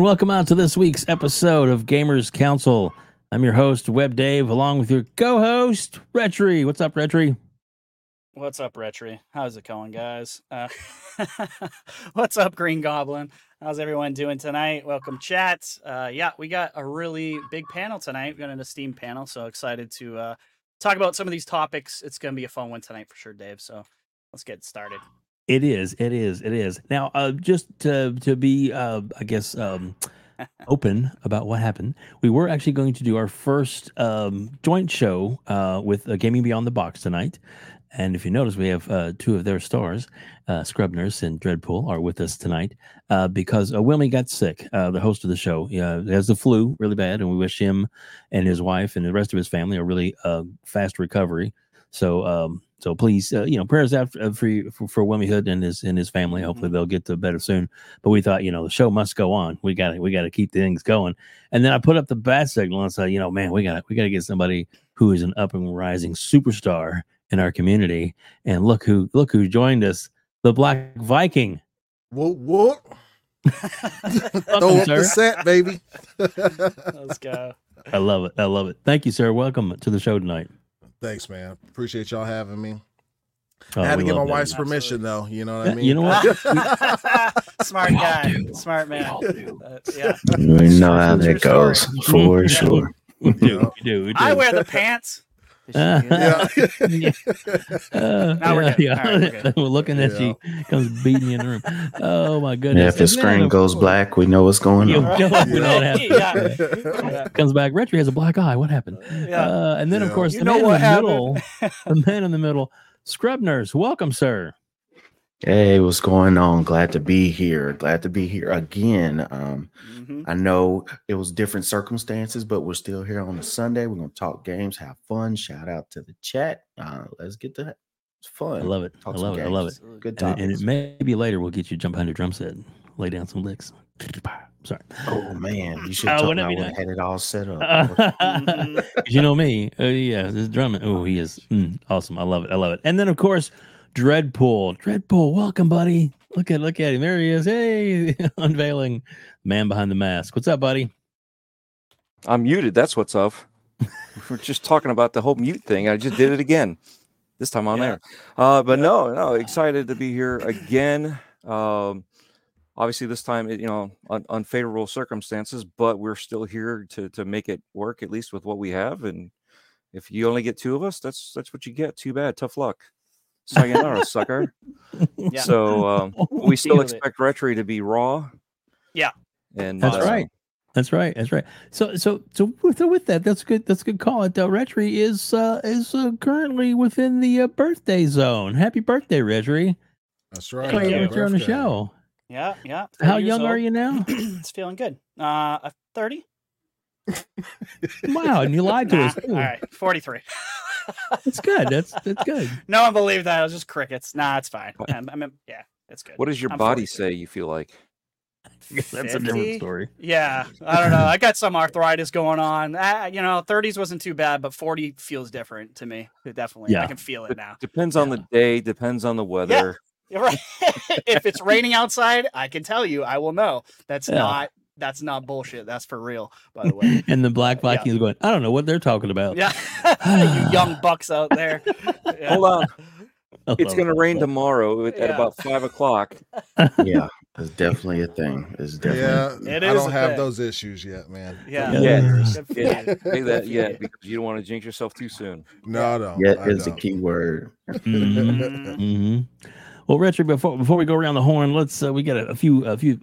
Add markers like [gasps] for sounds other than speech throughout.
And welcome out to this week's episode of Gamers Council. I'm your host, Web Dave, along with your co-host, Rhetri. What's up, Rhetri? What's up, Rhetri? How's it going, guys? Uh, [laughs] what's up, Green Goblin? How's everyone doing tonight? Welcome, chat. Uh, yeah, we got a really big panel tonight. We got an esteemed panel, so excited to uh, talk about some of these topics. It's going to be a fun one tonight for sure, Dave. So let's get started. It is. It is. It is. Now, uh, just to to be, uh, I guess, um, [laughs] open about what happened, we were actually going to do our first um, joint show uh, with uh, Gaming Beyond the Box tonight. And if you notice, we have uh, two of their stars, uh, Scrub Nurse and Dreadpool, are with us tonight uh, because uh, Wilmy got sick, uh, the host of the show. He has the flu really bad, and we wish him and his wife and the rest of his family a really uh, fast recovery. So, um, so please, uh, you know, prayers out for for, you- for, for Wilmy Hood and his and his family. Hopefully, Mhm. they'll get to better soon. But we thought, you know, the show must go on. We got to we got to keep things going. And then I put up the bat signal and said, you know, man, we got we got to get somebody who is an up and rising superstar in our community. And look who look who joined us, the Black Viking. Whoop whoop. [laughs] Welcome, Throw up sir. the set, baby. Let's go. I love it. I love it. Thank you, sir. Welcome to the show tonight. Thanks, man. Appreciate y'all having me. Oh, I had to get my love that. wife's Absolutely. permission, though. You know what I mean? you know what? [laughs] Smart guy. do. Smart man. Uh, yeah. We know how True that goes for [laughs] sure. We do. We do. We do. I wear the pants. Uh, Yeah. [laughs] [laughs] Yeah. Uh, Now we're yeah, good. yeah. We're [laughs] we're looking at she comes beating you in the room. Oh my goodness! Yeah, if the And then, screen of goes course, black, we know what's going You on. know, we know what. Yeah. Yeah. Comes back. Retry has a black eye. What happened? Yeah. Uh, and then of course You the know man in the happened. middle, the man in the middle, scrub nurse. Welcome, sir. Hey, what's going on? Glad to be here. Glad to be here again. Um, Mhm. I know it was different circumstances, but we're still here on a Sunday. We're gonna talk games, have fun. Shout out to the chat. Uh, let's get to that. It's fun. I love it. I Talk some love it. I love it. games. Good And, and it maybe later we'll get you to jump behind your drum set, lay down some licks. [laughs] Sorry. oh man, you should have told wouldn't me it I would have had it all set up. [laughs] You know me. Oh yeah, this drumming. Oh, he is mm, awesome. I love it. I love it. And then of course, Dreadpool. Dreadpool, welcome, buddy. Look at look at him. There he is. Hey, [laughs] unveiling man behind the mask. What's up, buddy? I'm muted. That's what's up. [laughs] We're just talking about the whole mute thing. I just did it again. This time on Yeah. there. Uh, but no, no, excited to be here again. Um, obviously, this time, you know, un- unfavorable circumstances, but we're still here to to make it work at least with what we have. And if you only get two of us, that's that's what you get. Too bad. Tough luck. Sayonara, sucker. [laughs] Yeah. So um, [laughs] we still expect Rhetri to be raw. Yeah. And That's uh, right. That's right. That's right. So so so with, so with that, that's good. That's a good call. It uh, Rhetri is uh, is uh, currently within the uh, birthday zone. Happy birthday, Rhetri! That's right. Thank Glad you. You're on the show. Yeah. Yeah. How 30 years young are you now? [clears throat] it's feeling good. Uh, uh, 30? wow, and you lied to Nah, us. all right. 43. [laughs] That's good. That's that's good. [laughs] no one believed that. It was just crickets. Nah, it's fine. I mean, yeah, it's good. What does your I'm body 42. say you feel like? [laughs] That's a different story. Yeah, I don't know. I got some arthritis going on. Uh, you know, 30s wasn't too bad, but 40 feels different to me. It definitely, yeah. I can feel it now. Depends on the day, depends on the weather. You're right. [laughs] if it's raining outside, I can tell you, I will know. That's Yeah. not that's not bullshit. That's for real, by the [laughs] way. And the Black Yeah. Viking is going. I don't know what they're talking about. Yeah, [sighs] [laughs] you young bucks out there. [laughs] Yeah. Hold on. I It's going to it. rain tomorrow at, at Yeah. about five o'clock. yeah, it's definitely a thing. It's definitely Yeah, It I don't have thing. those issues yet, man. Yeah. Don't Yeah. get yours. Good for Yeah, that yet because you don't want to jinx yourself too soon. No, no. Yet I is the don't. key word. Mhm, Mhm. mhm. Well, Richard, before before we go around the horn, let's uh, we got a, a few a few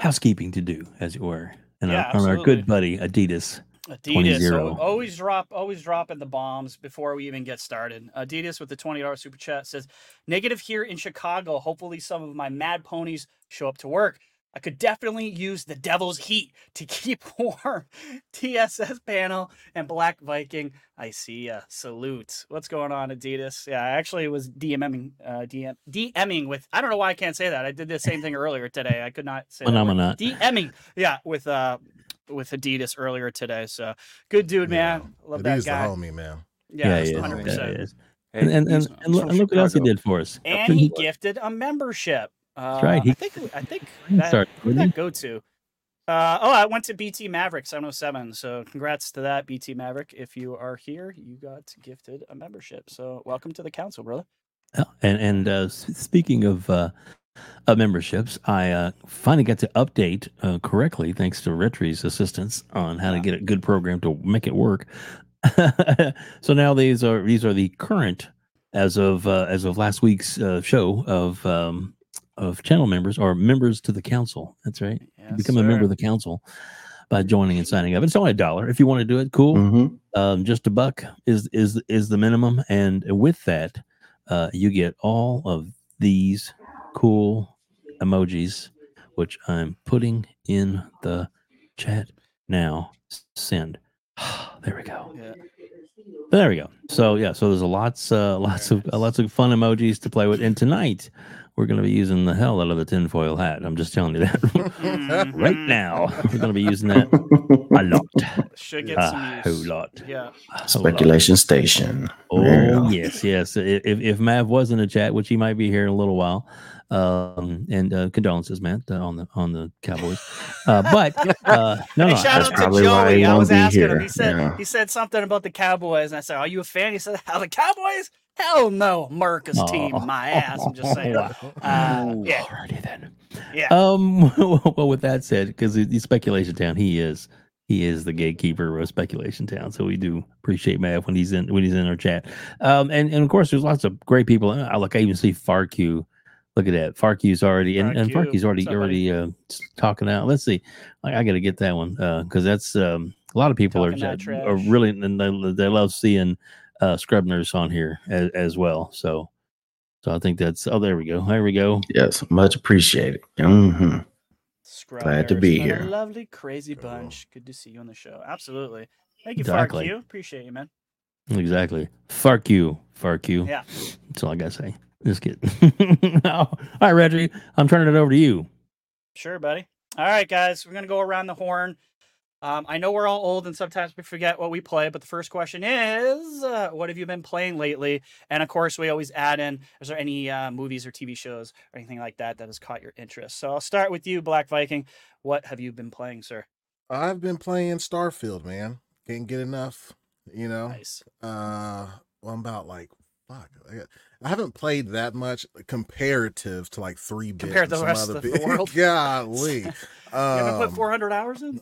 housekeeping to do, as it were, and Yeah, our, our good buddy Adidas. Adidas, so always drop, always dropping the bombs before we even get started. Adidas with the twenty dollars super chat says, "Negative here in Chicago. Hopefully, some of my mad ponies show up to work. I could definitely use the devil's heat to [laughs] keep warm. TSS panel and Black Viking. I see ya. Salute. What's going on, Adidas? Yeah, I actually was DMing, uh, DM, DMing with. I don't know why I can't say that. I did the same thing earlier today. I could not say that word. Phenomenal. DMing. Yeah, with uh with Adidas earlier today. So good dude, man. Love It that is the guy. homie, man. Yeah, yeah, hundred yeah, percent. yeah, yes. Hey, And and, and, and, look, and look what else he did for us. And he gifted a membership. Uh, right, he- I think. [laughs] I think. That, started, who did that go to? Uh, oh, I went to BT Maverick 707. So congrats to that, BT Maverick. If you are here, you got gifted a membership. So welcome to the council, brother. Yeah, and and uh, speaking of uh, of memberships, I uh, finally got to update uh, correctly thanks to Rhetri's assistance on how to get a good program to make it work. [laughs] so now these are these are the current as of uh, as of last week's uh, show of um, of channel members or members to the council. That's right. Yes, Become a member of the council by joining and signing up. It's only a dollar if you want to do it. Cool Mhm. um, just a buck is is is the minimum, and with that, uh, you get all of these cool emojis, which I'm putting in the chat now. Send. [sighs] there we go. Yeah. There we go. So yeah, so there's a lots, uh, lots of uh, lots of fun emojis to play with, and tonight we're going to be using the hell out of the tinfoil hat. I'm just telling you that [laughs] right Mhm. now. We're going to be using that a lot, Should get a some whole use. lot. Yeah. a whole lot. Speculation station. Oh There you go. yes, yes. If if Mav was in the chat, which he might be here in a little while, um, and uh, condolences, Matt, uh, on the on the Cowboys. Uh, but uh, no, Hey, no, shout that's out to probably why he Joey. I was be asking him. He said Yeah. he said something about the Cowboys, and I said, "Are you a fan?" He said, "How the Cowboys? Hell no, America's team, Oh. my ass." I'm just saying. [laughs] Wow. Uh, yeah, Alrighty then. yeah. Um. [laughs] Well, with that said, because he's speculation town, he is he is the gatekeeper of speculation town. So we do appreciate Mav when he's in when he's in our chat. Um. And and of course, there's lots of great people. I look, I even see Farq. Look at that. Farq's already and, and Farq. Farq's already What's up, already uh, talking out. Let's see. I, I got to get that one because that's um a lot of people are, Talking that ju- are really and they, they love seeing uh Scrub Nurse on here as, as well. So. So I think that's oh there we go there we go Yes, much appreciated. hmm Glad to be here. A lovely, crazy bunch. Good to see you on the show. Absolutely. Thank you, Exactly. Farq. Appreciate you, man. exactly Farq you Farq you Yeah. That's all I gotta say. Just kidding. [laughs] all right, Reggie, I'm turning it over to you. Sure, buddy. All right, guys, we're gonna go around the horn. Um, I know we're all old and sometimes we forget what we play, but the first question is, uh, what have you been playing lately? And of course, we always add in, is there any uh, movies or TV shows or anything like that that has caught your interest? So I'll start with you, Black Viking. What have you been playing, sir? I've been playing Starfield, man. Can't get enough. You know, Nice. uh, well, I'm about like fuck. I, got, I haven't played that much comparative to like three bit Compared to the rest of the bit. world. [laughs] Golly, um, [laughs] you haven't put Um, 400 hours in?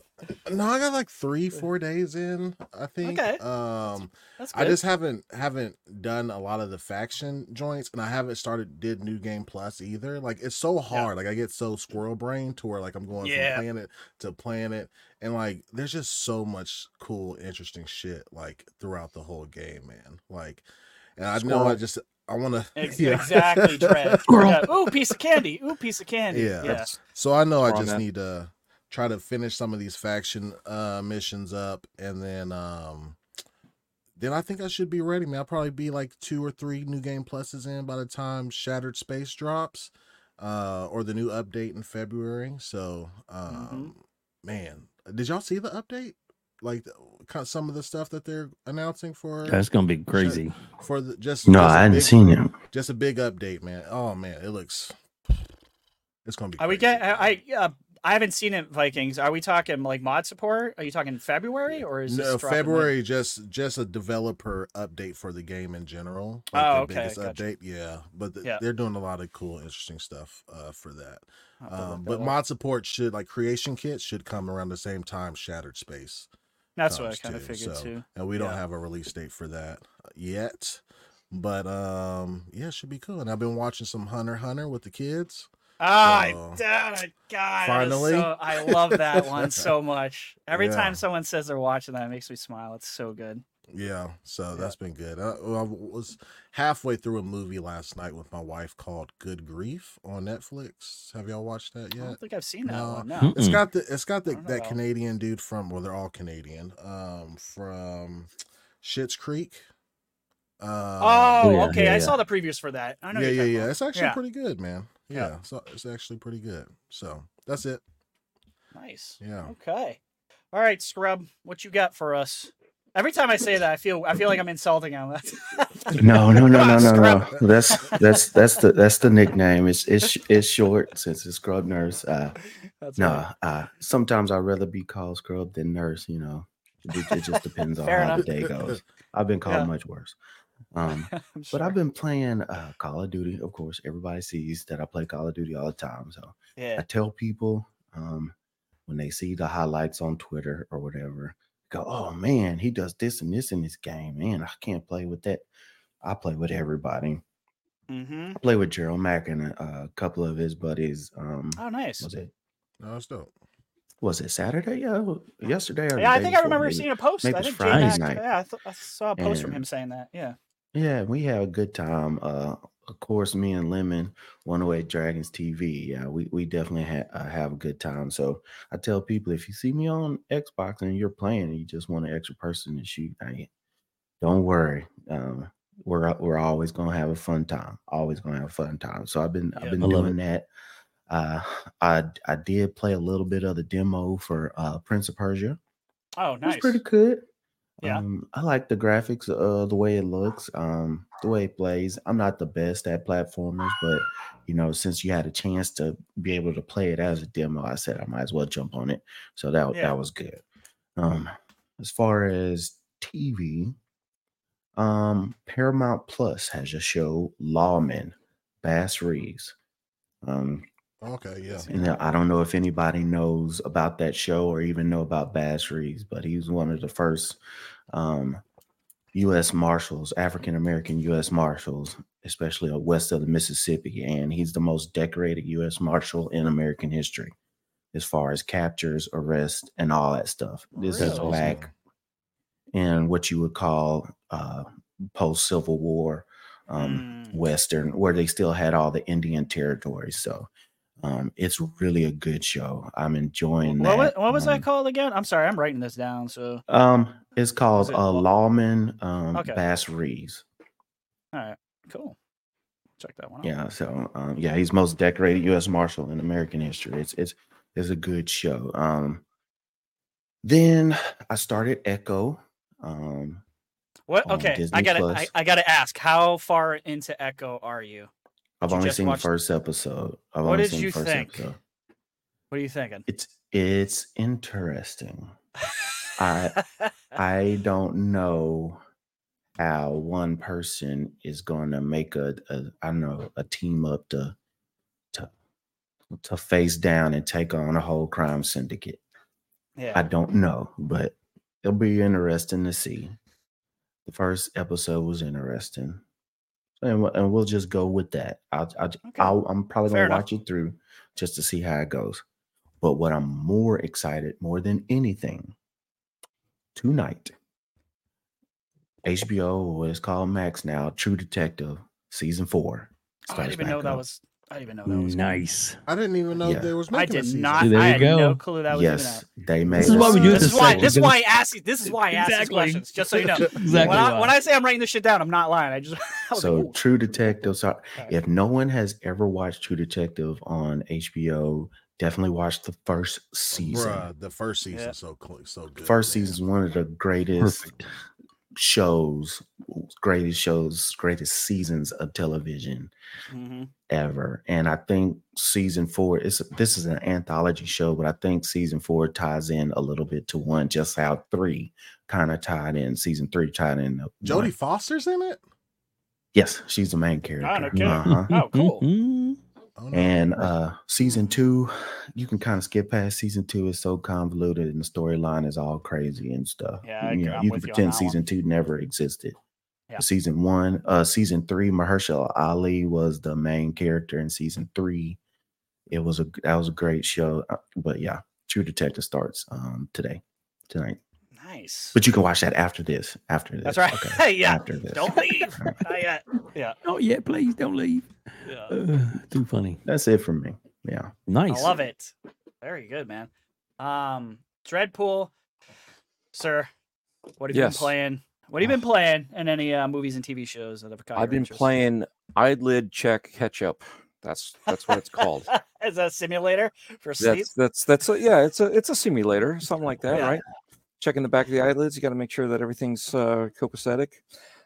No, I got like three, four days in. I think. Okay. Um, That's good. I just haven't haven't done a lot of the faction joints, and I haven't started did New Game Plus either. Like it's so hard. Like I get so squirrel brain to where like I'm going Yeah. from planet to planet, and like there's just so much cool, interesting shit like throughout the whole game, man. Like, and I know I just I want to [laughs] Ex- Exactly, Trev. [laughs] Squirrel. Yeah. Ooh, piece of candy. Ooh, piece of candy. Yeah. Yeah. So I know I just that. need to try to finish some of these faction uh missions up and then um then I think I should be ready, man. I'll probably be like two or three new game pluses in by the time Shattered Space drops. Uh or the new update in February. So um man, did y'all see the update? Like the, some of the stuff that they're announcing for That's gonna be crazy. for the just No, just a I hadn't big- seen it. just a big update, man. Oh man, it looks it's gonna be Are we crazy. get? I I, uh, I haven't seen it. Vikings. Are we talking like mod support? Are you talking February or is this no dropping later? February just just a developer update for the game in general. Like Oh, okay, biggest gotcha. update, yeah. But th- Yeah. they're doing a lot of cool, interesting stuff uh, for that. I'll have to look Um, but mod support should like creation kits should come around the same time Shattered Space, that's what I kind of figured so- too. and we don't Yeah. have a release date for that yet. But um, yeah, it should be cool. And I've been watching some Hunter Hunter with the kids. Ah, So, God, God, finally. finally, I love that [laughs] one so much. Every Yeah. time someone says they're watching that, it makes me smile. It's so good. Yeah, so Yeah. that's been good. I, I was halfway through a movie last night with my wife called Good Grief on Netflix. Have y'all watched that I yet? don't think I've seen that No. one. No. It's got the it's got the I know that Canadian dude from well, they're all Canadian. Um, from Schitt's Creek. Um, Oh, yeah, okay. yeah, I saw the previews for that. I know. yeah, yeah, yeah. about. It's actually Yeah. pretty good, man. Yeah. Yeah, so it's actually pretty good. So that's it. Nice. Yeah. Okay. All right, Scrub. What you got for us? Every time I say that, I feel I feel like I'm insulting him. [laughs] No, no, no, no, no, no. [laughs] That's that's that's the that's the nickname. It's it's it's short since it's Scrub Nurse. Uh, That's no, uh, sometimes I'd rather be called Scrub than Nurse. You know, it, it just depends on how enough. the day goes. [laughs] I've been called Yeah. much worse. Um, I'm but. I've been playing uh, Call of Duty. Of course, everybody sees that I play Call of Duty all the time. So yeah. I tell people um, when they see the highlights on Twitter or whatever, go, "Oh man, he does this and this in this game. Man, I can't play with that." I play with everybody. Mm-hmm. I play with Gerald Mack and a, a couple of his buddies. Um, Oh, nice. was it No, it's dope. was it Saturday? Yeah, yesterday. Or Yeah, I think I remember maybe. seeing a post. maybe I think Friday J-Mac, night. yeah, I, th- I saw a post from him saying that. Yeah. Yeah, we had a good time. Uh, of course, me and Lemon, One Away Dragons TV. Yeah, we we definitely ha- uh, have a good time. So I tell people if you see me on Xbox and you're playing and you just want an extra person to shoot, hey, don't worry. Um, we're we're always gonna have a fun time. Always gonna have a fun time. So I've been Yeah. I've been I doing that. Uh, I I did play a little bit of the demo for uh, Prince of Persia. Oh, nice. pretty good. Yeah. Um, I like the graphics, uh, the way it looks, um, the way it plays. I'm not the best at platformers, but you know, since you had a chance to be able to play it as a demo, I said I might as well jump on it. So that Yeah. that was good. Um, as far as TV, um, Paramount Plus has a show, Lawman, Bass Reeves. Um, Okay, yeah. and I don't know if anybody knows about that show or even know about Bass Reeves, but he was one of the first um, U.S. Marshals, African American U.S. Marshals, especially uh, west of the Mississippi. And he's the most decorated U.S. Marshal in American history as far as captures, arrests, and all that stuff. This is Really? back in what you would call uh, post Civil War. Um, Mm. Western, where they still had all the Indian territories. So um, it's really a good show. I'm enjoying What, that. what was um, that called again? I'm sorry, I'm writing this down. So, Um, it's called it uh, Lawman um, Okay. Bass Reeves. all right, cool. Check that one out. Yeah, so um, yeah, he's most decorated U.S. Marshal in American history. It's it's it's a good show. Um, then I started Echo. Um, What? Okay, I gotta, I, I gotta ask, how far into Echo are you? I've only seen the first episode. I've What only did seen you the first think? episode. What are you thinking? It's it's interesting. I I [laughs] don't know how one person is going to make a, a I don't know a team up to to to face down and take on a whole crime syndicate. I don't know, but it'll be interesting to see. The first episode was interesting, and, and we'll just go with that. I'll, I'll, I'll I'm probably Fair gonna enough. watch it through just to see how it goes. But what I'm more excited more than anything tonight, HBO, what it's called Max now, True Detective season four. Oh, I didn't even know back that was. I didn't even know that was. coming. Nice. I didn't even know Yeah. there was I making a did season. not. There I you had go. no clue that was even yes, they made. This is why we do it This is this why. This is why I ask. you- This is why I ask these Exactly. questions. Just so you know. [laughs] Exactly. When I, when I say I'm writing this shit down, I'm not lying. I just. [laughs] I was so like, True Detective. So Alright. if no one has ever watched True Detective on HBO, definitely watch the first season. Bruh, the first season Yeah. so cl- so good. First man. season is one of the greatest Perfect. Shows, greatest shows, greatest seasons of television Mhm. ever. And I think season four is this is an anthology show, but I think season four ties in a little bit to one, just how three kind of tied in. Season three tied in. Jodie. Foster's in it. Yes, she's the main character. no kidding. Uh-huh. Oh, cool. Mhm. Oh, no. And uh season two, you can kind of skip past season two. It's so convoluted and the storyline is all crazy and stuff. Yeah, I you, know, you can with you on pretend that one. season two never existed. Yeah. Season one, uh season three, Mahershala Ali was the main character in season three. It was a that was a great show. uh, But yeah, True Detective starts um today, tonight. Nice. But you can watch that after this. After this. That's right. Okay. [laughs] yeah. After this. Don't leave. [laughs] Not yet. Yeah. Oh yeah, please don't leave. Yeah. Uh, too funny. That's it for me. Yeah. Nice. I love it. Very good, man. Um, Dreadpool, sir, what have you been playing? What have you been playing in any uh, movies and TV shows that have caught I've been interest? playing eyelid check catch up. That's that's what it's called. [laughs] As a simulator for sleep? that's that's that's a, yeah. It's a it's a simulator, something like that, Yeah. right? Checking the back of the eyelids. You got to make sure that everything's uh, copacetic.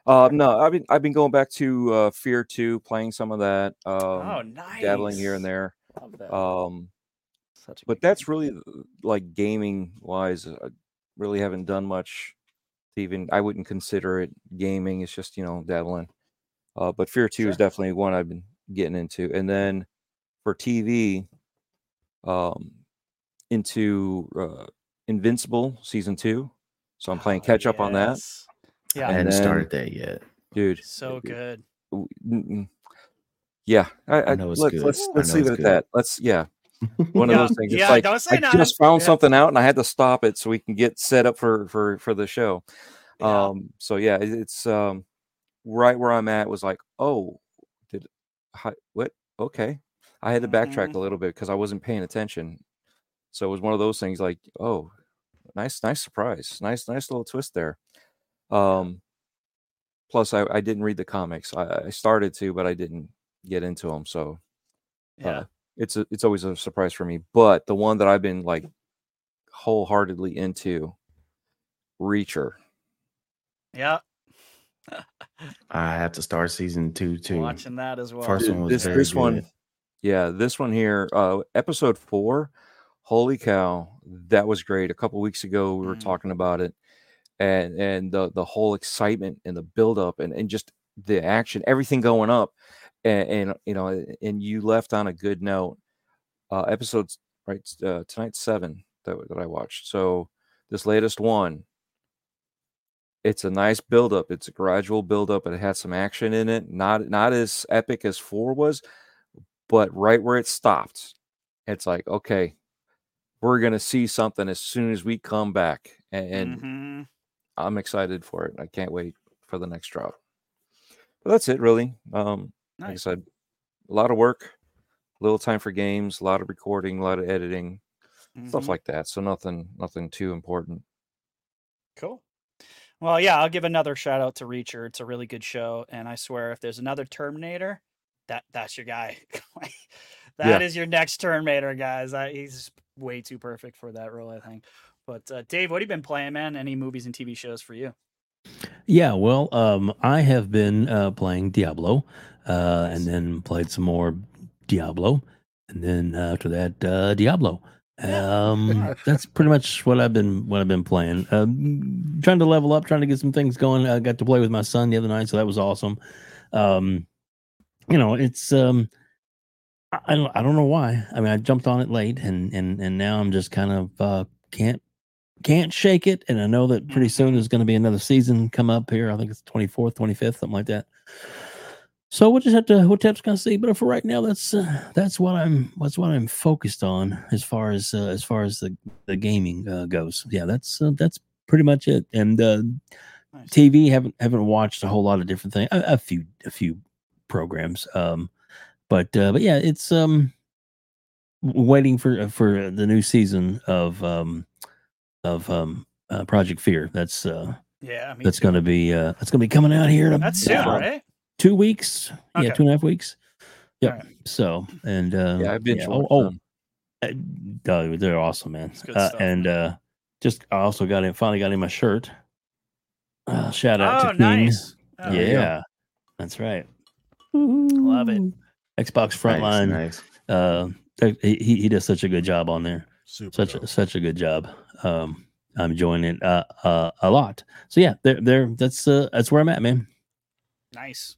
Uh, no, I've been I've been going back to uh, Fear Two, playing some of that, um, oh, nice. dabbling here and there. That. Um, but that's game. really uh, like gaming wise. I really haven't done much. To even I wouldn't consider it gaming. It's just you know dabbling. Uh, but Fear Two Sure. is definitely one I've been getting into, and then for TV, um, into uh, Invincible season two. So I'm playing Oh, catch up on that. Yeah, I And hadn't then- started that yet. dude. so good. Yeah, I, I, know it's let's good. let's let's leave it's it at good. that. Let's yeah, [laughs] one Yeah, of those things. It's yeah, like don't say I nothing. just found Yeah. something out and I had to stop it so we can get set up for for for the show. Yeah. Um, so yeah, it, it's um right where I'm at was like, oh, did hi, what? Okay, I had to backtrack Mhm. a little bit because I wasn't paying attention. So it was one of those things like, oh, nice, nice surprise, nice, nice little twist there. Um, plus I, I didn't read the comics. I, I started to, but I didn't get into them. So yeah. uh, it's a, it's always a surprise for me. But the one that I've been like wholeheartedly into, Reacher. yeah. [laughs] I have to start season two too. Watching that as well. First one was this very this good. one, yeah, this one here, uh, episode four. Holy cow, that was great. A couple weeks ago, we were Mm. talking about it, and and the the whole excitement and the build up and and just the action, everything going up, and, and you know, and you left on a good note. Uh, episodes right uh, tonight's seven that that I watched. So this latest one, it's a nice build up. It's a gradual build up. It had some action in it. Not not as epic as four was, but right where it stopped, it's like okay, we're gonna see something as soon as we come back, and, and Mhm. I'm excited for it. I can't wait for the next drop. But that's it, really. Um, like I said, a lot of work, little time for games, a lot of recording, a lot of editing, stuff Mhm. like that. So nothing, nothing too important. Cool. Well, yeah, I'll give another shout out to Reacher. It's a really good show, and I swear, if there's another Terminator, that that's your guy. [laughs] That is Yeah. your next Terminator, guys. I, he's way too perfect for that role, I think. But uh, Dave, what have you been playing, man? Any movies and TV shows for you? Yeah, well, um, I have been uh, playing Diablo, uh, and then played some more Diablo, and then uh, after that, uh, Diablo. Um, that's pretty much what I've been what I've been playing. Um, trying to level up, trying to get some things going. I got to play with my son the other night, so that was awesome. Um, you know, it's um, I, don't I don't know why. I mean, I jumped on it late, and and and now I'm just kind of uh, can't can't shake it. And I know that pretty soon there's going to be another season come up here. I think it's 24th, 25th, something like that. So we'll just have to we'll have to kind of see. But for right now, that's uh, that's what I'm that's what I'm focused on as far as uh, as far as the the gaming uh, goes. Yeah, that's uh, that's pretty much it. And uh, Nice. TV haven't haven't watched a whole lot of different things. A, a few a few programs. Um, but uh, but yeah, it's um waiting for for the new season of um of um uh, Project Fear. That's uh Yeah, that's too. going to be uh that's going to be coming out here in That's soon, about right? two weeks. Yeah, two and a half weeks. Yep. Alright. So and uh, Yeah, I've been. yeah, oh, oh uh, uh, they're awesome, man. Uh, and uh, just I also got in finally got in my shirt. Uh, shout out Oh, to King. nice. Oh, yeah, yeah. that's right. Love it. Xbox Frontline. nice. Uh, he he he does such a good job on there. Super. Such dope. a, such a good job. Um, I'm enjoying it uh, uh a lot. So yeah, there there that's uh that's where I'm at, man. Nice.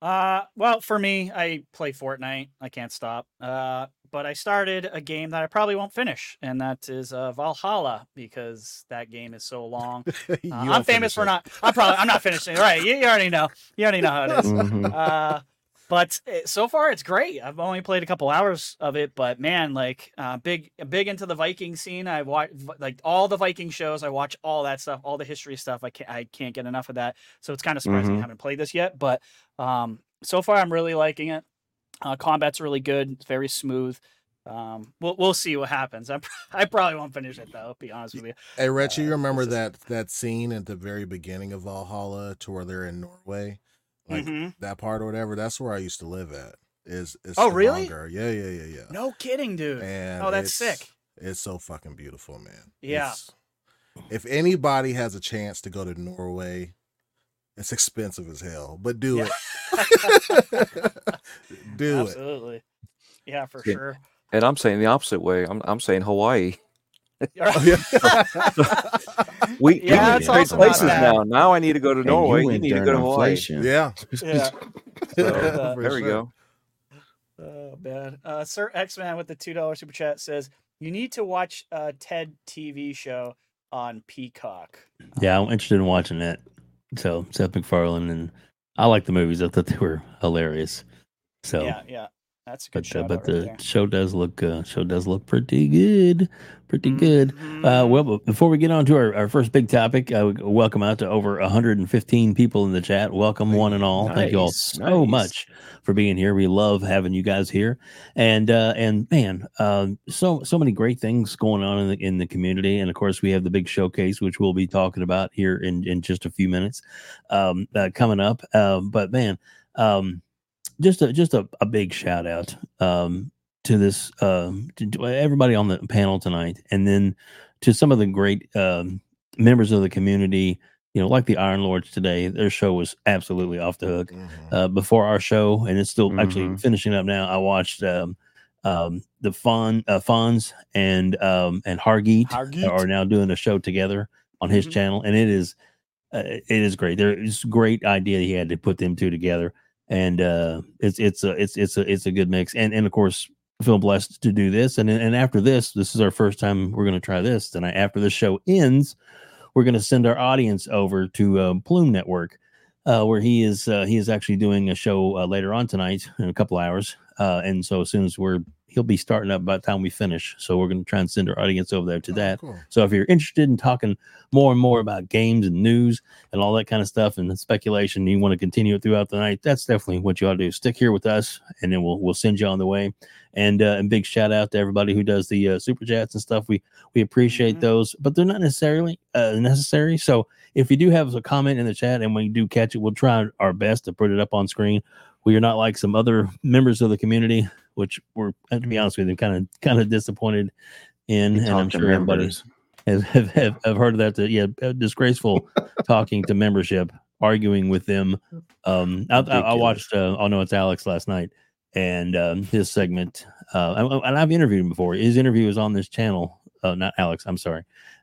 Uh, well, for me, I play Fortnite. I can't stop. Uh, but I started a game that I probably won't finish, and that is uh, Valhalla because that game is so long. [laughs] Uh, I'm famous for not. I'm probably. I'm not finishing. it. Right? You, you already know. You already know how it is. Mhm. Uh, but uh, so far it's great. I've only played a couple hours of it, but man, like uh, big, big into the Viking scene. I watch like all the Viking shows. I watch all that stuff, all the history stuff. I can't, I can't get enough of that. So it's kind of surprising I Mhm. haven't played this yet. But um, so far I'm really liking it. Uh, combat's really good. It's very smooth. Um, we'll we'll see what happens. I'm, [laughs] I probably won't finish it though. Be honest with you. Hey, Rich, you Uh, remember it's that that scene at the very beginning of Valhalla to where they're in Norway, like Mhm. that part or whatever? That's where I used to live at. Is is Oh, really? Stavanger. Yeah, yeah, yeah, yeah. No kidding, dude. And oh, that's it's- sick. It's so fucking beautiful, man. Yeah. It's, if anybody has a chance to go to Norway, it's expensive as hell, but do Yeah. it. [laughs] [laughs] do it. Absolutely. Yeah, for Yeah. sure. And I'm saying the opposite way. I'm I'm saying Hawaii. Oh, yeah. We [laughs] we Yeah, went it's great places now. Now I need to go to And Norway. you You, need to go to Hawaii. inflation. yeah. Yeah. [laughs] So, [laughs] For there we go. Oh man. Uh, Sir X Man with the two dollar super chat says you need to watch a TED TV show on Peacock. Yeah, I'm interested in watching that. So Seth MacFarlane and I like the movies. I thought they were hilarious. So, Yeah, yeah. That's a good but uh, show. but the show does look uh, show does look pretty good, pretty good. Mm-hmm. Uh, well, before we get on to our, our first big topic, uh, welcome out to over 115 people in the chat. Welcome, one and all. Thank you all so nice. much for being here. We love having you guys here, and uh, and man, um, so so many great things going on in the in the community, and of course we have the big showcase, which we'll be talking about here in in just a few minutes, um, uh, coming up. Um, but man, um, just a just a, a big shout out um, to this um, to, everybody on the panel tonight, and then to some of the great um, members of the community. You know, like the Iron Lords today, their show was absolutely off the hook. Mhm. Uh, before our show, and it's still actually Mhm. finishing up now. I watched um, um, the Fon uh, Fonz and um, and Hargeet, Hargeet. are now doing a show together on his Mhm. channel, and it is uh, it is great. There is a great idea he had to put them two together, and uh, it's it's a it's it's a it's a good mix. And and of course, feel blessed to do this. And and after this, this is our first time we're going to try this tonight. After the show ends, we're going to send our audience over to uh, Plume Network, uh, where he is uh, he is actually doing a show uh, later on tonight in a couple hours. Uh, and so as soon as we're he'll be starting up by the time we finish. So we're going to try and send our audience over there to Oh, that. cool. So if you're interested in talking more and more about games and news and all that kind of stuff and speculation, you want to continue it throughout the night, that's definitely what you ought to do. Stick here with us, and then we'll we'll send you on the way. And uh, and big shout out to everybody who does the uh, super chats and stuff. We we appreciate Mhm. those, but they're not necessarily uh, necessary. So if you do have a comment in the chat and we do catch it, we'll try our best to put it up on screen. We are not like some other members of the community, which we're to be honest with you, kind of kind of disappointed in, and I'm sure everybody members. have, have, have, heard of that. Yeah, uh, disgraceful [laughs] talking to membership, arguing with them. Um, I, I, I watched. Uh, oh no, it's Alex last night, and um, his segment. Uh, and, I've interviewed him before. His interview is on this channel. Uh, not Alex. I'm sorry.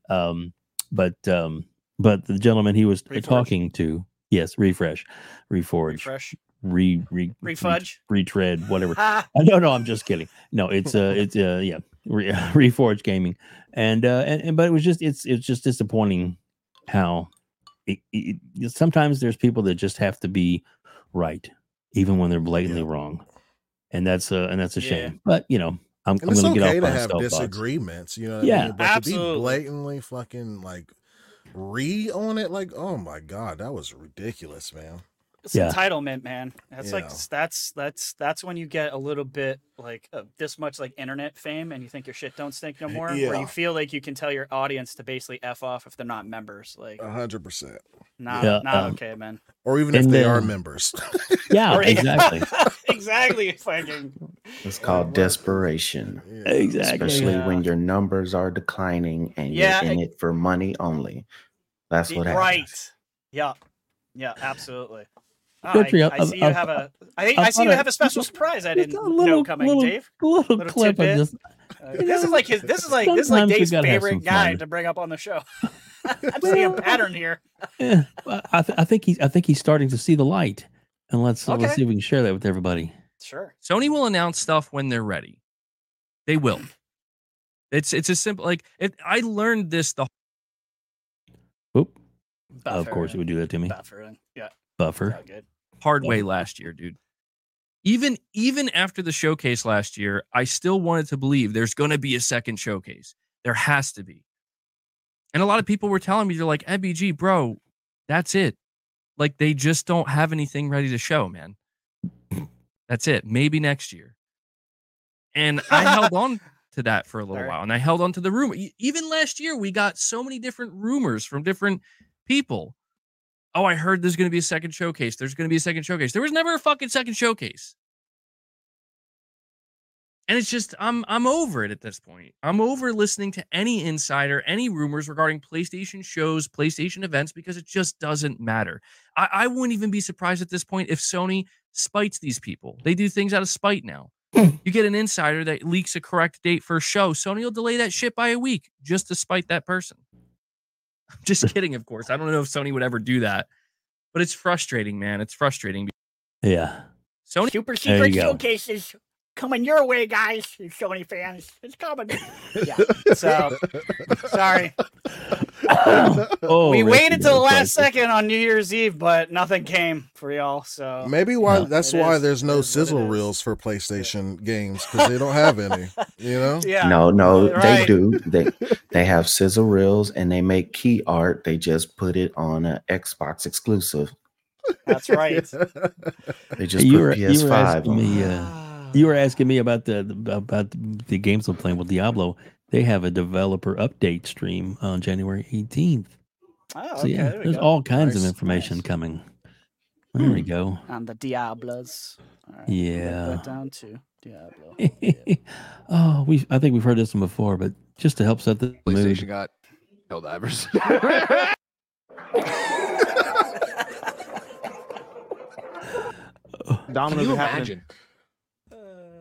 Um, but um, but the gentleman he was Reforge? talking to, yes, refresh, reforge, Refresh. Re re Refudge. retread, whatever. Ha! Uh, [laughs] No, no, I'm just kidding. No, it's uh, it's uh, yeah, Re- [laughs] Reforge Gaming, and uh, and, and but it was just it's it's just disappointing how it, it, it- sometimes there's people that just have to be right, even when they're blatantly Yeah. wrong, and that's uh, and that's a Yeah. shame. But you know, I'm, I'm it's going to get okay off to have soapbox. disagreements, you know. What I Yeah. mean? but Absolutely. to be blatantly fucking like re on it, like, oh my god, that was ridiculous, man. It's Yeah. entitlement, man. That's like that's that's that's when you get a little bit like uh, this much like internet fame, and you think your shit don't stink no more. Where you feel like you can tell your audience to basically f off if they're not members. Like, A hundred percent. not Yeah, not um, okay, man. Or even if they then- are members. [laughs] Yeah, [laughs] Or- exactly, [laughs] exactly. Fucking It's called what? desperation, Yeah. exactly. especially Yeah. when your numbers are declining and Yeah, you're in I- it for money only. That's what happens. right. Yeah. Yeah. Absolutely. Ah, Good for you. I, I I've- see you I've- a. I think I've see you have a special surprise. I Just didn't a little- know coming, little- Dave. little, Little clip. I tidbit. just Uh, You this is like his. This is like this is like sometimes you Dave's gotta have some favorite guy to bring up on the show. [laughs] I'm seeing a pattern here. yeah, I, I th- I think he's I think he's starting to see the light, and let's uh, let's see if we can share that with everybody. Sure. Sony will announce stuff when they're ready. They will. It's it's a simple like it, I learned this the Oop, of course Buffering. it would do that to me. Buffering. Yeah. Buffer. all good. Hard way last year, dude. Even even after the showcase last year, I still wanted to believe there's going to be a second showcase. There has to be. And a lot of people were telling me they're like, "MBG, bro, that's it. Like they just don't have anything ready to show, man. That's it. Maybe next year." And I held [laughs] on to that for a little Alright. while, and I held on to the rumor. Even last year, we got so many different rumors from different people oh, I heard there's going to be a second showcase. There's going to be a second showcase. There was never a fucking second showcase. And it's just I'm I'm over it at this point. I'm over listening to any insider, any rumors regarding PlayStation shows, PlayStation events, because it just doesn't matter. I, I wouldn't even be surprised at this point if Sony spites these people. They do things out of spite now. Hmm. you get an insider that leaks a correct date for a show. Sony will delay that shit by a week just to spite that person. [laughs] just kidding, of course. I don't know if Sony would ever do that, but it's frustrating, man. It's frustrating. Yeah. Sony Super secret you go. showcases coming your way, guys. You Sony fans, it's coming. yeah. [laughs] So sorry. [laughs] oh, we Ricky, waited till the last question. second on New Year's Eve, but nothing came for y'all. So Maybe why No. that's why is- there's no is sizzle reels for PlayStation games because they don't have any. [laughs] You know? yeah. No, no, they do. They they have sizzle reels and they make key art. They just put it on an Xbox exclusive. That's right. They just you put were, PS5 were asking on. me. Uh, you were asking me about the the- about the games we're playing with Diablo. They have a developer update stream on January 18th. Oh, So okay, yeah, there there's go. all kinds of information nice. coming. There we hmm. go. And the Diablos. All right, write Yeah. that down to Diablo. Yeah. [laughs] oh, we I think we've heard this one before, but just to help set the PlayStation mood. got Helldivers. [laughs] Can Domino's you are happening. imagine?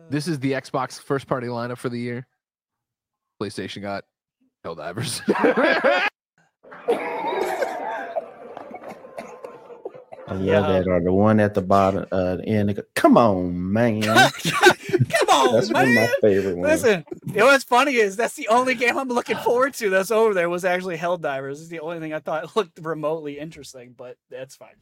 This is the Xbox first party lineup for the year. PlayStation got Helldivers. I love Yeah. that. Or the one at the bottom uh, end. they Come on, man. [laughs] Come on, That's one of my favorite ones. Listen, you know what's funny is that's the only game I'm looking forward to that's over there was actually Helldivers. It's the only thing I thought [laughs] looked remotely interesting, but that's fine.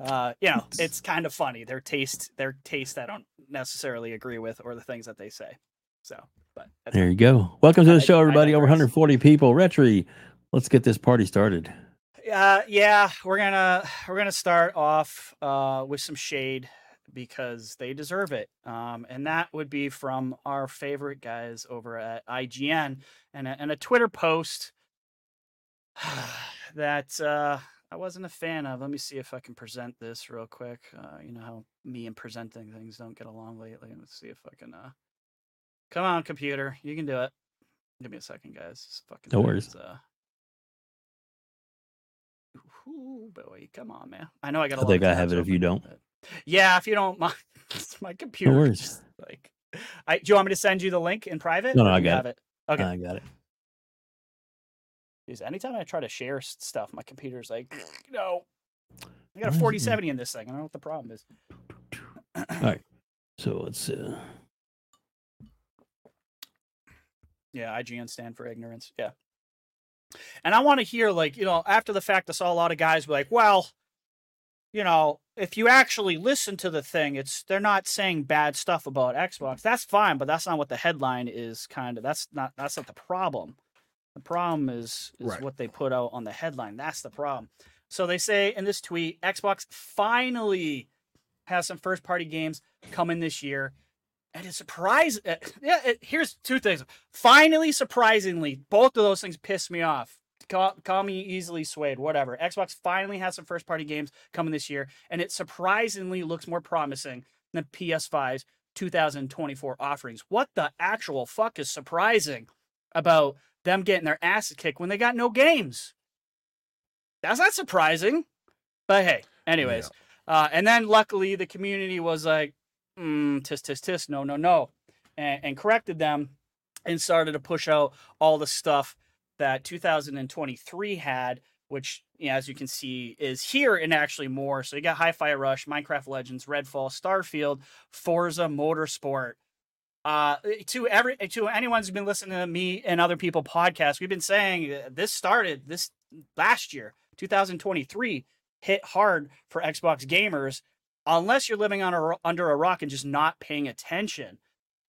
Uh, you know, [laughs] it's kind of funny. Their taste, their taste, I don't necessarily agree with, or the things that they say. So, but There you go. Welcome to the I- show, everybody. Over 140 people. Rhetri, let's get this party started. Uh, yeah, we're gonna we're gonna start off uh, with some shade because they deserve it, um, and that would be from our favorite guys over at IGN and a, and a Twitter post [sighs] that uh, I wasn't a fan of. Let me see if I can present this real quick. Uh, you know how me and presenting things don't get along lately. Let's see if I can. Uh... Come on, computer, you can do it. Give me a second, guys. This fucking No worries. is, uh... Ooh, boy, come on, man. I know I got. a I I think I have it if you don't. but- Yeah, if you don't mind, [laughs] my computer. No worries. just, like, I do you want me to send you the link in private? No, no, I got have it. Okay. I got it. Jeez, anytime I try to share stuff, my computer's like, [sniffs] no. I got a Why is 4070 in this thing. I don't know what the problem is. All right. [clears throat] So let's. Uh, Yeah, IGN stand for ignorance. Yeah. And I want to hear, like, you know, after the fact, I saw a lot of guys be like, well, you know, if you actually listen to the thing, it's they're not saying bad stuff about Xbox. That's fine, but that's not what the headline is kind of that's not that's not the problem. The problem is is Right. what they put out on the headline. That's the problem. So they say in this tweet, Xbox finally has some first party games coming this year. And it's surprise. uh, Yeah, it, here's two things. Finally, surprisingly, both of those things pissed me off. Call, call me easily swayed, whatever. Xbox finally has some first party games coming this year, and it surprisingly looks more promising than PS5's 2024 offerings. What the actual fuck is surprising about them getting their asses kicked when they got no games? That's not surprising. But hey, anyways. Uh, and then luckily the community was like, mm, tis, tis, tis, no, no, no, and, and corrected them and started to push out all the stuff that 2023 had, which, you know, as you can see, is here and actually more. So you got Hi Fi Rush, Minecraft Legends, Redfall, Starfield, Forza Motorsport. Uh, to every to anyone who's been listening to me and other people podcasts, we've been saying this started this last year, 2023, hit hard for Xbox gamers unless you're living on a, under a rock and just not paying attention.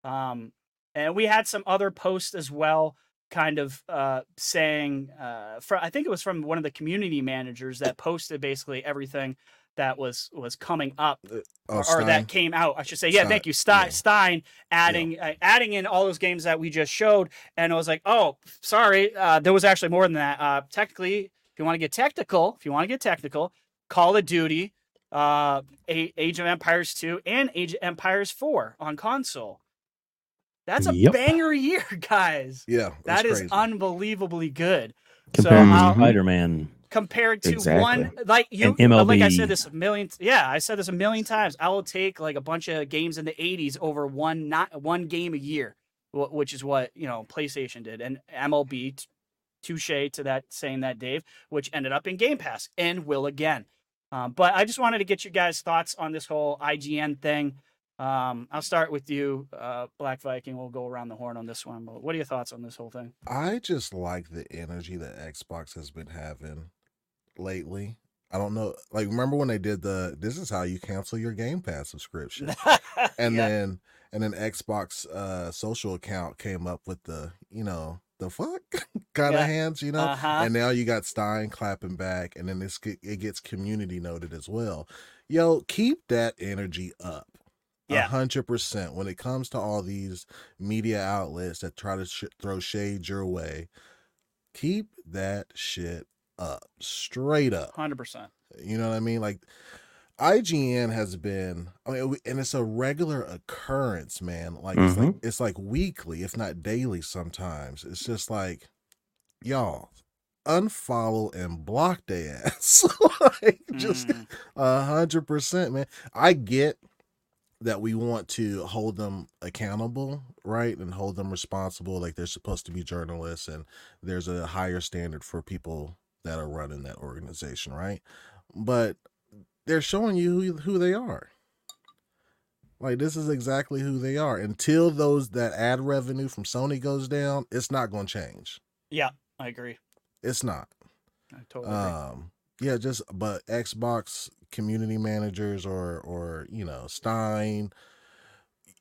Um, and we had some other posts as well, kind of uh, saying, uh, fr I think it was from one of the community managers that posted basically everything that was was coming up Oh, or, or that came out. I should say, yeah, Stein, thank you, Stein. yeah. Stein adding uh, adding in all those games that we just showed, and I was like, oh, sorry, uh, there was actually more than that. Uh, technically, if you want to get technical, if you want to get technical, Call of Duty, uh, A- Age of Empires 2, and Age of Empires 4 on console. That's a Yep. banger year, [laughs] guys. Yeah, that is crazy. unbelievably good. Compared so to I'll- Spider Man. Compared to Exactly. one like you And like I said this a million yeah I said this a million times. I will take like a bunch of games in the 80s over one not one game a year which is what you know PlayStation did and MLB t- touche to that saying that Dave which ended up in Game Pass and will again. Um, but I just wanted to get you guys thoughts on this whole IGN thing. Um, I'll start with you uh, Black Viking. We'll go around the horn on this one but what are your thoughts on this whole thing? I just like the energy that Xbox has been having lately. I don't know, like remember when they did the this is how you cancel your Game Pass subscription. [laughs] And Yeah. then and then Xbox uh social account came up with the, you know, the fuck [laughs] kind of hands, you know. uh-huh. And now you got Stein clapping back and then this it gets community noted as well. Yo, keep that energy up. Yeah. hundred percent. When it comes to all these media outlets that try to sh- throw shade your way, keep that shit up, straight up. 100% You know what I mean? Like IGN has been, I mean, and it's a regular occurrence, man. Like it's like it's like weekly, if not daily. Sometimes it's just like, y'all, unfollow and block their ass. [laughs] like just Mm. a hundred percent, man. I get that we want to hold them accountable, right? And hold them responsible. Like they're supposed to be journalists and there's a higher standard for people that are running that organization, right? But they're showing you who, who they are. Like this is exactly who they are. Until those that ad revenue from Sony goes down, it's not going to change. Yeah, I agree. It's not. I totally agree. Um, yeah, just but Xbox community managers or or you know Stein,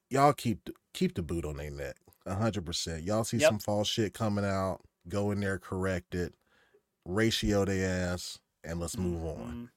y'all keep the- keep the boot on their neck, a hundred percent. Y'all see Yep. some false shit coming out, go in there, correct it, ratio they ass, and let's move on. Mhm.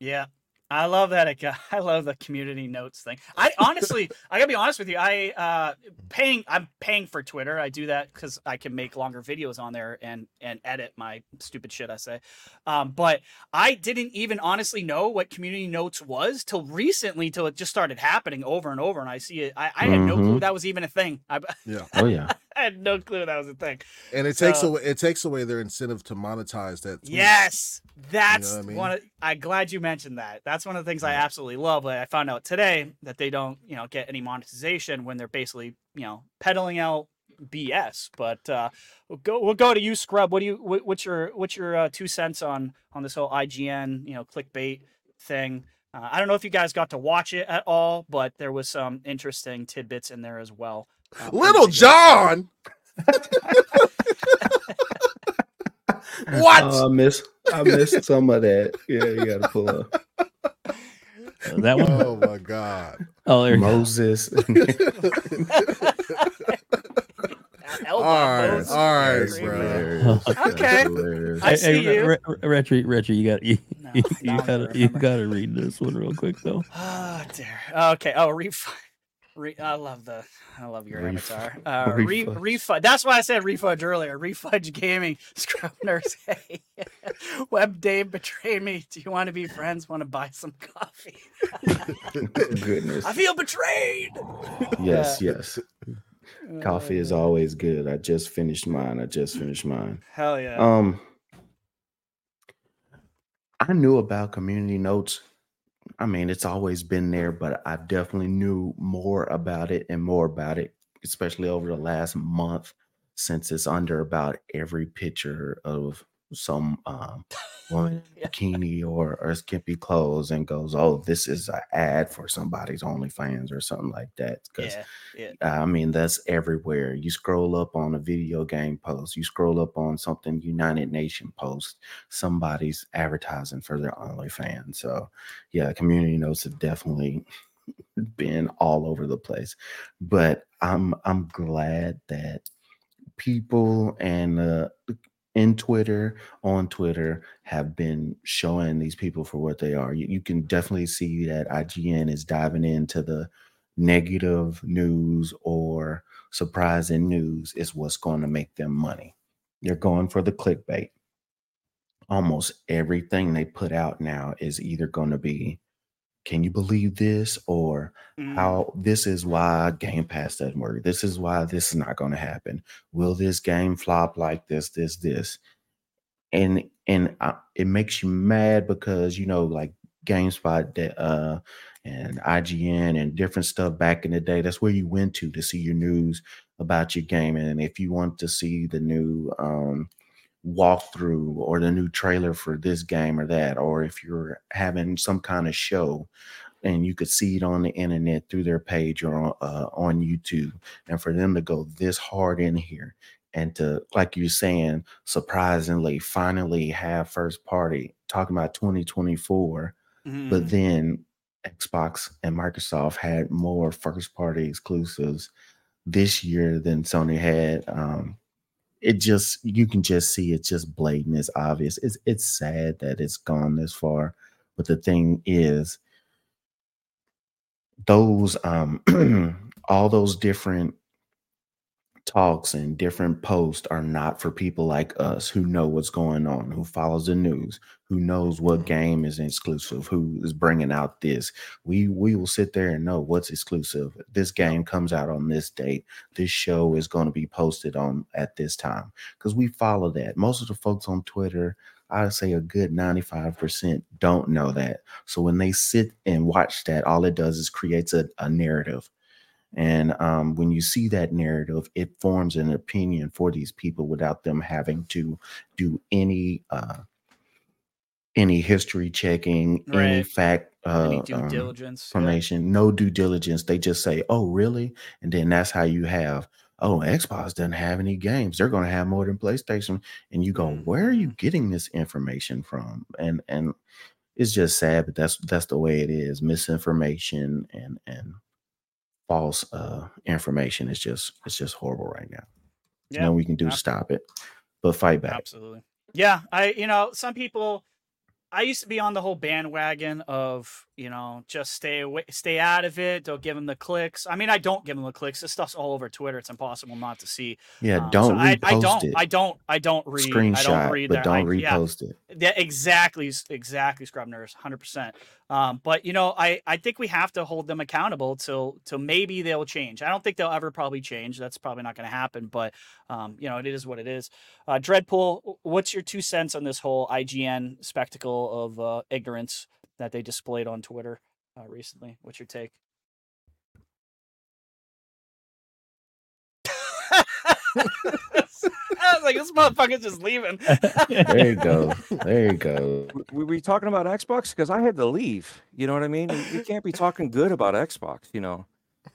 Yeah. I love that. it [laughs] I love the community notes thing. I honestly, I gotta be honest with you. I uh paying. I'm paying for Twitter. I do that because I can make longer videos on there and and edit my stupid shit I say. Um, but I didn't even honestly know what community notes was till recently, till it just started happening over and over. And I see it. I, I had no clue Mhm. that was even a thing. I, Yeah, Oh yeah. [laughs] I had no clue that was a thing. and it takes away it takes away their incentive to monetize that. tweet. Yes, that's what I mean? one. Of, I'm glad you mentioned that. That's one of the things I absolutely love. Like I found out today that they don't, you know, get any monetization when they're basically, you know, peddling out BS. But uh, we'll go. We'll go to you, Scrub. What do you? What, what's your? What's your uh, two cents on on this whole IGN, you know, clickbait thing? Uh, I don't know if you guys got to watch it at all, but there was some interesting tidbits in there as well. Uh, Little John. what? Oh, I miss I missed some of that. Yeah, you gotta pull up That one. oh my god. Oh, there. [laughs] [laughs] Moses. All right, blows. all right, bro. Okay. I see you. Re- Re- Rhetri, Rhetri, you got you, No, [laughs] you, now I'm gonna gotta you gotta read this one real quick though. Oh dear. Okay. Oh, refund. Re- I love the. I love your Ref- avatar. [laughs] Uh, re- refudge. That's why I said refudge earlier. Refudge gaming. [laughs] Scrub nurse. Hey, [laughs] Web Dave betrayed me. Do you want to be friends? Want to buy some coffee? Goodness. I feel betrayed. Yes, yes. Coffee is Uh, always good. I just finished mine. I just finished mine. Hell yeah. Um, I knew about community notes. I mean, it's always been there, but I definitely knew more about it and more about it, especially over the last month, since it's under about every picture of some um, woman [laughs] a bikini or, or skimpy clothes and goes, "Oh, this is an ad for somebody's OnlyFans or something like that." Because yeah. Yeah. I mean, that's everywhere. You scroll up on a video game post, you scroll up on something United Nation post, somebody's advertising for their OnlyFans. So, yeah, community notes have definitely [laughs] been all over the place. But I'm I'm glad that people and uh, in Twitter, on Twitter, have been showing these people for what they are. You, you can definitely see that IGN is diving into the negative news or surprising news is what's going to make them money. They're going for the clickbait. Almost everything they put out now is either going to be can you believe this? Or Mm, how this is why Game Pass doesn't work. This is why this is not going to happen. Will this game flop like this, this, this? And and uh, it makes you mad because you know, like GameSpot that uh and IGN and different stuff back in the day. That's where you went to to see your news about your game. And if you want to see the new um walkthrough or the new trailer for this game or that, or if you're having some kind of show and you could see it on the internet through their page or on, uh, on YouTube, and for them to go this hard in here and to, like you're saying, surprisingly, finally have first party talking about 2024, mhm. but then Xbox and Microsoft had more first party exclusives this year than Sony had. Um, it just you can just see it's just blatant, it's obvious. It's it's sad that it's gone this far, but the thing is, those um [clears throat] all those different talks and different posts are not for people like us who know what's going on, who follows the news, who knows what Mhm. game is exclusive, who is bringing out this. We we will sit there and know what's exclusive. This game comes out on this date. This show is going to be posted on at this time because we follow that. Most of the folks on Twitter, I'd say a good 95% don't know that. So when they sit and watch that, all it does is creates a, a narrative. And um, when you see that narrative, it forms an opinion for these people without them having to do any uh, any history checking, any Right. fact Any uh, due um, diligence. yeah. information, no due diligence. They just say, "Oh, really?" And then that's how you have. Oh, Xbox doesn't have any games. They're going to have more than PlayStation. And you go, where are you getting this information from? And and it's just sad, but that's that's the way it is. Misinformation and and false uh information is just it's just horrible right now. Yeah, nothing we can do to stop it, but fight back. Absolutely. Yeah, I you know, some people I used to be on the whole bandwagon of, you know, just stay away stay out of it, don't give them the clicks. I mean, I don't give them the clicks. This stuff's all over Twitter. It's impossible not to see. Yeah, Um, don't I, repost I don't it. I don't I don't read I Screenshot, don't read but that. don't I, yeah, repost it. yeah, exactly, exactly, scrub nurse, hundred percent. Um, but you know, I I think we have to hold them accountable till till maybe they'll change. I don't think they'll ever probably change. That's probably not going to happen. But um, you know, it is what it is. Uh, Dreadpool, what's your two cents on this whole IGN spectacle of uh, ignorance that they displayed on Twitter uh, recently? What's your take? [laughs] [laughs] [laughs] [laughs] I was like, this motherfucker's just leaving. [laughs] There you go. There you go. W- Were we talking about Xbox? Because I had to leave. You know what I mean? We- We can't be talking good about Xbox. You know.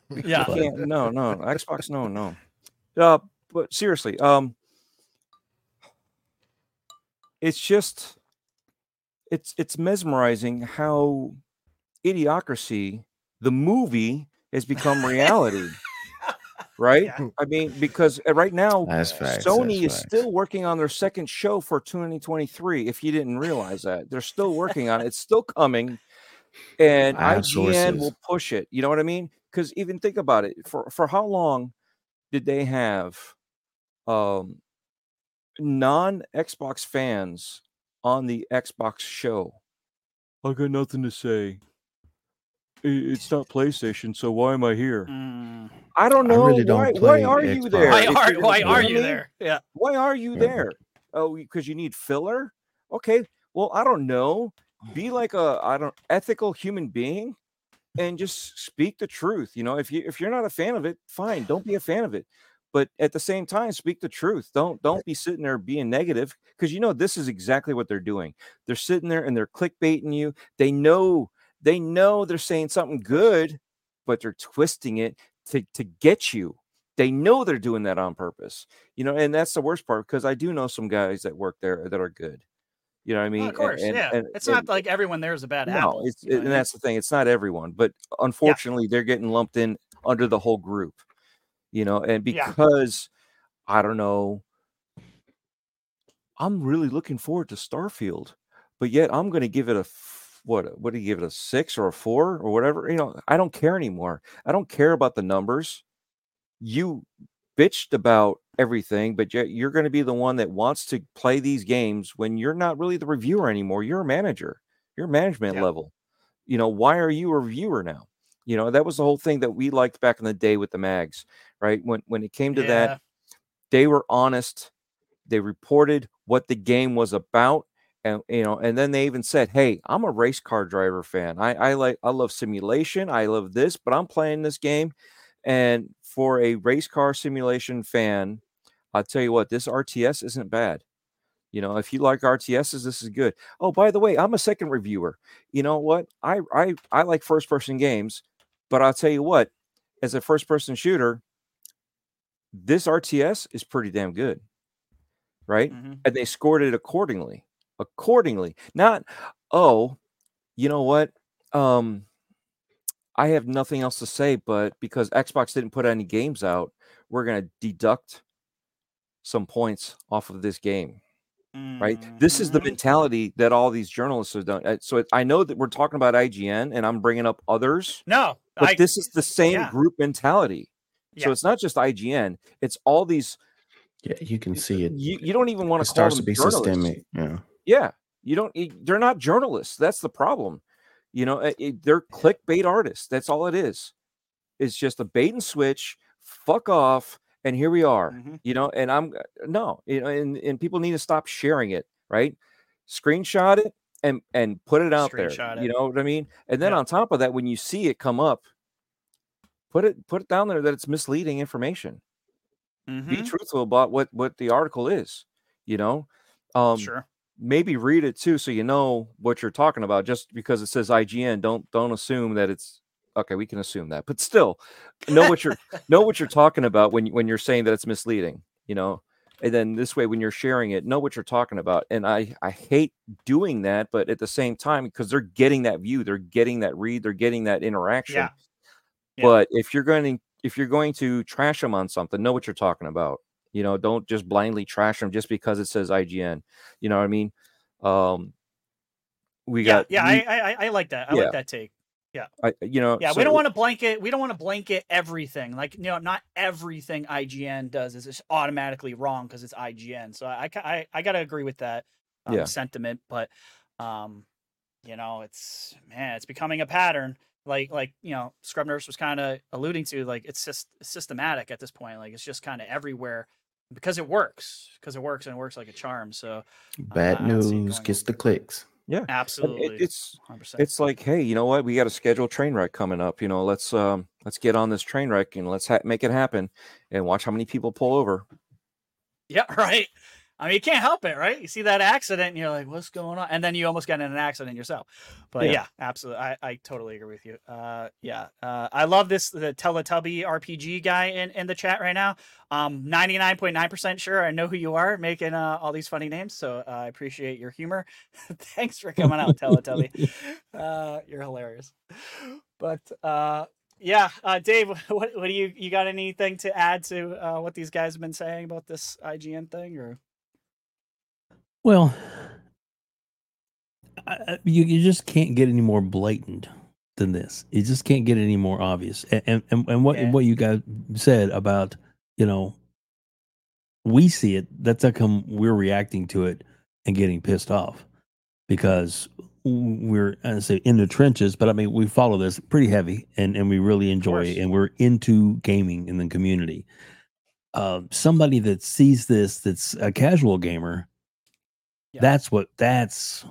We Yeah. can't. No, no. Xbox. No, no. Uh, but seriously, um, it's just, it's it's mesmerizing how idiocracy, the movie, has become reality. [laughs] right? Yeah. I mean, because uh, right now That's facts. Sony that's is facts. still working on their second show for 2023. If you didn't realize that, they're still working on it. It's still coming, and I IGN sources. will push it. You know what I mean? Because even think about it. For for how long did they have um, non Xbox fans on the Xbox show? I got nothing to say. I- It's not PlayStation, so why am I here? Mm. I don't I know. really don't why, play why are you there? Why are you're- why are you there? Yeah. Why are you Yeah. there? Oh, because you need filler? Okay. Well, I don't know. Be like a I don't ethical human being and just speak the truth. You know, if you if you're not a fan of it, fine, don't be a fan of it. But at the same time, speak the truth. Don't don't be sitting there being negative because you know this is exactly what they're doing. They're sitting there and they're clickbaiting you. They know they know they're saying something good, but they're twisting it to to get you. They know they're doing that on purpose. You know, and that's the worst part because I do know some guys that work there that are good. You know what I mean? Of course, And- yeah. and- it's and- not like everyone there is a bad no, apple. it's and that's the thing. It's not everyone, but unfortunately, they're getting lumped in under the whole group. You know, and Yeah. because I don't know, I'm really looking forward to Starfield, but yet I'm going to give it a what? Uh, what do you give it a six or a four or whatever? You know, I don't care anymore. I don't care about the numbers. You bitched about everything, but yet you're going to be the one that wants to play these games when you're not really the reviewer anymore. You're a manager. You're management level. You know, why are you a reviewer now? You know, that was the whole thing that we liked back in the day with the mags, right? When when it came to Yeah. that, they were honest. They reported what the game was about, and you know, and then they even said, "Hey, I'm a race car driver fan. I I like I love simulation. I love this, but I'm playing this game." And for a race car simulation fan, I'll tell you what, this RTS isn't bad. You know, if you like RTSs, this is good. Oh, by the way, I'm a second reviewer. You know what? I I I like first person games, but I'll tell you what, as a first person shooter, this RTS is pretty damn good. Right? Mhm. And they scored it accordingly. Accordingly. Not, oh, you know what? Um I have nothing else to say, but because Xbox didn't put any games out, we're gonna deduct some points off of this game right? This is the Mhm. mentality that all these journalists have done. Uh, So it, I know that we're talking about IGN and I'm bringing up others, No, but I, this is the same yeah. group mentality. So Yeah. it's not just IGN; it's all these. Yeah, you can see it. You, you don't even want It to call starts them to be journalists. systemic. Yeah. Yeah, you don't. They're not journalists. That's the problem. You know, it- it- they're clickbait artists. That's all it is. It's just a bait and switch. Fuck off, and here we are. Mhm. You know, and I'm no, you know, and and people need to stop sharing it. Right, screenshot it and and put it out there. Screenshot You know what I mean? And then Yeah. on top of that, when you see it come up, put it put it down there that it's misleading information. Be Mhm. truthful about what what the article is. You know, um, sure. Maybe read it too so you know what you're talking about just because it says IGN don't don't assume that it's okay we can assume that but still know what you're [laughs] know what you're talking about when when you're saying that it's misleading you know and then this way when you're sharing it know what you're talking about and I I hate doing that but at the same time because they're getting that view they're getting that read they're getting that interaction Yeah. Yeah. but if you're going to if you're going to trash them on something know what you're talking about you know don't just blindly trash them just because it says ign you know what i mean um we Yeah, got yeah, we- I, I I like that. I Yeah. like that take. Yeah. I, you know Yeah, so- we don't want to blanket. We don't want to blanket everything. Like you know, not everything IGN does is just automatically wrong because it's IGN. So I, I I gotta agree with that um, Yeah. sentiment. But um, you know, it's man, it's becoming a pattern. Like like you know, Scrub Nurse was kind of alluding to. Like it's just systematic at this point. Like it's just kind of everywhere because it works. Because it works and it works like a charm. So Bad I don't see it news going gets the clicks. yeah And it- absolutely, it's 100%. it's like hey you know what we got a scheduled train wreck coming up you know let's um let's get on this train wreck and let's ha- make it happen and watch how many people pull over Yeah, [laughs] right. I mean, you can't help it, right? You see that accident, and you're like, "What's going on?" And then you almost get in an accident yourself. But Yeah. yeah, absolutely, I, I totally agree with you. Uh, yeah, uh, I love this the Teletubby RPG guy in, in the chat right now. Um, ninety nine point nine percent sure I know who you are, making uh, all these funny names. So I appreciate your humor. [laughs] Thanks for coming out, Teletubby. [laughs] uh, you're hilarious. But uh, yeah, uh, Dave, [laughs] what what do you you got anything to add to uh, what these guys have been saying about this IGN thing, or? Well, I, you you just can't get any more blatant than this. You just can't get any more obvious. And and, and, and what Yeah. what you guys said about you know we see it. That's how come we're reacting to it and getting pissed off because we're I say in the trenches, but I mean we follow this pretty heavy and and we really enjoy it and we're into gaming in the community. Uh, somebody that sees this that's a casual gamer Yeah. that's what that's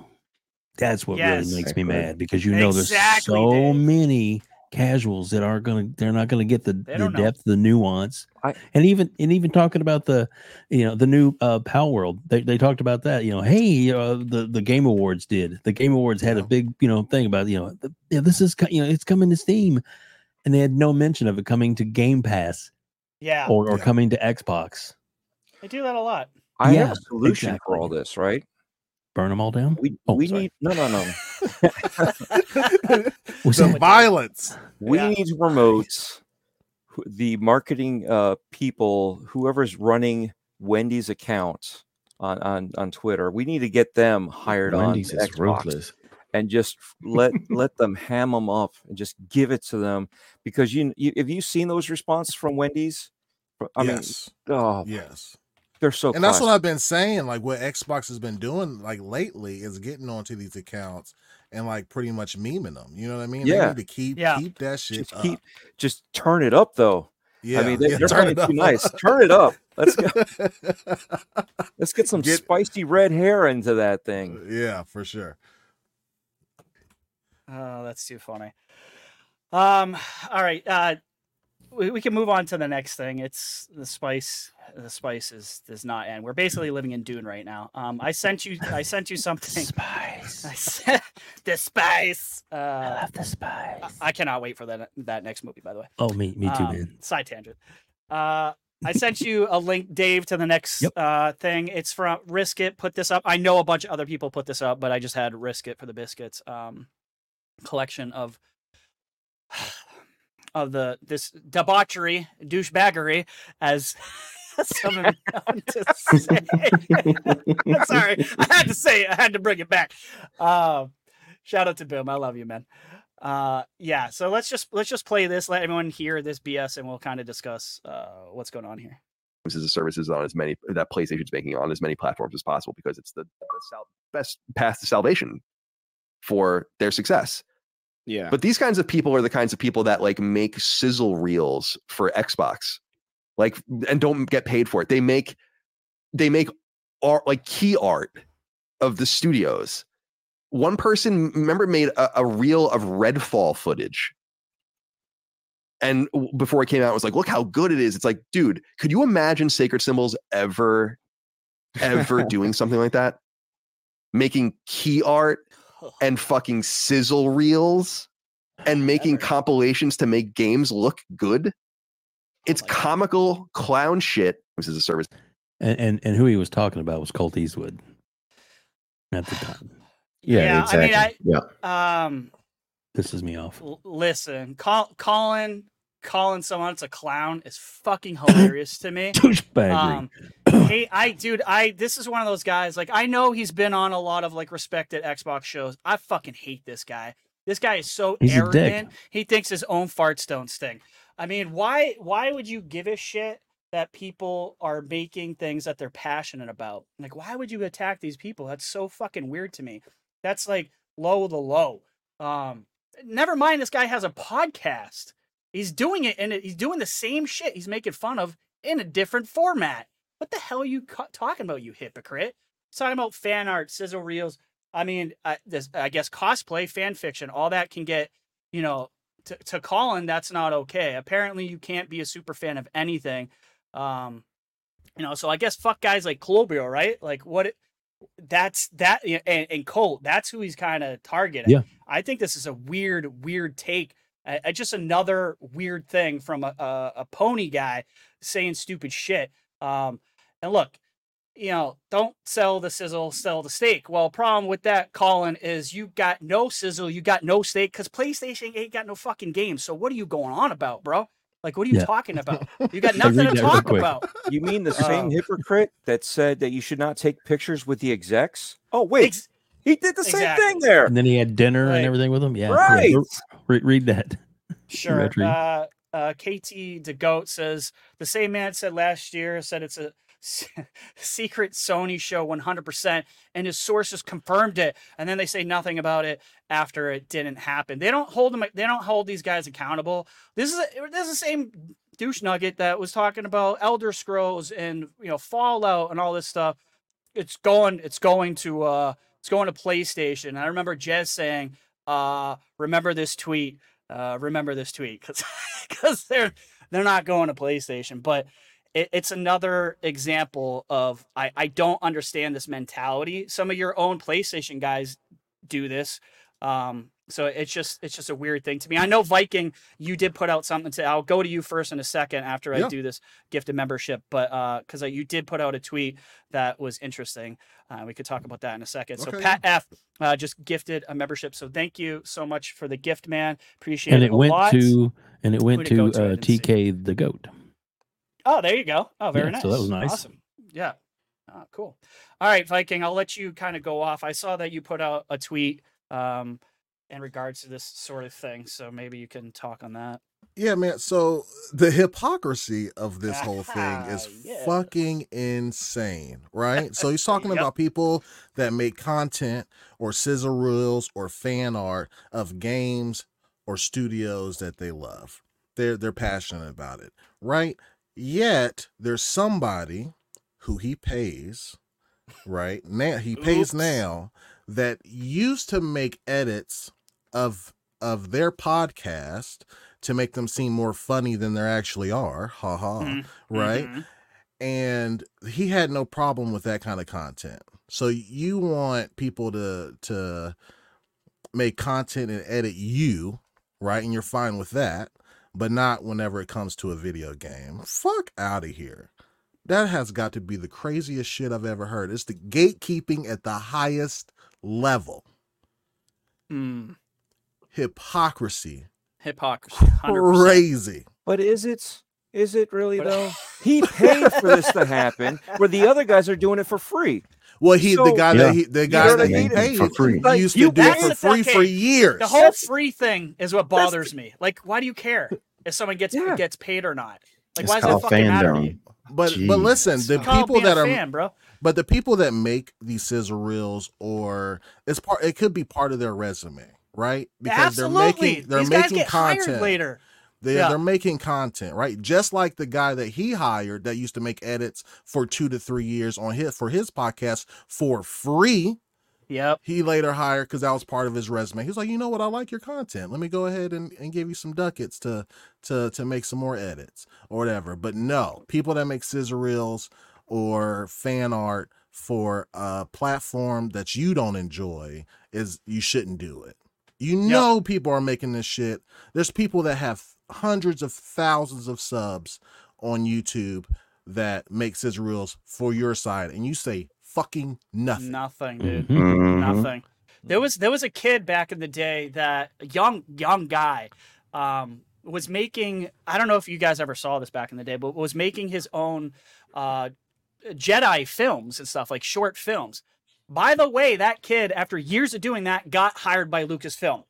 that's what Yes. really makes me mad because you know Exactly, there's so Dave. many casuals that are gonna they're not gonna get the, the depth the nuance I- and even and even talking about the you know the new uh Palworld they, they talked about that you know hey uh, the the game awards did the game awards had a big you know thing about you know the, yeah, this is co- you know it's coming to steam and they had no mention of it coming to game pass Yeah, or, or Yeah. coming to xbox they do that a lot. i have a solution exactly. for all this right burn them all down we Oh, we sorry. need no no no [laughs] [laughs] What's the violence. we Yeah. need to promote the marketing uh, people, whoever's running Wendy's account on, on on Twitter. We need to get them hired Wendy's on is Xbox ruthless. and just let [laughs] let them ham them up and just give it to them because you, you have you seen those responses from Wendy's? I yes. mean, oh, yes. They're so. and that's what. I've been saying. Like what Xbox has been doing, like lately, is getting onto these accounts and like pretty much memeing them. You know what I mean? Yeah. They need to keep Yeah. keep that shit Just up. keep, just turn it up though. yeah, I mean, they, yeah, they're turn it too up. nice. Turn it up. Let's go. [laughs] Let's get some Get- spicy red hair into that thing. yeah, for sure. Oh, that's too funny. Um, all right. Uh, we, we can move on to the next thing. It's the spice. The spice is does not end. We're basically living in Dune right now. Um, I sent you. I [laughs] sent you something. Spice. [laughs] I sent [laughs] the spice. I Uh, love the spice. I, I cannot wait for that that next movie. By the way. Oh, me, me too, Um, man. Side tangent. Uh, I sent you a link, Dave, to the next Yep. uh, thing. It's from Risk It. Put this up. I know a bunch of other people put this up, but I just had Risk It for the biscuits. Um, collection of of the this debauchery, douchebaggery, as [laughs] some of you know to say. [laughs] Sorry, I had to say it. I had to bring it back. Uh, shout out to Boom. I love you, man. Uh, yeah. So let's just let's just play this. Let everyone hear this BS, and we'll kind of discuss uh, what's going on here. services and services on as many that PlayStation's making on as many platforms as possible because it's the, the sal- best path to salvation for their success. Yeah. But these kinds of people are the kinds of people that like make sizzle reels for Xbox, like and don't get paid for it. They make they make art like key art of the studios. One person remember made a, a reel of Redfall footage. And before it came out, it was like, look how good it is. It's like, dude, could you imagine Sacred Symbols ever, ever [laughs] doing something like that? Making key art [sighs] and fucking sizzle reels and making Ever. compilations to make games look good. It's my God. comical clown shit. This is a service. And, and and who he was talking about was Colt Eastwood at the time. Yeah, [sighs] Yeah, I mean, exactly. yeah. Um, Pisses me off. l- listen, call, calling calling someone it's a clown is fucking hilarious to me. [laughs] Um, hey, I dude, I this is one of those guys. Like, I know he's been on a lot of like respected Xbox shows. I fucking hate this guy. This guy is so He's arrogant. He thinks his own farts don't stink. I mean, why why would you give a shit that people are making things that they're passionate about? Like, why would you attack these people? That's so fucking weird to me. That's like low the low. Um, never mind, this guy has a podcast. He's doing it and he's doing the same shit he's making fun of in a different format. What the hell are you talking about, you hypocrite? He's talking about fan art, sizzle reels. I mean, I, this, I guess cosplay, fan fiction, all that can get, you know, to, to Colin, that's not okay. Apparently, you can't be a super fan of anything. Um, you know, so I guess fuck guys like Colobio, right? Like, what? It, that's that, and, and Colt. That's who he's kind of targeting. Yeah. I think this is a weird, weird take. Uh, just another weird thing from a, a, a pony guy saying stupid shit. Um, and look, you know, don't sell the sizzle, sell the steak. Well, problem with that, Colin, is you got no sizzle, you got no steak, because PlayStation ain't got no fucking games. So what are you going on about, bro? Like, what are you Yeah. talking about? You got [laughs] nothing to talk about. You mean the same Uh, hypocrite that said that you should not take pictures with the execs? Oh wait, Ex- he did the same thing there. and then he had dinner Right. and everything with him. Yeah. yeah. Right. Re- read that. [laughs] Sure. Rhetri. Uh, uh, KT DeGoat says the same man said last year said it's a [laughs] secret Sony show 100%, and his sources confirmed it. And then they say nothing about it after it didn't happen. They don't hold them. They don't hold these guys accountable. This is a, this is the same douche nugget that was talking about Elder Scrolls and you know Fallout and all this stuff. It's going. It's going to. uh It's going to PlayStation. I remember Jez saying, uh, "Remember this tweet." uh, remember this tweet because [laughs] they're they're not going to PlayStation. But it, it's another example of I I don't understand this mentality. Some of your own PlayStation guys do this. Um, so it's just it's just a weird thing to me. I know Viking, you did put out something to. I'll go to you first in a second after I Yeah. do this gifted membership, but uh, because you did put out a tweet that was interesting. Uh, we could talk about that in a second. So Pat F uh, just gifted a membership. So thank you so much for the gift, man. Appreciate and it it went lot. to and it went Who'd it to, to? Uh, didn't. TK the goat. Oh, there you go. Oh, very Yeah, nice. so that was nice. Awesome. Yeah. Oh, cool. All right, Viking. I'll let you kind of go off. I saw that you put out a tweet um, in regards to this sort of thing, so maybe you can talk on that. Yeah, man. So the hypocrisy of this whole thing is Yeah. fucking insane, right? So he's [laughs] talking Yep. about people that make content or sizzle reels or fan art of games or studios that they love. They're they're passionate about it, right? Yet there's somebody who he pays, right? Now he pays Oops. now that used to make edits of of their podcast to make them seem more funny than they actually are. Ha ha. Mhm, Right? mhm. And he had no problem with that kind of content. So you want people to to make content and edit you, right? And you're fine with that, but not whenever it comes to a video game. Fuck out of here. That has got to be the craziest shit I've ever heard. It's the gatekeeping at the highest level. Mm, Hypocrisy. hypocrisy. 100%. Crazy. But is it? Is it really But- though? [laughs] He paid for this to happen, where the other guys are doing it for free. Well, he the guy Yeah. that he the guy what that he paid For free. Like, used you to do it for free fucking- for years. The whole That's- free thing is what that's- bothers me. Like, why do you care if someone gets Yeah. gets paid or not? Like, It's why does that called fucking matter to fandom. you? but but listen, the It's people that are fan, bro. but the people that make these sizzle reels or it's part it could be part of their resume, right? Absolutely. they're making they're These making content. later. They, Yeah. They're making content, right? Just like the guy that he hired that used to make edits for two to three years on his for his podcast for free. Yep. He later hired because that was part of his resume. He was like, you know what, I like your content. Let me go ahead and, and give you some ducats to to to make some more edits or whatever. But no, people that make sizzle reels or fan art for a platform that you don't enjoy is you shouldn't do it. You know people are making this shit. There's people that have hundreds of thousands of subs on YouTube that make sizzle reels for your side, and you say fucking nothing. Nothing, dude. Mhm. Mhm. Nothing. There was there was a kid back in the day that a young young guy um, was making. I don't know if you guys ever saw this back in the day, but was making his own uh, Jedi films and stuff like short films. By the way, that kid, after years of doing that, got hired by Lucasfilm.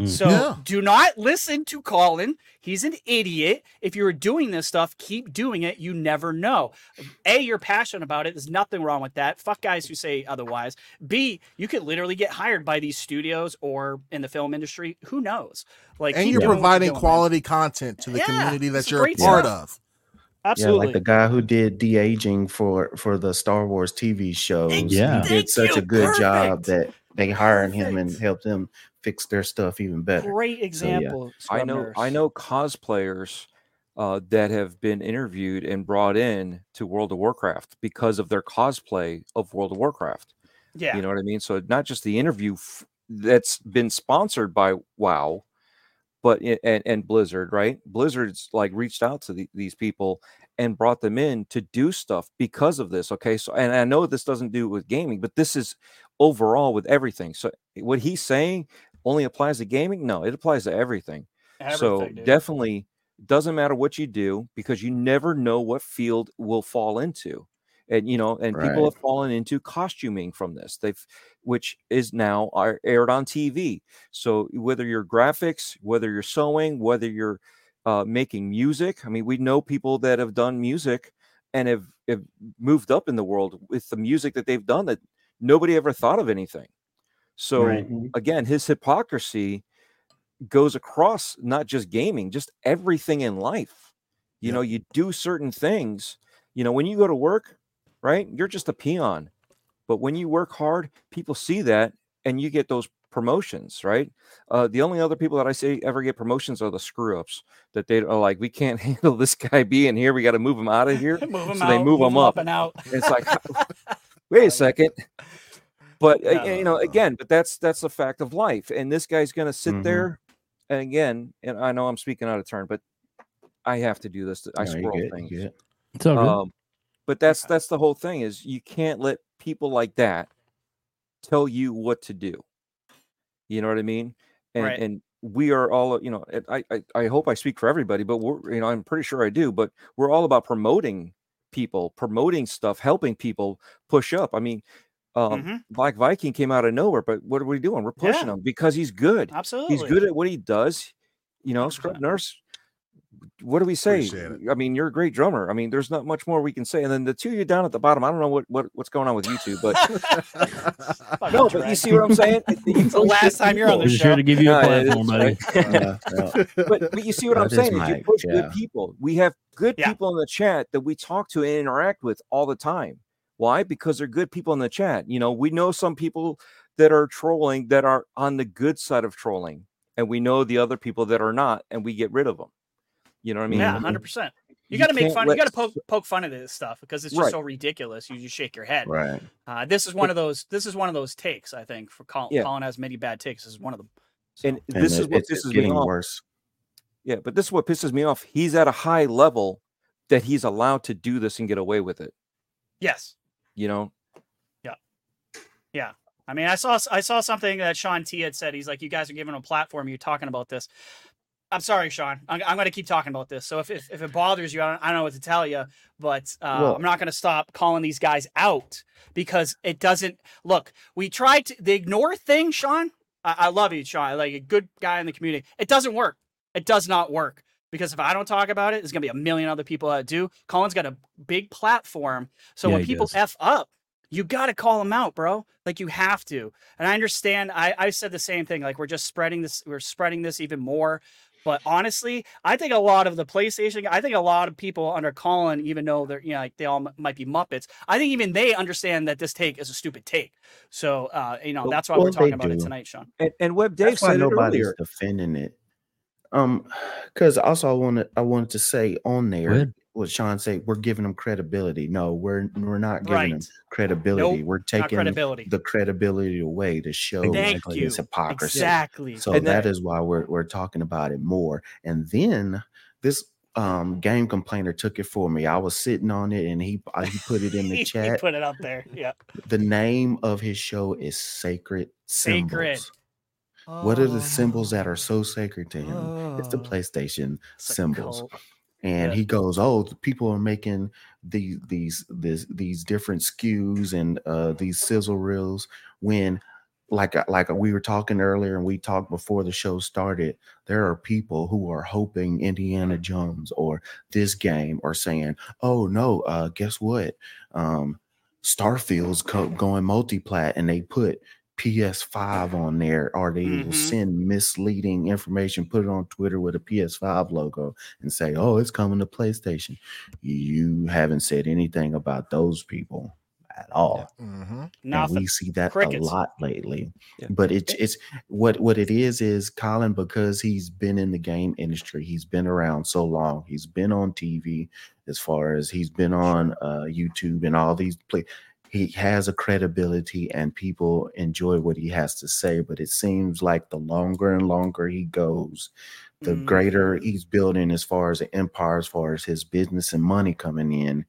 Mm. So Yeah. do not listen to Colin. He's an idiot. If you're doing this stuff, keep doing it. You never know. A, you're passionate about it. There's nothing wrong with that. Fuck guys who say otherwise. B, you could literally get hired by these studios or in the film industry. Who knows? Like, and you're providing doing, man. quality content to the Yeah, community that you're a part stuff. of. Absolutely. Yeah, like the guy who did de aging for for the Star Wars TV shows. Yeah. he did such you. a good job that they hired him and helped them fix their stuff even better. Great example. I know I know cosplayers uh, that have been interviewed and brought in to World of Warcraft because of their cosplay of World of Warcraft. Yeah. You know what I mean? So not just the interview f- that's been sponsored by WoW, but and, and Blizzard, right? Blizzard's like reached out to the, these people and brought them in to do stuff because of this. Okay, so and I know this doesn't do with gaming, but this is overall with everything. So eh, what he's saying only applies to gaming? No, it applies to everything. so dude. definitely doesn't matter what you do because you never know what field will fall into and you know and people have fallen into costuming from this they've which is now are aired on tv so whether you're graphics whether you're sewing whether you're uh, making music i mean we know people that have done music and have, have moved up in the world with the music that they've done that nobody ever thought of anything so Right. again his hypocrisy goes across not just gaming, just everything in life. You Yeah. know, you do certain things. You know, when you go to work, right? You're just a peon. But when you work hard, people see that and you get those promotions, right? Uh, the only other people that I say ever get promotions are the screw ups that they are like, we can't [laughs] handle this guy being here. We got to move him out of here. [laughs] move him so out, they move him up. and out. It's like, [laughs] wait a second. But uh, you know, again, but that's that's a fact of life. And this guy's gonna sit Mhm. there, and again, and I know I'm speaking out of turn, but I have to do this. I No, you squirrel good, things. It's all good. Um, but that's that's the whole thing is you can't let people like that tell you what to do. You know what I mean? And Right. and we are all you know. I, I I hope I speak for everybody, but we're you know I'm pretty sure I do. But we're all about promoting people, promoting stuff, helping people push up. I mean. Um, Mhm. Black Viking came out of nowhere, but what are we doing? We're pushing Yeah. him because he's good. Absolutely. He's good at what he does. You know, Scrub Nurse what do we say? I mean, you're a great drummer. I mean, there's not much more we can say. And then the two of you down at the bottom, I don't know what, what what's going on with you two, but [laughs] no, but you see what I'm saying? It's the last time you're on the show. here to give you a [laughs] No, platform, buddy. is, right? [laughs] Yeah, yeah. but but you see what I'm saying? is you push yeah. good people. We have good Yeah. people in the chat that we talk to and interact with all the time. Why? Because they're good people in the chat. You know, we know some people that are trolling that are on the good side of trolling, and we know the other people that are not, and we get rid of them. You know what I mean? yeah, hundred percent. You got to make fun. let You got to poke poke fun at this stuff because it's just Right. so ridiculous. You just shake your head. Right. Uh, this is one of those. This is one of those takes. I think for Colin, Yeah. Colin has many bad takes. This is one of them. So, And And this it- is what this is pisses me getting off. worse. Yeah, but this is what pisses me off. He's at a high level that he's allowed to do this and get away with it. yes, You know, Yeah. Yeah. I mean, I saw I saw something that Sean T had said. He's like, "You guys are giving him a platform. You're talking about this." I'm sorry, Sean. I'm, I'm going to keep talking about this. So if, if, if it bothers you, I don't, I don't know what to tell you, but uh, Well- I'm not going to stop calling these guys out because it doesn't look. We tried to the ignore thing, Sean. I, I love you, Sean. Like a good guy in the community. It doesn't work. It does not work because if I don't talk about it, there's going to be a million other people that do. Colin's got a big platform, so Yeah, when people does. f up, you got to call them out, bro. Like you have to. And I understand. I I said the same thing. Like we're just spreading this. We're spreading this even more. But honestly, I think a lot of the PlayStation. I think a lot of people under Colin, even though they're you know like they all m- might be Muppets. I think even they understand that this take is a stupid take. So uh, you know Well- that's why well, we're talking they about it tonight, Sean. and, and Web Dave That's said it nobody's earlier. defending it. Um, because also I wanted I wanted to say on there ahead. What Sean said. We're giving them credibility. No, we're we're not giving them Right. credibility. Nope, we're taking credibility. the credibility away to show Thank like, you. his hypocrisy. Exactly. So And that that- is why we're we're talking about it more. And then this um game complainer took it for me. I was sitting on it and he uh, he put it in the He- [laughs] he chat. put it up there. Yeah. The name of his show is Sacred Sacred. Symbols. What are the Oh, symbols that are so sacred to him? It's the oh, PlayStation it's symbols. cult. And Yeah. he goes, "Oh, people are making these these this, these different skews and uh, these sizzle reels when." Like, like we were talking earlier, and we talked before the show started. There are people who are hoping Indiana Jones or this game are saying, "Oh no, uh, guess what? Um, Starfield's co- going multiplat," and they put PS5 on there, or they Mhm. will send misleading information, put it on Twitter with a PS5 logo, and say, "Oh, it's coming to PlayStation." You haven't said anything about those people at all. hmm And we see that Crickets. a lot lately. Yeah. But it's it's what what it is is Colin because he's been in the game industry. He's been around so long. He's been on TV as far as he's been on uh, YouTube and all these play. He has a credibility and people enjoy what he has to say. But it seems like the longer and longer he goes, the Mm. greater he's building as far as the empire, as far as his business and money coming in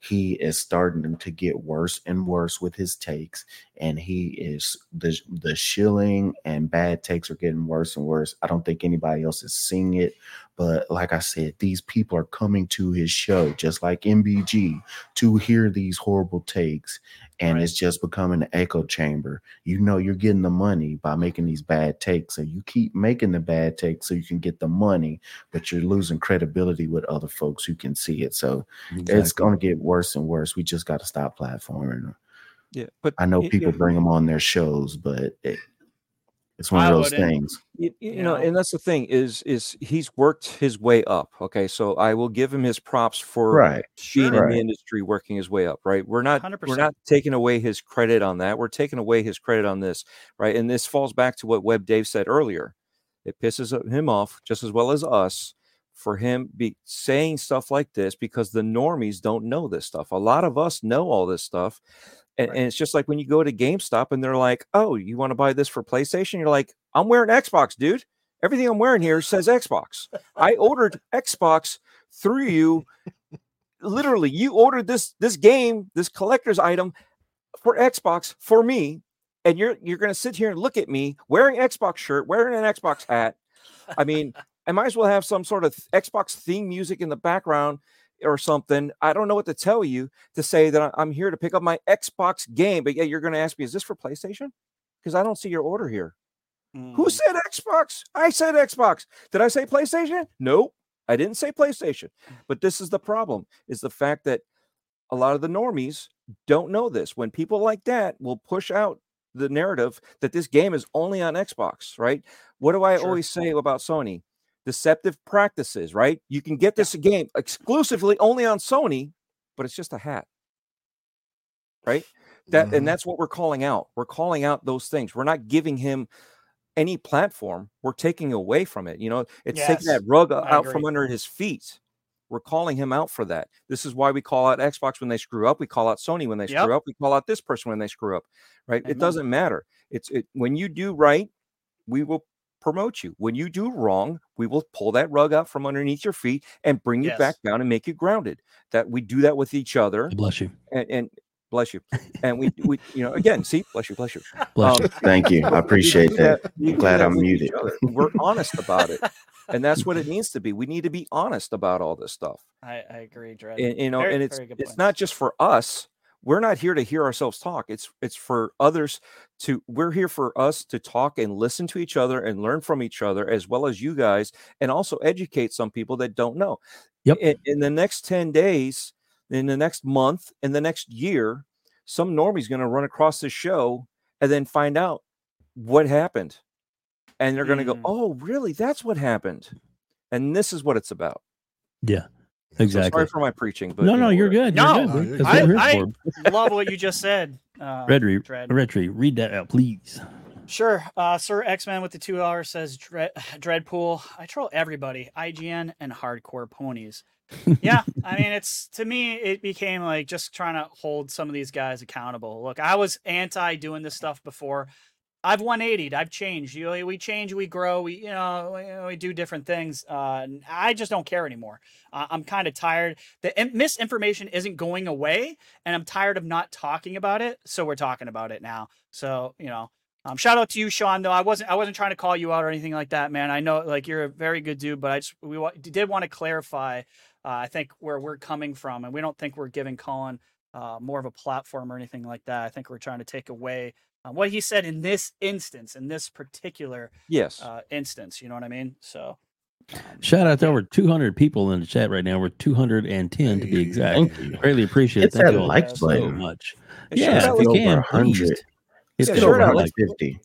he is starting to get worse and worse with his takes and he is the the shilling and bad takes are getting worse and worse. I don't think anybody else is seeing it but like i said these people are coming to his show just like mbg to hear these horrible takes and Right. it's just becoming an echo chamber you know you're getting the money by making these bad takes so you keep making the bad takes so you can get the money but you're losing credibility with other folks who can see it so it's going to get worse and worse. We just got to stop platforming. Yeah, but I know people y- bring them on their shows, but it, it's one of those things. you, you You know, know? and that's the thing is is he's worked his way up. Okay, so I will give him his props for Right. being in Right. the industry, working his way up. Right, we're not we're not taking away his credit on that. We're taking away his credit on this. Right, and this falls back to what Web Dave said earlier. It pisses him off just as well as us for him be saying stuff like this because the normies don't know this stuff. A lot of us know all this stuff. And, and it's just like when you go to GameStop and they're like, "Oh, you want to buy this for PlayStation?" You're like, "I'm wearing Xbox, dude. Everything I'm wearing here says Xbox. I ordered Xbox through you. Literally, you ordered this this game, this collector's item for Xbox for me, and you're you're gonna sit here and look at me wearing Xbox shirt, wearing an Xbox hat. I mean, I might as well have some sort of Xbox theme music in the background or something. I don't know what to tell you to say that I'm here to pick up my Xbox game, but yeah, you're going to ask me, is this for PlayStation? Because I don't see your order here. Who Mm. said Xbox? I said Xbox. Did I say PlayStation? Nope. I didn't say PlayStation, but this is the problem: is the fact that a lot of the normies don't know this. When people like that will push out the narrative that this game is only on Xbox, right? What do I Sure. always say about Sony? Deceptive practices, right? You can get this game exclusively only on Sony, but it's just a hat. Right? That Mhm. and that's what we're calling out. We're calling out those things. We're not giving him any platform. We're taking away from it. You know, it's taking that rug I out from under his feet. We're calling him out for that. This is why we call out Xbox when they screw up. We call out Sony when they Yep. screw up. We call out this person when they screw up. Right? Amen. It doesn't matter. It's it when you do right, we will promote you. When you do wrong, we will pull that rug out from underneath your feet and bring you back down and make you grounded. That we do that with each other Bless you. and, and bless you. [laughs] And we we you know again, see, bless you, bless you. Bless Um, you. [laughs] Thank you. I appreciate do that. I'm glad that I'm muted. We're honest about it. And that's what it [laughs] needs to be. We need to be honest about all this stuff. I, I agree, Dread. And you know, Very- and it's it's not just for us. We're not here to hear ourselves talk. It's it's for others to we're here for us to talk and listen to each other and learn from each other as well as you guys and also educate some people that don't know. Yep. In, in the next 10 days, in the next month, in the next year, some normie's going to run across this show and then find out what happened. And they're going to Mm. go, "Oh, really? That's what happened." And this is what it's about. Yeah. So Exactly. sorry for my preaching, but no, you no, you're good. No, you're No, good. you're That's good. what I- Love what you just said, uh, [laughs] Rhetri, Dread. Rhetri, read that out, please. Sure. Uh, Sir X Men with the two hours says Dread, [sighs] Dreadpool. I troll everybody, IGN and hardcore ponies. yeah, I mean, it's to me, it became like just trying to hold some of these guys accountable. Look, I was anti doing this stuff before. I've 180'd. I've changed. You know, we change, we grow, we you know, we, do different things. Uh, I just don't care anymore. Uh, I'm kind of tired. The in- misinformation isn't going away, and I'm tired of not talking about it. So we're talking about it now. So you know, um, shout out to you, Sean. Though I wasn't, I wasn't trying to call you out or anything like that, man. I know, like, you're a very good dude, but I just we wa- did want to clarify. Uh, I think where we're coming from, and we don't think we're giving Colin uh, more of a platform or anything like that. I think we're trying to take away uh, what he said in this instance, in this particular Yes. uh, instance. You know what I mean? So. um, Shout out to over 200 people in the chat right now. We're 210 to be exact. Thank. Greatly appreciate it. Thank that you all like so button. much. Hey, Yeah, if you over can, 100. It's Hit Yeah, sure, over now, over let's- like 50.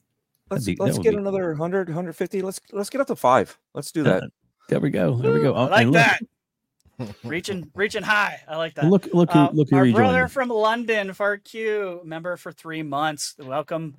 let's be- let's get be- another 100 150 let's let's get up to five let's do that There we go. There we go. I Oh, like and look, that. Reaching, reaching high. I like that. Look, look who, Uh, look who our rejoined. brother from London, FarQ, member for three months. Welcome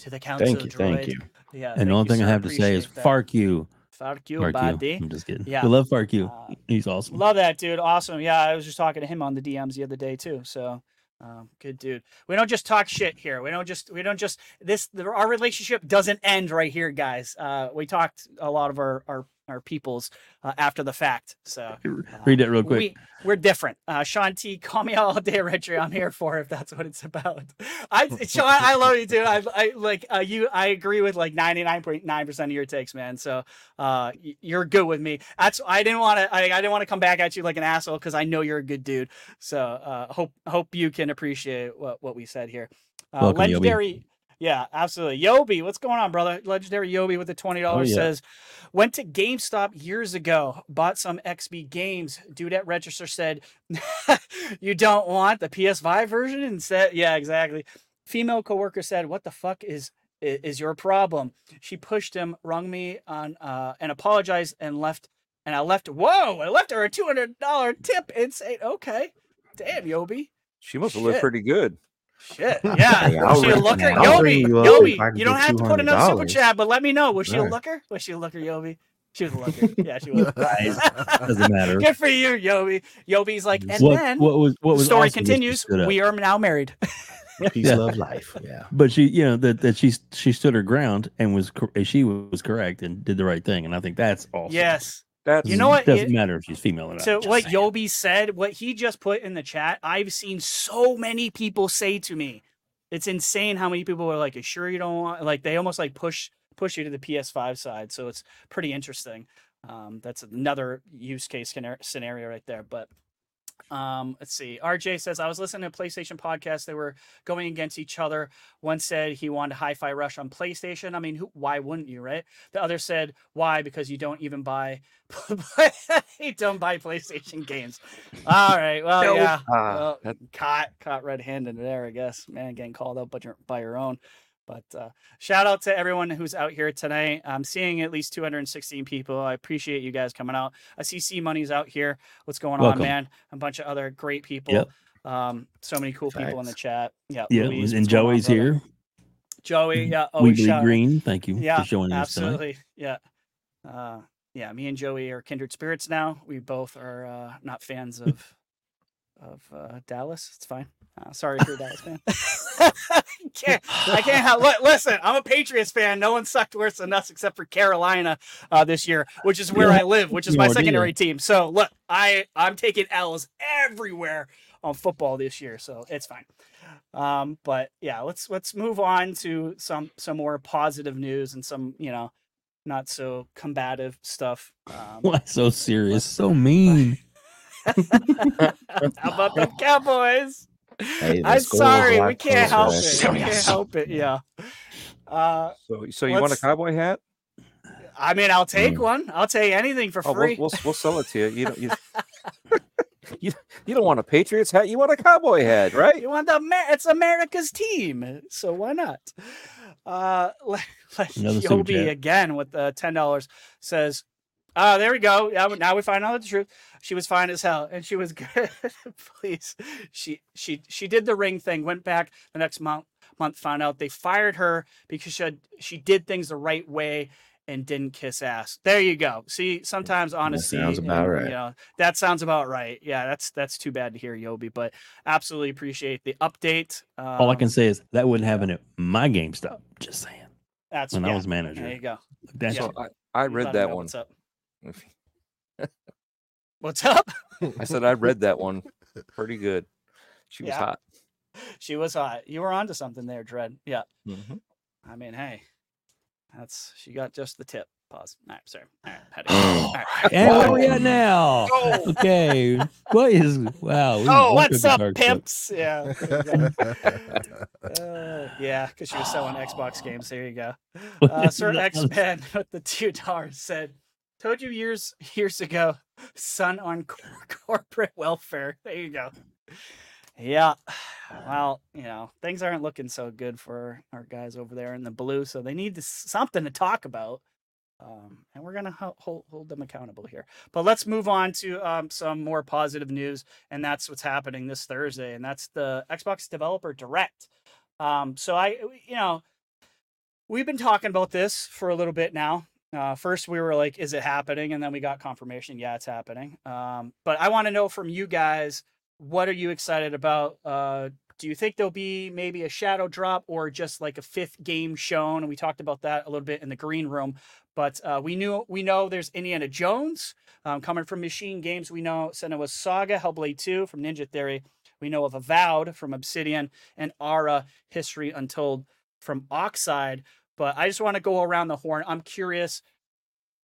to the council. Thank you. Thank you. Yeah. and the only you, thing I have to say is Appreciate that. Fark you. Fuck you, Fark you. buddy. I'm just kidding. Yeah. I love Fark you. Uh, He's awesome. Love that dude. Awesome. Yeah, I was just talking to him on the DMs the other day too. So, um, good dude. We don't just talk shit here. We don't just we don't just this. The, our relationship doesn't end right here, guys. Uh, we talked a lot of our our our peoples uh, after the fact. So uh, Read that real quick. We, we're different. Uh, Sean T, call me all day, Retro. I'm here for if that's what it's about. I, [laughs] Sean, I love you, dude. I, I like uh, you. I agree with like 99.9 percent of your takes, man. So uh, you're good with me. That's I didn't want to. I, I didn't want to come back at you like an asshole because I know you're a good dude. So uh, hope hope you can appreciate what what we said here. Uh, Welcome, Yobi. Yeah, absolutely. Yobi, what's going on, brother? Legendary Yobi with the twenty dollars Oh, yeah. says, went to GameStop years ago, bought some XB games. Dude at register said, [laughs] "You don't want the PS5 version instead." Yeah, exactly. Female coworker said, "What the fuck is is your problem?" She pushed him, rung me on, uh, and apologized, and left. And I left. Whoa! I left her a two hundred dollar tip and say, "Okay, damn, Yobi." she must have Shit. pretty good Shit. [laughs] Yeah. Hey, was she a ring- looker? Yobi, you up if I Yobi, you don't have to put another super $200. chat, but let me know. Was she a looker? Was she a looker, Yobi? She was a looker. [laughs] Yeah, she was. Doesn't matter. [laughs] Good for you, Yobi. Yobi's like, and what, then what was what the was story awesome continues. We are now married. Peace, Yeah. love, life. Yeah. but she, you know, that that she she stood her ground and was cor- she was correct and did the right thing, and I think that's awesome. yes. That's You know what? Doesn't It- matter if she's female or not. So just what saying. Yobi said, what he just put in the chat, I've seen so many people say to me, it's insane how many people are like, "You sure you don't want?" Like they almost like push push you to the PS5 side. So it's pretty interesting. Um, that's another use case scenario right there. But Um, let's see. RJ says I was listening to a PlayStation podcast. They were going against each other. One said he wanted Hi-Fi Rush on PlayStation. I mean, who, why wouldn't you, right? The other said why because you don't even buy [laughs] you don't buy PlayStation games. All right. Well, No. yeah. Ah, well, that- caught caught red-handed there, I guess. Man, getting called out by your, by your own. But uh, shout out to everyone who's out here tonight. I'm seeing at least 216 people. I appreciate you guys coming out. I see C Money's out here. What's going Welcome. on, man? A bunch of other great people. Yep. Um, so many cool people in the chat. Yeah. Yeah, Louise, and going on, Joey's here. Joey, yeah. Oh, Weebly shout- Green, thank you Yeah, for joining us tonight. absolutely. Yeah. Uh, yeah, me and Joey are kindred spirits now. We both are uh, not fans [laughs] of of uh, Dallas. It's fine. Uh, sorry if you're a Dallas fan. [laughs] [laughs] [laughs] can't, I can't help. li- Listen, I'm a Patriots fan. No one sucked worse than us except for Carolina uh, this year, which is where I live, which is my are, do you? secondary team. So look, I I'm taking L's everywhere on football this year, so it's fine. Um, but yeah, let's let's move on to some some more positive news and some you know not so combative stuff. Um, Why so serious? So mean. [laughs] how about the [laughs] Cowboys? Hey, I'm score was a sorry, we can't help it. actually. We can't help it. Yeah. Uh, So, so you want a cowboy hat? I mean, I'll take Mm. one. I'll take anything for Oh, we'll, free. we'll we'll sell it to you. You don't you, [laughs] you, you don't want a Patriots hat. You want a cowboy hat, right? You want the it's America's team, so why not? Uh, [laughs] le- le- Another Yobi again with the ten dollars says, "Ah, there we go. Now, now we find out the truth. She was fine as hell, and she was [laughs] good. Please, she she she did the ring thing. Went back the next month. Month found out they fired her because she had, she did things the right way." And didn't kiss ass. There you go. See, sometimes honesty. that sounds about and, right. You know, that sounds about right. Yeah, that's that's too bad to hear, Yobi. But absolutely appreciate the update. Um, All I can say is that wouldn't happen at my GameStop. Just saying. that's When yeah, I was manager. There you go. That's Yeah. So I, I You let read 'em that know one. [laughs] What's up? I said I read that one. Pretty good. She was Yeah. hot. she was hot. You were onto something there, Dread. Yeah. Mhm. I mean, hey, that's she got just the tip. Pause. All right, sorry. All right, had to. [gasps] All right. And where we at now? Okay. What is wow? Oh, what's up, dark side. pimps? Yeah. there you go. [laughs] Uh, yeah, because she was selling Xbox games. There you go. [laughs] Uh, Sir X Men [laughs] with the two dollars said, "Told you years years ago, son on cor- [laughs] corporate welfare." There you go. Yeah, well, you know things aren't looking so good for our guys over there in the blue, so they need to, something to talk about. Um, and we're gonna ho- hold, hold them accountable here. But let's move on to um, some more positive news, and that's what's happening this Thursday, and that's the Xbox Developer Direct. Um, so I, you know, we've been talking about this for a little bit now. Uh, first, we were like, "Is it happening?" And then we got confirmation, yeah, it's happening. Um, but I want to know from you guys, what are you excited about? Uh, do you think there'll be maybe a shadow drop or just like a fifth game shown? And we talked about that a little bit in the green room. But uh, we knew we know there's Indiana Jones um, coming from Machine Games. We know Senua's Saga, Hellblade 2 from Ninja Theory. We know of Avowed from Obsidian and Ara History Untold from Oxide. But I just want to go around the horn. I'm curious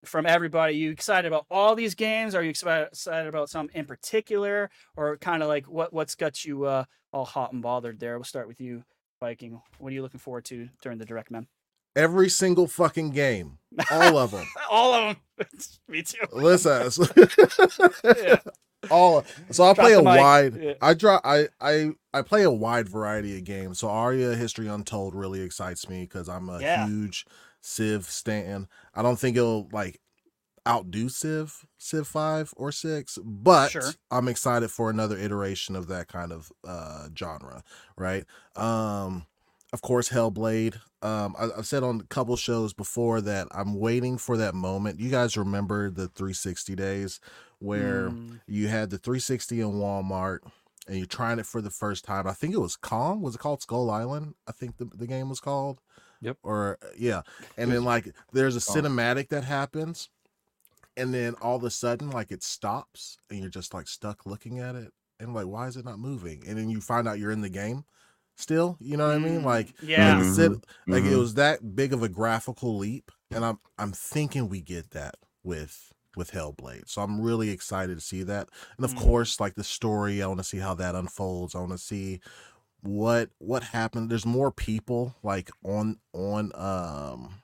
from everybody. You excited about all these games? Are you excited excited about some in particular, or kind of like what what's got you uh, all hot and bothered there? We'll start with you, Viking. What are you looking forward to during the direct, man? Every single fucking game, all of them. [laughs] all of them. [laughs] Me too. Listen, [laughs] Yeah. All. So I play a mic. wide. Yeah. I draw. I I I play a wide variety of games. So Ara History Untold really excites me because I'm a Yeah. huge Civ stan. I don't think it'll like outdo Civ, Civ five or six, but Sure. I'm excited for another iteration of that kind of uh genre. Right. Um. Of course, Hellblade. Um, I, I've said on a couple shows before that I'm waiting for that moment. You guys remember the 360 days where Mm, you had the 360 in Walmart and you're trying it for the first time. I think it was Kong. Was it called Skull Island? I think the, the game was called. Yep. Or yeah. And then like there's a Kong. cinematic that happens and then all of a sudden like it stops and you're just like stuck looking at it and like why is it not moving? And then you find out you're in the game still, you know what I mean? mm, Like yeah. like, the cin- like it Mhm. was that big of a graphical leap and I'm I'm thinking we get that with with Hellblade. So I'm really excited to see that. And of Mhm. course, like the story, I want to see how that unfolds. I want to see what what happened. There's more people like on on um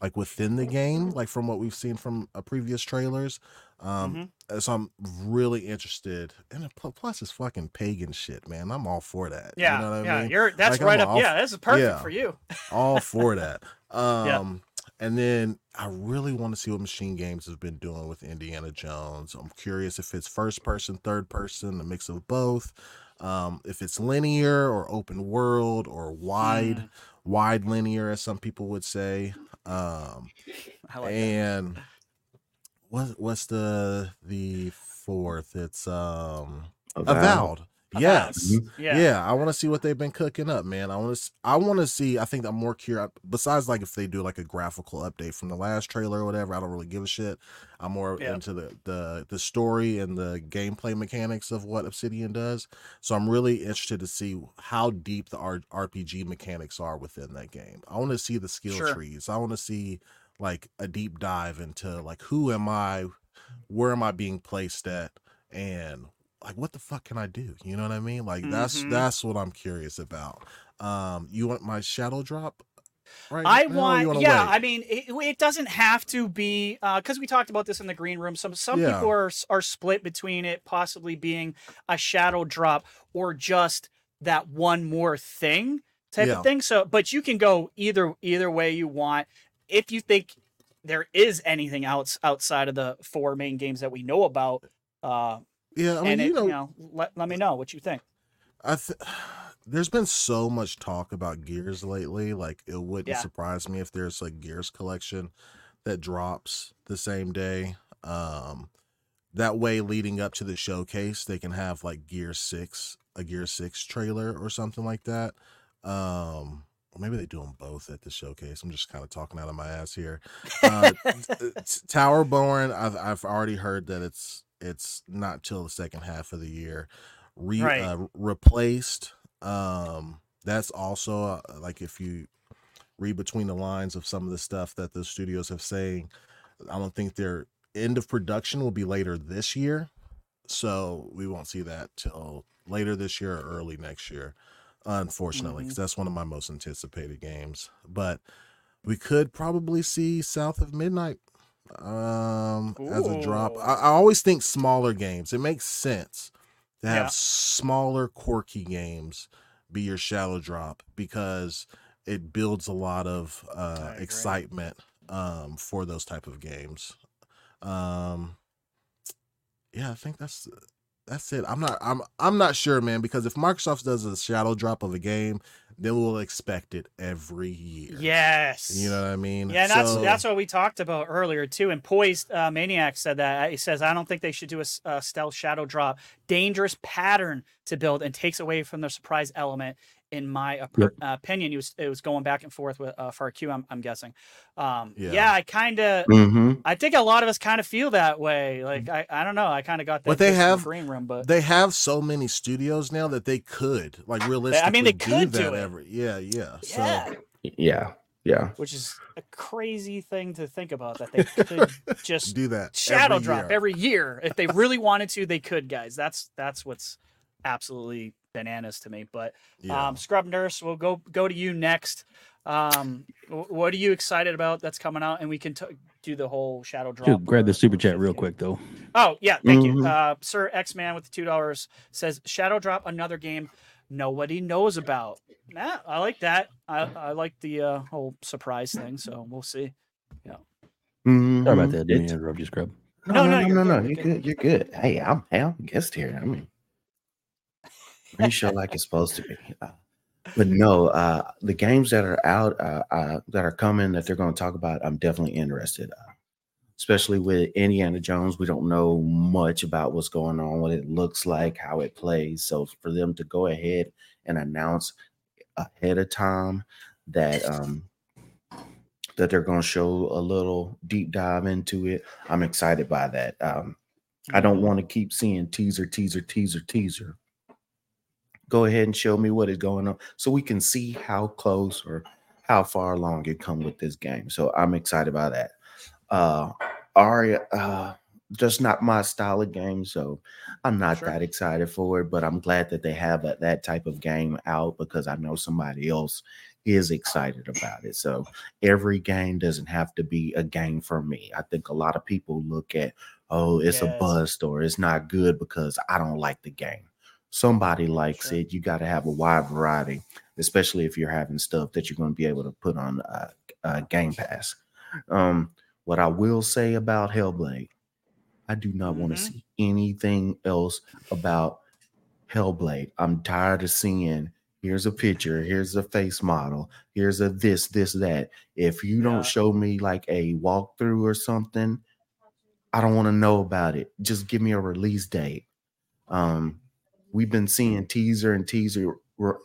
like within the game, like from what we've seen from uh, previous trailers. Um, Mhm. uh, so I'm really interested. And plus, it's fucking pagan shit, man. I'm all for that. Yeah, you know what I yeah, mean? you're that's Like, I'm right up. all yeah, this is perfect yeah. for you. all for [laughs] that. Um and then I really want to see what Machine Games has been doing with Indiana Jones. I'm curious if it's first person, third person, a mix of both. Um, if it's linear or open world or wide, Mm. wide linear, as some people would say. Um, I like that. and what what's the the fourth? It's um Avowed. Avowed. Yes. Yeah. Yeah, I want to see what they've been cooking up, man. I want to. I want to see. I think I'm more curious. Besides, like if they do like a graphical update from the last trailer or whatever, I don't really give a shit. I'm more Yeah. into the the the story and the gameplay mechanics of what Obsidian does. So I'm really interested to see how deep the R- RPG mechanics are within that game. I want to see the skill Sure. trees. I want to see like a deep dive into like who am I, where am I being placed at, and like what the fuck can I do? You know what I mean? Like that's Mhm. that's what I'm curious about. Um, you want my shadow drop? Right. I now, want, yeah. wait? I mean, it, it doesn't have to be because we talked about this in the green room. Some some Yeah. people are are split between it possibly being a shadow drop or just that one more thing type Yeah. of thing. So, but you can go either either way you want. If you think there is anything else outside of the four main games that we know about, uh, yeah. I mean, and it, you know, you know, let, let me know what you think. I th- [sighs] there's been so much talk about Gears lately. Like it wouldn't Yeah. surprise me if there's a Gears collection that drops the same day. Um, that way, leading up to the showcase, they can have like Gear Six, a Gear Six trailer or something like that. Um, or maybe they do them both at the showcase. I'm just kind of talking out of my ass here. Uh, [laughs] t- t- Towerborn, I've I've already heard that it's it's not till the second half of the year. Re, Right. uh, replaced. Um, that's also uh, like if you read between the lines of some of the stuff that the studios have saying, I don't think their end of production will be later this year. So we won't see that till later this year or early next year, unfortunately, because that's one of my most anticipated games. But we could probably see South of Midnight um as a drop. I, I always think smaller games. It makes sense to have Yeah. smaller quirky games be your shadow drop because it builds a lot of uh excitement um for those type of games. Um yeah, I think that's that's it. I'm not I'm I'm not sure, man, because if Microsoft does a shadow drop of a game, then we'll expect it every year. Yes. You know what I mean? Yeah, and that's So- that's what we talked about earlier too. And Poised uh, Maniac said that he says I don't think they should do a stealth shadow drop. Dangerous pattern to build and takes away from the surprise element. In my op- Yep. uh, opinion, it was it was going back and forth with uh, FarQ. I'm, I'm guessing. Um, yeah. Yeah. I kind of Mm-hmm. I think a lot of us kind of feel that way. Like I, I don't know. I kind of got that. But they gist from the have- green room, but they have so many studios now that they could like realistically I mean, they do could that do it. every yeah yeah yeah, so Yeah. Yeah. which is a crazy thing to think about that they could [laughs] just do that shadow every drop year. every year if they really wanted to they could guys that's that's what's absolutely bananas to me but yeah. um scrub nurse we'll go go to you next um what are you excited about that's coming out and we can t- do the whole shadow drop Should grab the super chat real quick though. oh yeah thank you Mhm. uh sir x-man with the two dollars says shadow drop another game nobody knows about nah, i like that i i like the uh whole surprise thing so we'll see Mhm. Sorry about that. Didn't It's- interrupt you, Scrub. No, No, no, no, no, you're no, no. good, You're you're good. You're good. Hey, I'm hey, I'm a guest here. I mean, pretty sure like it's supposed to be. Uh, but no, uh, the games that are out, uh, uh, that are coming, that they're going to talk about, I'm definitely interested. Uh, especially with Indiana Jones, we don't know much about what's going on, what it looks like, how it plays. So for them to go ahead and announce ahead of time that um, that they're going to show a little deep dive into it. I'm excited by that. Um, I don't want to keep seeing teaser, teaser, teaser, teaser. Go ahead and show me what is going on so we can see how close or how far along you come with this game. So I'm excited by that. Uh, Ara, uh, just not my style of game, so I'm not Sure. that excited for it. But I'm glad that they have that, that type of game out because I know somebody else is excited about it. So every game doesn't have to be a game for me. I think a lot of people look at, oh, it's a Yes. bust or it's not good because I don't like the game. Somebody likes Sure. it. You got to have a wide variety, especially if you're having stuff that you're going to be able to put on uh, uh, Game Pass. Um, what I will say about Hellblade, I do not want Mhm. to see anything else about Hellblade. I'm tired of seeing here's a picture, here's a face model, here's a this, this, that. If you Yeah. don't show me like a walkthrough or something, I don't want to know about it. Just give me a release date. Um, we've been seeing teaser and teaser.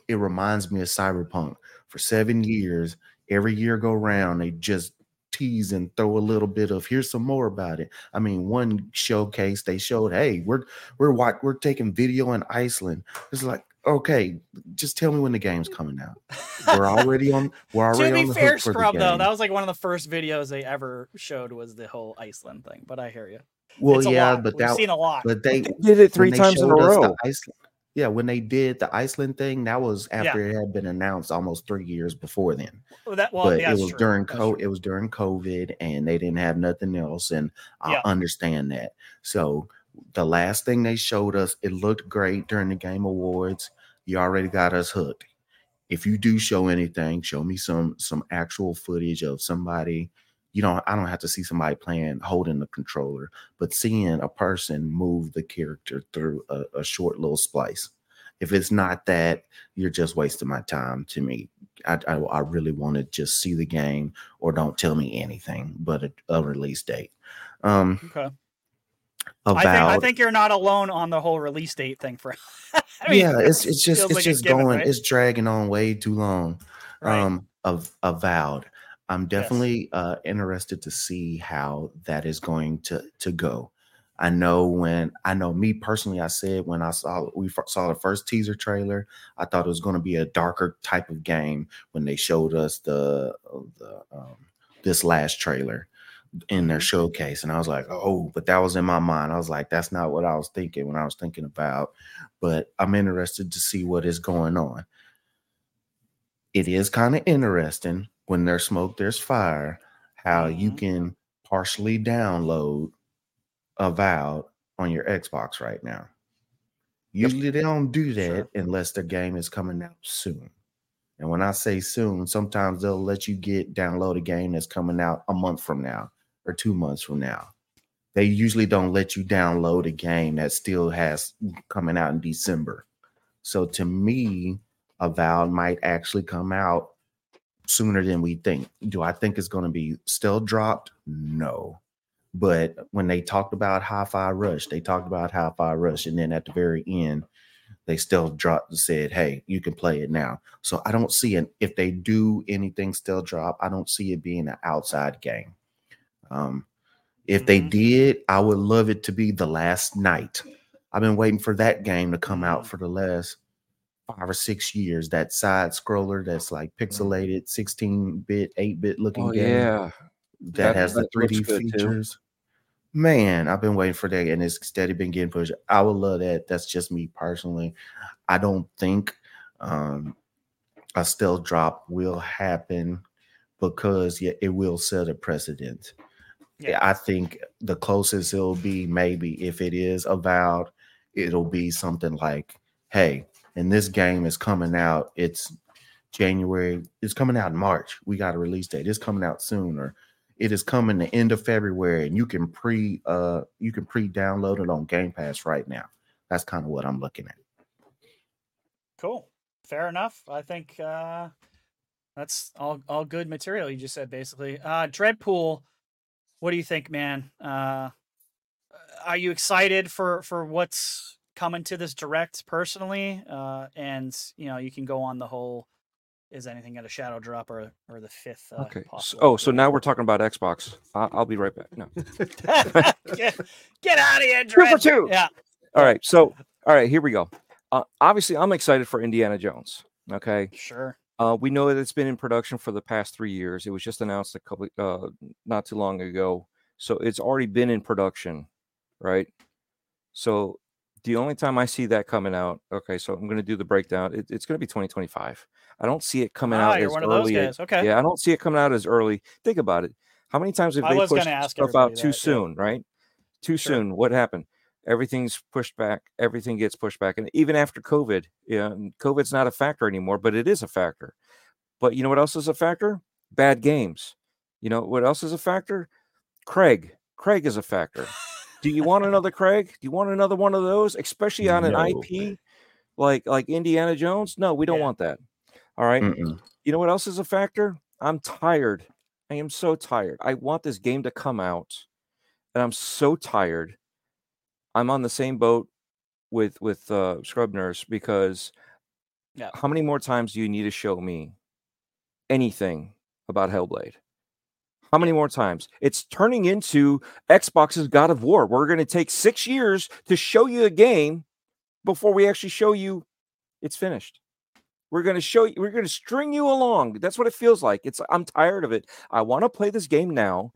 It reminds me of Cyberpunk. For seven years, every year go round, they just tease and throw a little bit of here's some more about it. I mean, one showcase they showed, hey, we're we're we're taking video in Iceland. It's like, okay, just tell me when the game's coming out. We're already on. We're [laughs] already to on be the fair, hook for the Scrub though, that was like one of the first videos they ever showed was the whole Iceland thing. But I hear you. Well, it's yeah, but We've that seen a lot. but they Did it three times in a showed us the row. Iceland- yeah, when they did the Iceland thing, that was after it had been announced almost three years before then. Well, that well, but yeah, it was true. during That's co- it was during COVID, and they didn't have nothing else, and I Yeah. understand that. So the last thing they showed us, it looked great during the Game Awards. You already got us hooked. If you do show anything, show me some some actual footage of somebody. You don't. I don't have to see somebody playing holding the controller, but seeing a person move the character through a, a short little splice. If it's not that, you're just wasting my time. To me, I I, I really want to just see the game, or don't tell me anything but a, a release date. Um, Okay. avowed. I think I think you're not alone on the whole release date thing for [laughs] I mean, yeah, it's it's [laughs] just it's like just given, going, right? it's dragging on way too long. Right. Um, of avowed. I'm definitely uh interested to see how that is going to to go. I know when I know me personally, I said when I saw we saw the first teaser trailer, I thought it was going to be a darker type of game when they showed us the uh, the um, this last trailer in their Mhm. showcase, and I was like, oh, but that was in my mind. I was like, that's not what I was thinking when I was thinking about. But I'm interested to see what is going on. It is kind of interesting when there's smoke, there's fire. How you Mhm. can partially download Avowed on your Xbox right now. Usually they don't do that Sure. unless their game is coming out soon. And when I say soon, sometimes they'll let you get download a game that's coming out a month from now or two months from now. They usually don't let you download a game that still has coming out in December. So to me, Avowed might actually come out sooner than we think. Do I think it's going to be still dropped? No. But when they talked about Hi-Fi Rush, they talked about Hi-Fi Rush, and then at the very end, they still dropped and said, "Hey, you can play it now." So I don't see an if they do anything still drop, I don't see it being an outside game. Um, if they Mhm. did, I would love it to be the last night. I've been waiting for that game to come out Mhm. for the last five or six years. That side scroller that's like pixelated, 16 bit, 8 bit looking Oh game yeah, that, That- has the that looks 3D good, too. features. Man, I've been waiting for that, and it's steady been getting pushed. I would love that. That's just me personally. I don't think um, a stealth drop will happen because yeah, it will set a precedent. Yeah. I think the closest it'll be maybe if it is avowed, it'll be something like, "Hey, and this game is coming out. It's January. It's coming out in March. We got a release date. It's coming out soon, or it is coming the end of February, and you can pre uh you can pre download it on Game Pass right now. That's kind of what I'm looking at. Cool. Fair enough. I think uh that's all all good material you just said basically. Uh Dreadpool, what do you think, man? Uh are you excited for for what's coming to this direct personally? Uh and you know, you can go on the whole is anything at a shadow drop or or the fifth uh, okay. So, oh, so now we're talking about Xbox. I- I'll be right back. No. [laughs] get, get out of here, Two for two. Yeah. All right. So, all right, here we go. Uh, obviously, I'm excited for Indiana Jones. Okay. Sure. Uh, we know that it's been in production for the past three years. It was just announced a couple, uh, not too long ago. So it's already been in production right? So the only time I see that coming out, okay, so I'm going to do the breakdown. It, it's going to be 2025. I don't see it coming Ah, out as one of those early. guys. Okay. Yeah, I don't see it coming out as early. Think about it. How many times have I they pushed stuff out too that, yeah. soon, right? Too Sure. soon. What happened? Everything's pushed back. Everything gets pushed back. And even after COVID, yeah, COVID's not a factor anymore, but it is a factor. But you know what else is a factor? Bad games. You know what else is a factor? Craig. Craig is a factor. Do you want another Craig? Do you want another one of those, especially on an No. IP like like Indiana Jones? No, we don't Yeah. want that. All right. Mm-mm. You know what else is a factor? I'm tired. I am so tired. I want this game to come out, and I'm so tired. I'm on the same boat with with uh, Scrub Nurse because Yeah. how many more times do you need to show me anything about Hellblade? How many more times? It's turning into Xbox's God of War. We're going to take six years to show you a game before we actually show you it's finished. We're going to show you, we're going to string you along. That's what it feels like. It's, I'm tired of it. I want to play this game now.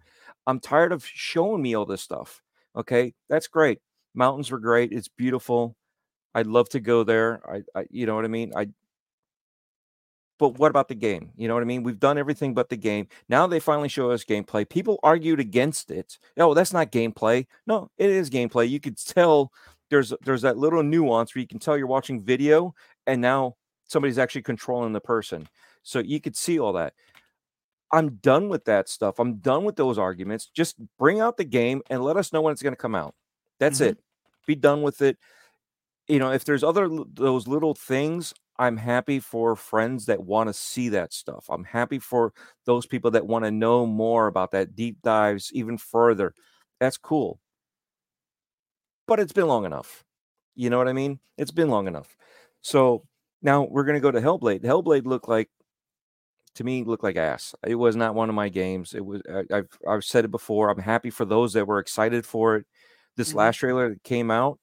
I'm tired of showing me all this stuff. Okay. That's great. Mountains were great. It's beautiful. I'd love to go there. I, I you know what I mean? I, but what about the game? You know what I mean? We've done everything but the game. Now they finally show us gameplay. People argued against it. Oh, that's not gameplay. No, it is gameplay. You could [laughs] tell there's there's that little nuance where you can tell you're watching video and now somebody's actually controlling the person. So you could see all that. I'm done with that stuff. I'm done with those arguments. Just bring out the game and let us know when it's going to come out. That's Mhm. it. Be done with it. You know, if there's other those little things, I'm happy for friends that want to see that stuff. I'm happy for those people that want to know more about that deep dives even further. That's cool. But it's been long enough. You know what I mean? It's been long enough. So now we're going to go to Hellblade. Hellblade looked like to me looked like ass. It was not one of my games. It was I, I've I've said it before. I'm happy for those that were excited for it. This Mhm. last trailer that came out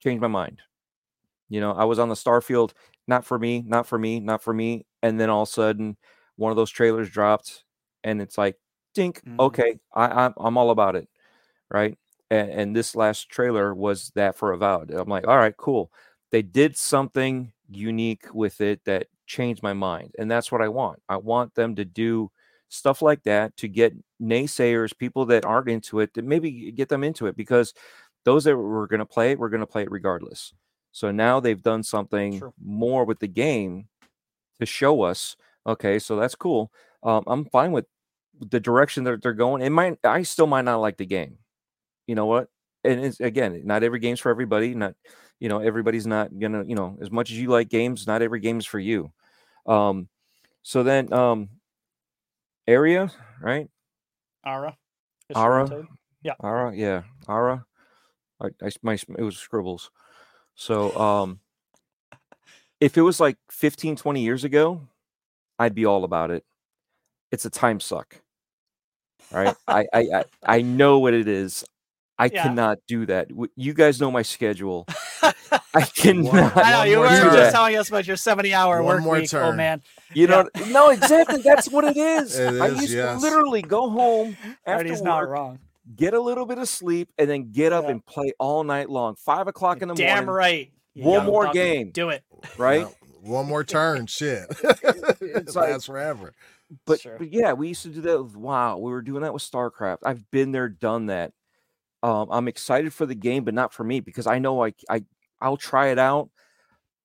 changed my mind. You know, I was on the Starfield, not for me, not for me, not for me, and then all of a sudden, one of those trailers dropped, and it's like, dink, Mhm. okay, I, I'm I'm all about it, right? And, and this last trailer was that for Avowed. I'm like, all right, cool. They did something unique with it that changed my mind, and that's what I want. I want them to do stuff like that to get naysayers, people that aren't into it, to maybe get them into it because those that were going to play it, were going to play it regardless. So now they've done something more with the game to show us. Okay, so that's cool. Um, I'm fine with the direction that they're going. It might, I still might not like the game. You know what? And it's again, not every game's for everybody. Not, you know, everybody's not gonna, you know, as much as you like games, not every game's for you. Um, so then, um, area, right? Ara. Ara? Yeah. Ara, yeah, Ara. I, I my it was scribbles. So um if it was like 15 20 years ago, I'd be all about it. It's a time suck. Right? I, I I I know what it is. I Yeah. cannot do that. You guys know my schedule. [laughs] I cannot. I know you more were turn. just telling us about your 70 hour One work more week. Oh man. You know, no, exactly. That's what it is. It I is, used yes. to literally go home after Artie's not work, wrong. Get a little bit of sleep, and then get up Yeah. and play all night long. Five o'clock in the Damn morning, Damn right. You One young more game. Do it. right? Yeah, one more turn, shit. [laughs] It's it like- lasts forever. But, Sure. but yeah, we used to do that. With, wow, we were doing that with StarCraft. I've been there, done that. Um, I'm excited for the game, but not for me because I know I I I'll try it out,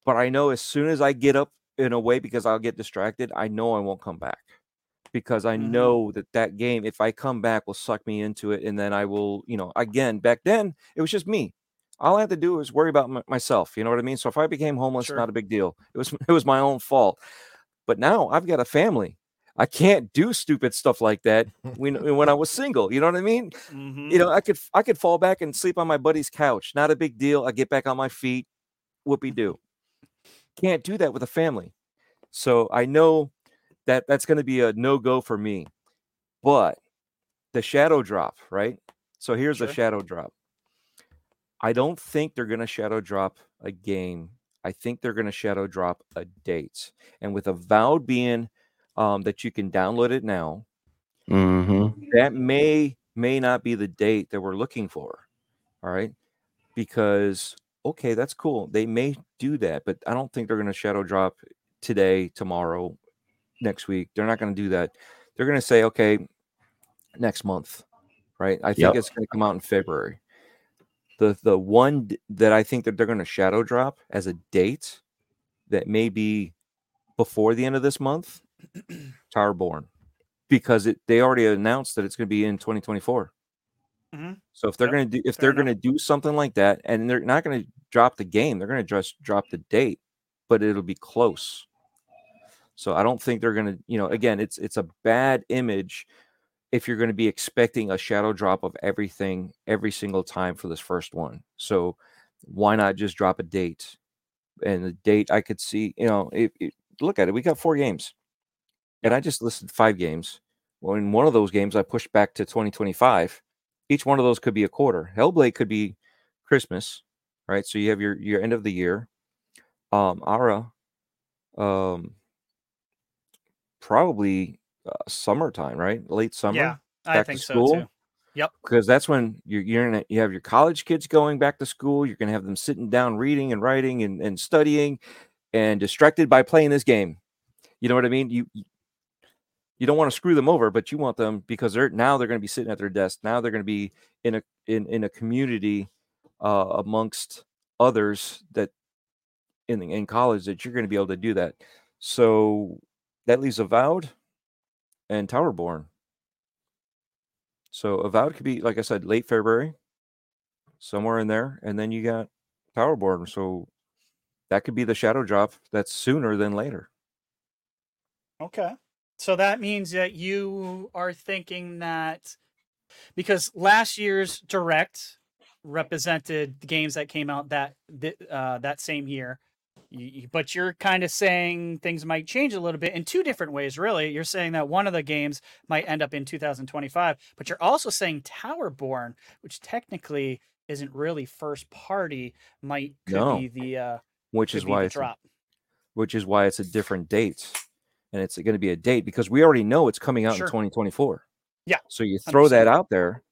but I know as soon as I get up in a way because I'll get distracted, I know I won't come back because I Mhm. know that that game, if I come back, will suck me into it, and then I will, you know, again back then it was just me. All I had to do was worry about my, myself. You know what I mean? So if I became homeless, Sure. not a big deal. It was [laughs] it was my own fault. But now I've got a family. I can't do stupid stuff like that when [laughs] when I was single. You know what I mean? Mhm. You know, I could I could fall back and sleep on my buddy's couch. Not a big deal. I get back on my feet. Whoopie do. Can't do that with a family. So I know that that's going to be a no go for me. But the shadow drop, right? So here's the Sure. shadow drop. I don't think they're going to shadow drop a game. I think they're going to shadow drop a date. And with a Avowed being um, that you can download it now, Mm-hmm. that may may not be the date that we're looking for. All right. Because, okay, that's cool. They may do that, but I don't think they're going to shadow drop today, tomorrow, next week. They're not going to do that. They're going to say, okay, next month. Right. I think Yep. it's going to come out in February. The the one that I think that they're going to shadow drop as a date that may be before the end of this month, [clears throat] Towerborn, because it they already announced that it's going to be in 2024. Mhm. So if they're Yep, going to do if fair they're going to do something like that, and they're not going to drop the game, they're going to just drop the date, but it'll be close. So I don't think they're going to, you know, again, it's it's a bad image if you're going to be expecting a shadow drop of everything every single time for this first one. So why not just drop a date? And the date I could see, you know, it, it- look at it. We got four games, and I just listed five games. Well, in one of those games, I pushed back to 2025. Each one of those could be a quarter. Hellblade could be Christmas, right? So you have your your end of the year. Um, Ara, um, probably uh, summertime, right? Late summer Yeah, I back to think so school? too. Yep. because that's when you're you're gonna you have your college kids going back to school. You're gonna have them sitting down reading and writing and, and studying, and distracted by playing this game. You know what I mean? You you- don't want to screw them over, but you want them because they're now they're going to be sitting at their desk. Now they're going to be in a in in a community uh, amongst others that in in college that you're going to be able to do that. So that leaves Avowed and Towerborn. So Avowed could be, like I said, late February, somewhere in there, and then you got Towerborn. So that could be the shadow drop that's sooner than later. Okay. So that means that you are thinking that because last year's direct represented the games that came out that uh, that same year, you, but you're kind of saying things might change a little bit in two different ways. Really, you're saying that one of the games might end up in 2025, but you're also saying Towerborn, which technically isn't really first party, might could No. be the uh, Which is why it's a, drop. which is why it's a different date, and it's going to be a date because we already know it's coming out Sure. in 2024. Yeah, So you throw that out there,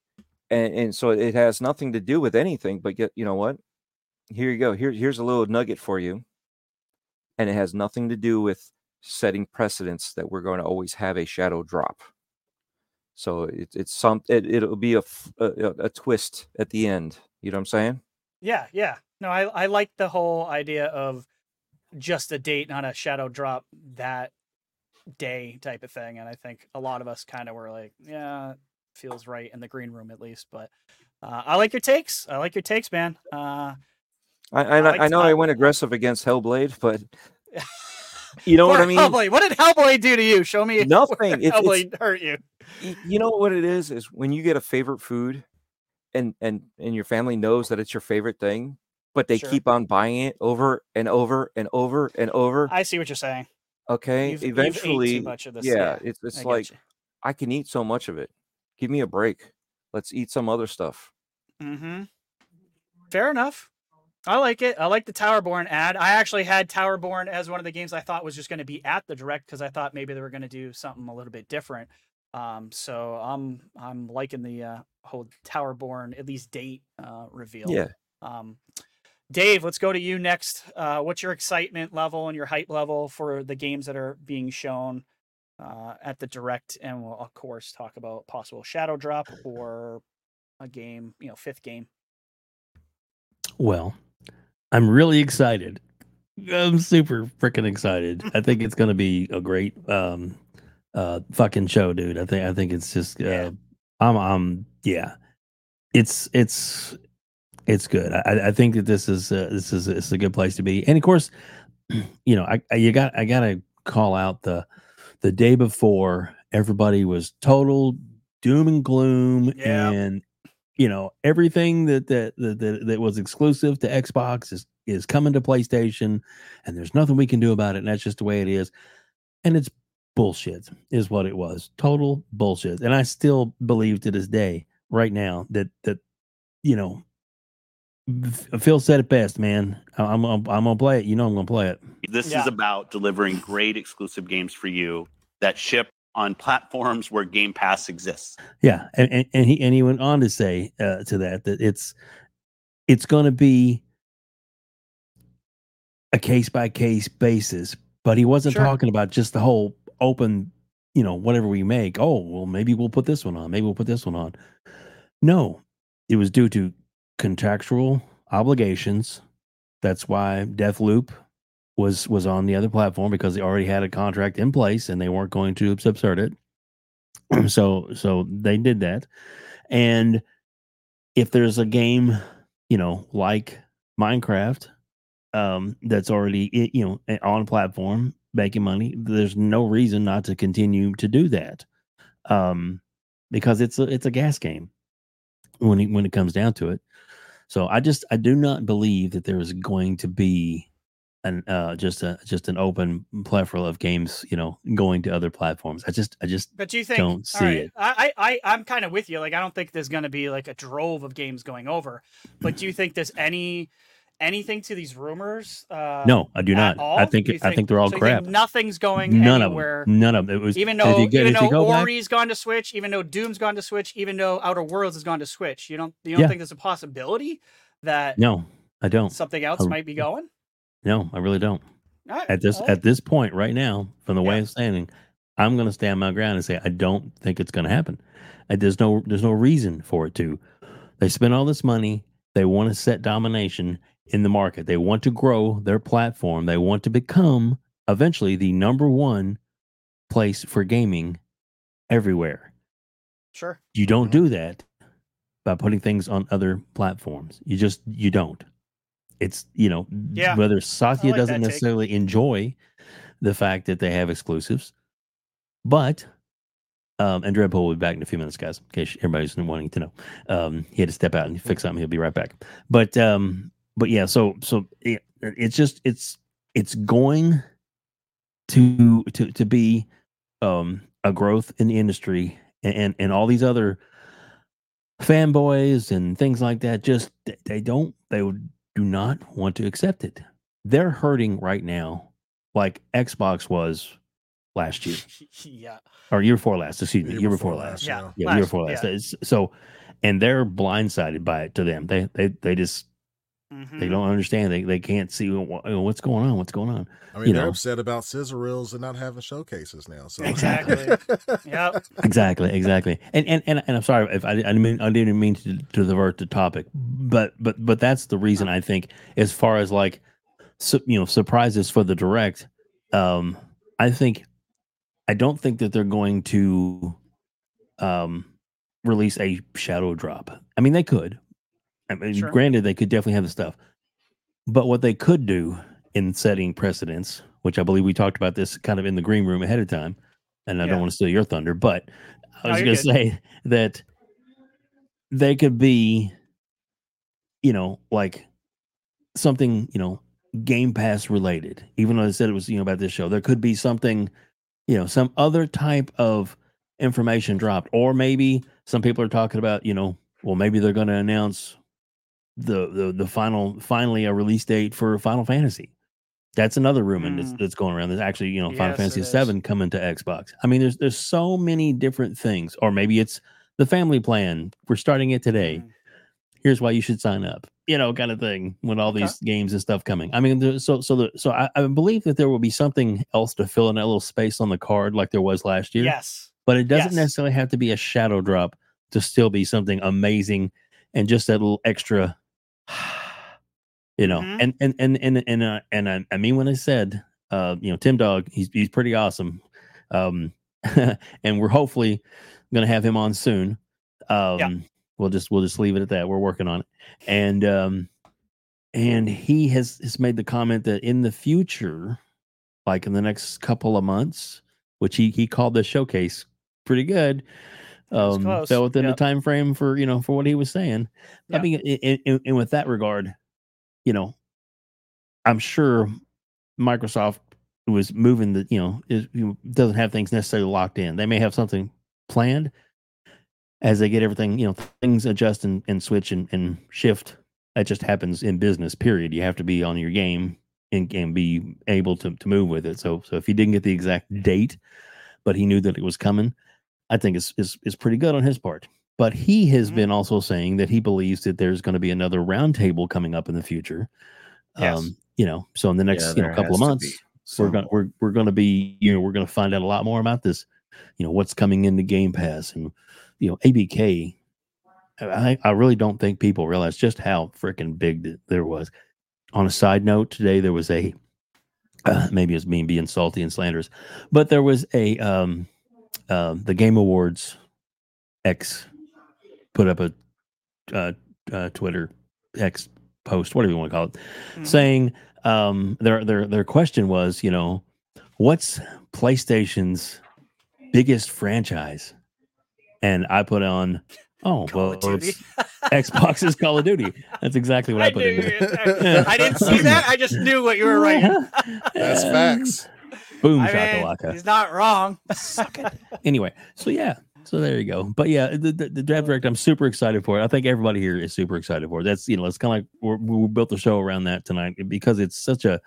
and and so it has nothing to do with anything. But get you know what? Here you go. Here here's a little nugget for you, and it has nothing to do with setting precedents that we're going to always have a shadow drop. So it, it's some it, it'll be a a twist at the end. You know what I'm saying? Yeah, yeah. No, I I like the whole idea of just a date, not a shadow drop that day type of thing. And I think a lot of us kind of were like, yeah, feels right in the green room at least. But uh, I like your takes. I like your takes, man. Uh, I I, like I know I went aggressive against Hellblade, but [laughs] you know what I mean. Hellblade. What did Hellblade do to you? Show me [laughs] Nothing. It's- Hellblade hurt you. you know what it is is when you get a favorite food and and and your family knows that it's your favorite thing but they Sure. keep on buying it over and over and over and over I see what you're saying. okay You've, you've eventually too much of this. yeah, it's it's get like i can eat so much of it give me a break let's eat some other stuff Mm-hmm. Fair enough. I like it. I like the Towerborn ad. I actually had Towerborn as one of the games I thought was just going to be at the direct because I thought maybe they were going to do something a little bit different. Um, so I'm I'm liking the uh, whole Towerborn at least date uh, reveal. yeah Um, Dave, let's go to you next. Uh, what's your excitement level and your hype level for the games that are being shown uh, at the direct? And we'll of course talk about possible shadow drop or a game, you know, fifth game. Well, I'm really excited. I'm super freaking excited. I think it's going to be a great um uh fucking show, dude. I think I think it's just uh Yeah. I'm I'm yeah. It's it's it's good. I I think that this is uh, this is it's a good place to be. And of course, [clears throat] you know, I, I you got I got to call out the the day before everybody was total doom and gloom Yeah. and you know everything that that, that that that was exclusive to Xbox is is coming to PlayStation and there's nothing we can do about it and that's just the way it is. And it's bullshit is what it was. Total bullshit. And I still believe to this day right now that that you know Phil said it best man. I- I'm I'm, I'm gonna play it. You know I'm gonna play it. This Yeah. is about delivering great exclusive games for you that ship on platforms where Game Pass exists. Yeah, and, and, and he and he went on to say uh, to that that it's it's going to be a case by case basis. But he wasn't Sure. talking about just the whole open, you know, whatever we make. Oh, well, maybe we'll put this one on. Maybe we'll put this one on. No, it was due to contractual obligations. That's why Deathloop was was on the other platform because they already had a contract in place and they weren't going to subvert it. [clears throat] so so they did that. And if there's a game, you know, like Minecraft, um, that's already you know on platform making money, there's no reason not to continue to do that, um, because it's a it's a gas game when it, when it comes down to it. So I just I do not believe that there is going to be an uh just a just an open plethora of games, you know, going to other platforms. I just I just But you think? don't see right, it. I, I, I'm kind of with you. Like, I don't think there's going to be like a drove of games going over. But do you think there's any anything to these rumors? Uh, no, I do not. I think you I think they're all so crap. nothing's going None anywhere. of them. None of them. It was Even though, you get- even though go back- Ori's gone to Switch, even though Doom's gone to Switch, even though Outer Worlds has gone to Switch, you don't you don't Yeah. think there's a possibility that no, I don't. something else I- might be going? No, I really don't. Right, At this right. at this point right now, from the way I'm standing, I'm going to stand my ground and say I don't think it's going to happen. Uh, There's no there's no reason for it to. They spend all this money. They want to set domination in the market. They want to grow their platform. They want to become eventually the number one place for gaming everywhere. sure. You don't Mhm. do that by putting things on other platforms. You just you don't. It's you know Yeah, whether Satya like doesn't that take. necessarily enjoy the fact that they have exclusives, but um, and Dreadpool will be back in a few minutes, guys. In case everybody's wanting to know, um, he had to step out and fix something. He'll be right back. But um, but yeah, so so it, it's just it's it's going to to to be um a growth in the industry and and, and all these other fanboys and things like that just they don't they would- do not want to accept it they're hurting right now like xbox was last year [laughs] yeah. or year before last excuse me Year year, before before, last, last, Yeah. yeah. yeah year before last yeah. So and they're blindsided by it to them they they they just Mhm. they don't understand they, they can't see what, what's going on what's going on I mean, You they're know. upset about sizzle reels and not having showcases now. So Exactly. [laughs] Yep. exactly exactly and and and, and i'm sorry if i, I didn't mean i didn't mean to, to divert the topic but but but that's the reason i think as far as like su- you know surprises for the direct um i think i don't think that they're going to um release a shadow drop i mean they could i mean Sure. granted they could definitely have the stuff but what they could do in setting precedents which i believe we talked about this kind of in the green room ahead of time and i Yeah. don't want to steal your thunder but i was you're going to say that they could be you know like something you know game pass related even though i said it was you know about this show there could be something you know some other type of information dropped or maybe some people are talking about you know well maybe they're going to announce the, the the final finally a release date for final fantasy that's another rumor that's, Mm. that's going around there's actually you know final Yes, fantasy. 7 coming to xbox i mean there's there's so many different things or maybe it's the family plan we're starting it today Mhm. here's why you should sign up you know kind of thing with all Okay. these games and stuff coming i mean so so the so I, I believe that there will be something else to fill in that little space on the card like there was last year Yes. but it doesn't Yes. necessarily have to be a shadow drop to still be something amazing and just that little extra [sighs] you know Mhm. and and and and and, uh, and I, I mean when i said uh you know tim dog he's he's pretty awesome um [laughs] and we're hopefully gonna have him on soon. Um we'll just we'll just leave it at that we're working on it. And um and he has has made the comment that in the future like in the next couple of months which he he called the showcase pretty good um fell within yep. the time frame for you know for what he was saying. I mean in, in, in with that regard you know i'm sure microsoft was moving the you know is, doesn't have things necessarily locked in. They may have something planned as they get everything you know things adjust and, and switch and, and shift. That just happens in business period. You have to be on your game and, and be able to, to move with it. So so if he didn't get the exact date but he knew that it was coming i think is is, is pretty good on his part but he has Mhm. been also saying that he believes that there's going to be another roundtable coming up in the future. Yes. Um, you know, so in the next Yeah, you know couple of months, be we're going we're we're going to be you know we're going to find out a lot more about this. You know what's coming into Game Pass and you know ABK. I I really don't think people realize just how freaking big th- there was. On a side note, today there was a uh, maybe it's me being salty and slanderous, but there was a um, um the Game Awards X put up a uh, uh, Twitter X post, whatever you want to call it, Mhm. saying um, their their their question was, you know, what's PlayStation's biggest franchise? And I put on, oh Call well, of Duty. it's Xbox's Call of Duty. That's exactly [laughs] what I, I put in. it. there. I didn't see that. I just knew what you were [laughs] writing. That's facts. Boom I mean, shakalaka. he's not wrong. [laughs] Suck it. Anyway, so yeah, so there you go. But yeah, the, the, the draft direct, I'm super excited for it. I think everybody here is super excited for it. That's you know, it's kind of like we're, we built the show around that tonight because it's such a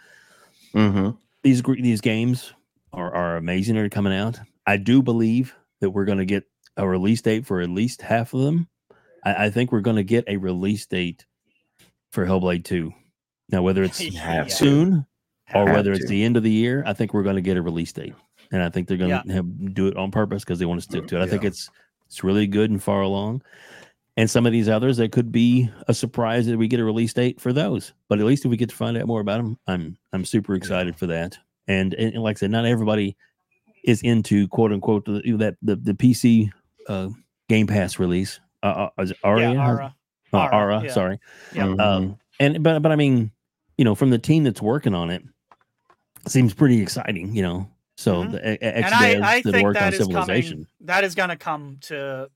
Mhm. these these games are are amazing. Are coming out. I do believe that we're going to get a release date for at least half of them. I, I think we're going to get a release date for Hellblade Two. Now, whether it's You have to. soon or whether it's to. the end of the year, I think we're going to get a release date, and I think they're going to Yeah. have, do it on purpose because they want to stick to it. I think it's it's really good and far along. And some of these others, that could be a surprise that we get a release date for those. But at least if we get to find out more about them, I'm I'm super excited for that. And, and like I said, not everybody is into quote unquote the, that the the PC uh, Game Pass release. Uh, uh, is it Aria? Yeah, Ara. Uh, Ara, Ara, yeah. sorry. Yeah. Um, and but but I mean, you know, from the team that's working on it, seems pretty exciting. You know, so Mhm. the ex And I, I that think work on that is Civilization. coming. That is going to come to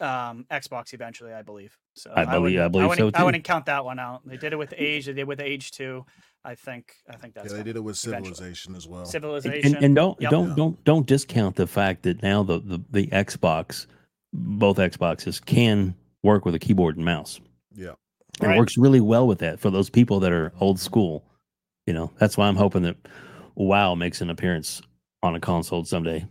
um, Xbox eventually, I believe. So I believe- wouldn't- I believe wouldn't, so, I wouldn't count that one out. They did it with Age. They did it with Age Two. I think. I think Yeah, that's they did it with eventually. Civilization as well. And, Civilization. and, and don't Yep. don't don't don't discount the fact that now the, the the Xbox, both Xboxes can work with a keyboard and mouse. Yeah. It Right. works really well with that for those people that are old school. You know, that's why I'm hoping that WoW makes an appearance on a console someday.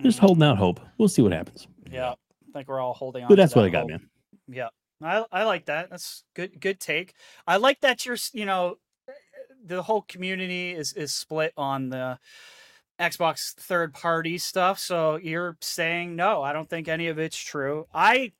Just Mhm. holding out hope. We'll see what happens. Yeah, I think we're all holding on. But that's what I got, hope. man. Yeah, I I like that. That's good. Good take. I like that you're you know the whole community is is split on the Xbox third party stuff. So you're saying no. I don't think any of it's true. I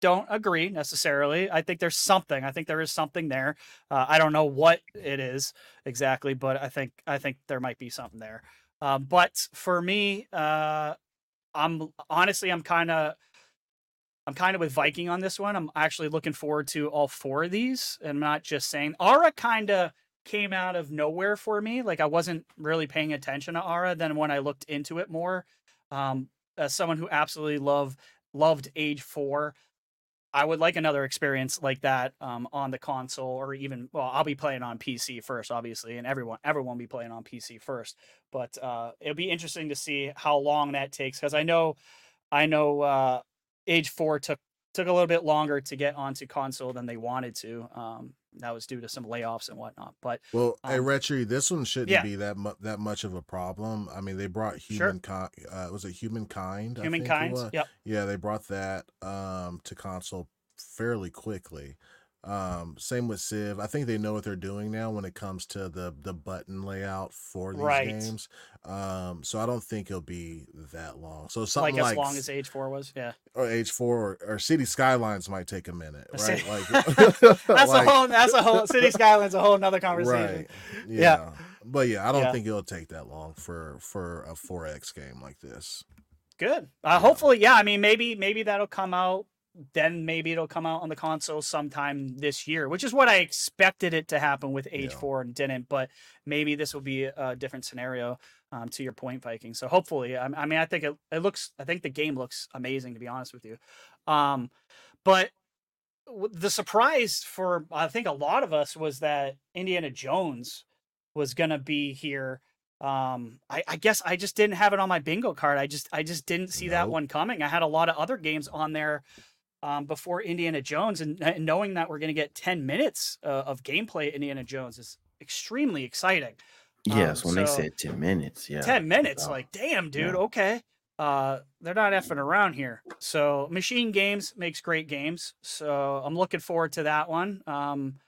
don't agree necessarily. I think there's something. I think there is something there. Uh, I don't know what it is exactly, but I think I think there might be something there. Uh, but for me, uh, I'm honestly I'm kind of I'm kind of with Viking on this one. I'm actually looking forward to all four of these, and not just saying Ara kind of came out of nowhere for me. Like I wasn't really paying attention to Ara. Then when I looked into it more, um, as someone who absolutely love loved Age Four, I would like another experience like that um, on the console, or even well, I'll be playing on PC first, obviously, and everyone everyone will be playing on PC first. But uh, it'll be interesting to see how long that takes because I know, I know, uh, Age Four took took a little bit longer to get onto console than they wanted to. Um, that was due to some layoffs and whatnot. But Well, hey, Um, Rhetri, this one shouldn't yeah. be that mu- that much of a problem. I mean, they brought Sure. Uh, was it humankind? I think it humankind, yep, Yeah, they brought that um to console fairly quickly. Um, same with Civ. I think they know what they're doing now when it comes to the the button layout for these Right. games. Um, so I don't think it'll be that long. So something like like, as long as Age Four was, yeah. or Age Four or, or City Skylines might take a minute, [laughs] right? Like That's [laughs] like- a whole. That's a whole. City Skyline's a whole nother conversation. Right. [laughs] Yeah. Yeah. But yeah, I don't Yeah. think it'll take that long for for a 4X game like this. Good. Uh, hopefully, yeah. I mean, maybe maybe that'll come out. Then maybe it'll come out on the console sometime this year, which is what I expected it to happen with Age Yeah. Four and didn't. But maybe this will be a different scenario. Um, to your point, Viking. So hopefully, I, I mean, I think it, it looks. I think the game looks amazing, to be honest with you. Um, but the surprise for I think a lot of us was that Indiana Jones was gonna be here. Um, I, I guess I just didn't have it on my bingo card. I just I just didn't see that one coming. I had a lot of other games on there um, before Indiana Jones, and, and knowing that we're gonna get ten minutes uh, of gameplay at Indiana Jones is extremely exciting. Um, Yes, when they so- said ten minutes, yeah. 10 minutes like damn dude Yeah. okay uh, they're not effing around here. So Machine Games makes great games. So I'm looking forward to that one. Um,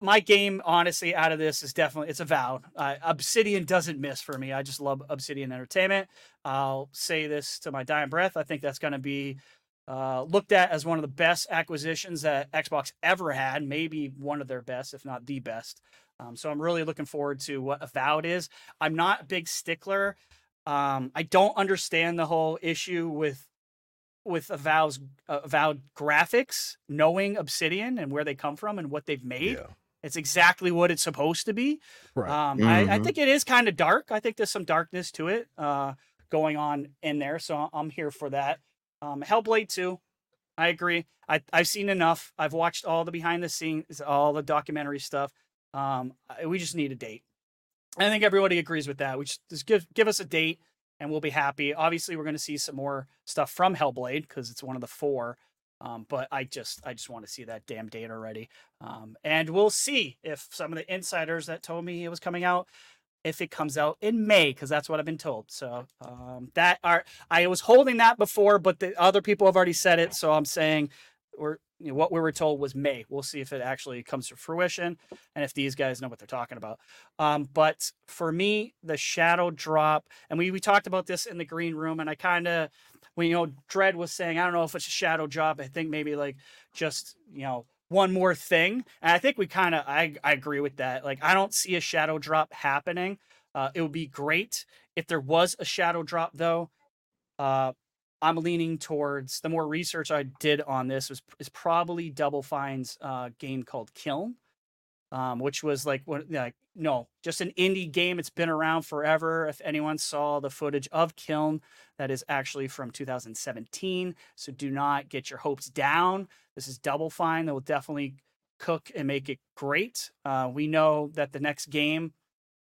my game, honestly, out of this is definitely it's Avowed. Uh, Obsidian doesn't miss for me. I just love Obsidian Entertainment. I'll say this to my dying breath. I think that's going to be uh, looked at as one of the best acquisitions that Xbox ever had, maybe one of their best, if not the best. Um, so I'm really looking forward to what Avowed is. I'm not a big stickler. Um, I don't understand the whole issue with with Avowed's uh, Avowed graphics, knowing Obsidian and where they come from and what they've made. Yeah. It's exactly what it's supposed to be. Right. Um, I, I Mhm. think it is kind of dark. I think there's some darkness to it uh, going on in there. So I'm here for that. Um, Hellblade 2, I agree. I, I've seen enough. I've watched all the behind the scenes, all the documentary stuff. Um, we just need a date. I think everybody agrees with that. We just, just give give us a date and we'll be happy. Obviously, we're going to see some more stuff from Hellblade because it's one of the four. Um, but I just I just want to see that damn date already. Um, and we'll see if some of the insiders that told me it was coming out, if it comes out in May, because that's what I've been told. So um, that are I was holding that before, but the other people have already said it. So I'm saying we're you know, what we were told was May. We'll see if it actually comes to fruition and if these guys know what they're talking about. Um, but for me, the shadow drop, and we we talked about this in the green room, and I kind of when you know Dread was saying, I don't know if it's a shadow drop. I think maybe like just you know one more thing, and I think we kind of I I agree with that. Like I don't see a shadow drop happening. Uh, it would be great if there was a shadow drop though. Uh, I'm leaning towards the more research I did on this was is probably Double Fine's uh, game called Kiln, um, which was like what like no, just an indie game. It's been around forever. If anyone saw the footage of Kiln, that is actually from 2017. So do not get your hopes down. This is Double Fine that will definitely cook and make it great. Uh, we know that the next game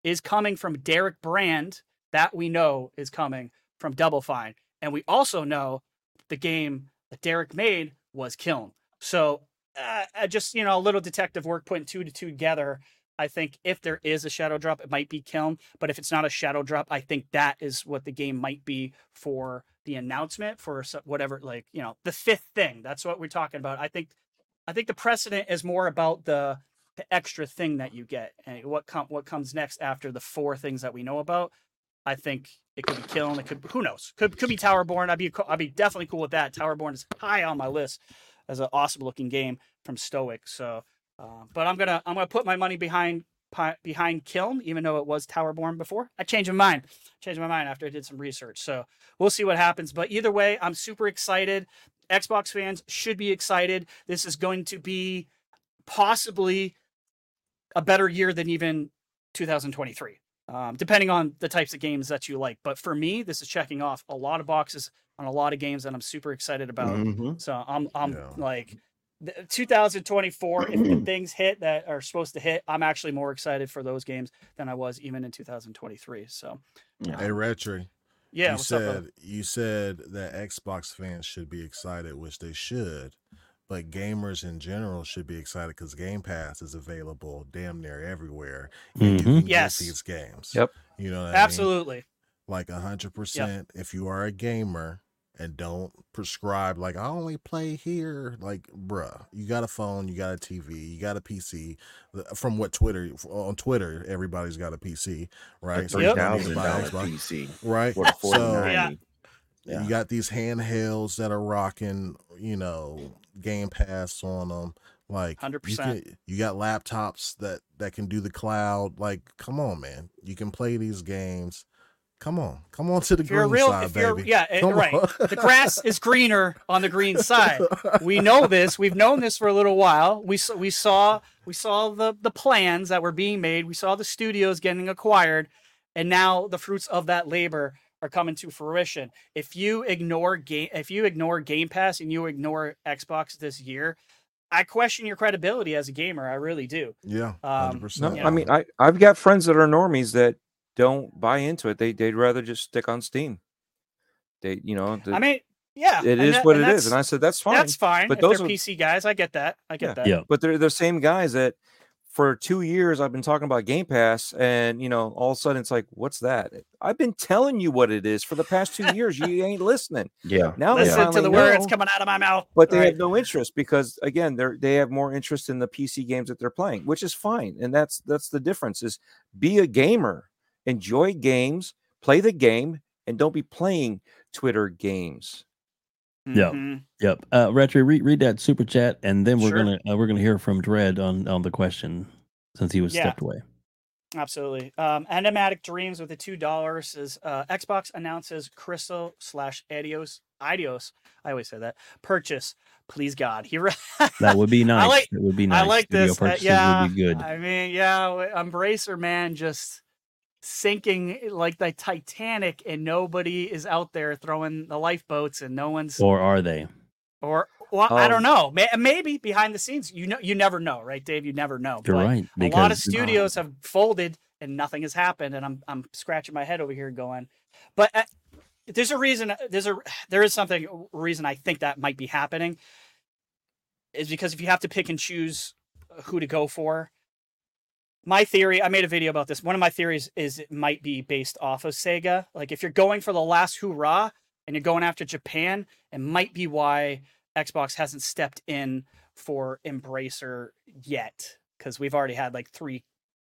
is coming from Derek Brand. That we know is coming from Double Fine. And we also know the game that Derek made was Kiln. So uh, uh, just, you know, a little detective work putting two to two together. I think if there is a shadow drop, it might be Kiln. But if it's not a shadow drop, I think that is what the game might be for the announcement for whatever, like, you know, the fifth thing. That's what we're talking about. I think I think the precedent is more about the the extra thing that you get and what what comes next after the four things that we know about. I think it could be Kiln. It could who knows? Could could be Towerborn. I'd be I'd be definitely cool with that. Towerborn is high on my list as an awesome looking game from Stoic. So, uh, but I'm gonna I'm gonna put my money behind behind Kiln, even though it was Towerborn before. I changed my mind. Changed my mind after I did some research. So we'll see what happens. But either way, I'm super excited. Xbox fans should be excited. This is going to be possibly a better year than even 2023, um, depending on the types of games that you like. But for me, this is checking off a lot of boxes on a lot of games that I'm super excited about. Mhm. So I'm I'm Yeah. like the- 2024. if the [clears throat] things hit that are supposed to hit, I'm actually more excited for those games than I was even in 2023. So Yeah. Hey, Rhetri. yeah, you what's up, said you said that Xbox fans should be excited, which they should, but gamers in general should be excited because Game Pass is available damn near everywhere. And you Mhm. can Yes. get these games. Yep. You know what I mean? Absolutely. Like a hundred percent. If you are a gamer and don't prescribe like I only play here, like bruh, you got a phone, you got a TV, you got a PC. From what Twitter on Twitter, everybody's got a PC, right? A So three you thousand to buy dollar Xbox, PC right? So- forty ninety. Yeah. you got these handhelds that are rocking, you know, Game Pass on them. Like 100%. You got laptops that that can do the cloud. Like, come on, man, you can play these games. Come on, come on to the If green real, side, baby. yeah, eh, Come right. on. the grass is greener on the green side. We know this. We've known this for a little while. We saw, we saw, we saw the the plans that were being made. We saw the studios getting acquired, and now the fruits of that labor are coming to fruition. If you ignore game, if you ignore Game Pass and you ignore Xbox this year, I question your credibility as a gamer. I really do. Yeah, Um, hundred No, percent. I mean, I I've got friends that are normies that don't buy into it. They they'd rather just stick on Steam. They, you know, the, I mean, yeah, it is that- what it is, and I said that's fine. That's fine. but if those they're PC guys, I get that. I get Yeah. that. Yeah. but they're the same guys that for two years I've been talking about Game Pass, and you know, all of a sudden it's like, what's that? I've been telling you what it is for the past two years. You [laughs] ain't listening. Yeah. Now they Listen to finally the words know, coming out of my mouth. but they Right. have no interest because again, they're they have more interest in the PC games that they're playing, which is fine. And that's that's the difference is be a gamer, enjoy games, play the game, and don't be playing Twitter games. Yeah. Mhm. Yep. Uh, Rhetri, read, read that super chat, and then we're Sure. gonna uh, we're gonna hear from Dread on on the question since he was Yeah. stepped away. Absolutely. Um, Enigmatic Dreams with the two dollars is uh, Xbox announces Crystal slash Adios Idios. I always say that purchase. Please God, he. re- That would be [laughs] nice. like- that would be nice. I like Video this. Uh, yeah, would be good. I mean, yeah, w- Embracer man just sinking like the Titanic, and nobody is out there throwing the lifeboats, and no one's or are they? or well, I Um, don't know. Maybe behind the scenes, you know, you never know, right, Dave? You never know. You're But right. a lot of because- studios have folded and nothing has happened and i'm i'm scratching my head over here going but uh, there's a reason there's a [sighs] there is something reason i think that might be happening is because if you have to pick and choose who to go for my theory i made a video about this one of my theories is it might be based off of sega like if you're going for the last hoorah and you're going after japan it might be why xbox hasn't stepped in for embracer yet because we've already had like three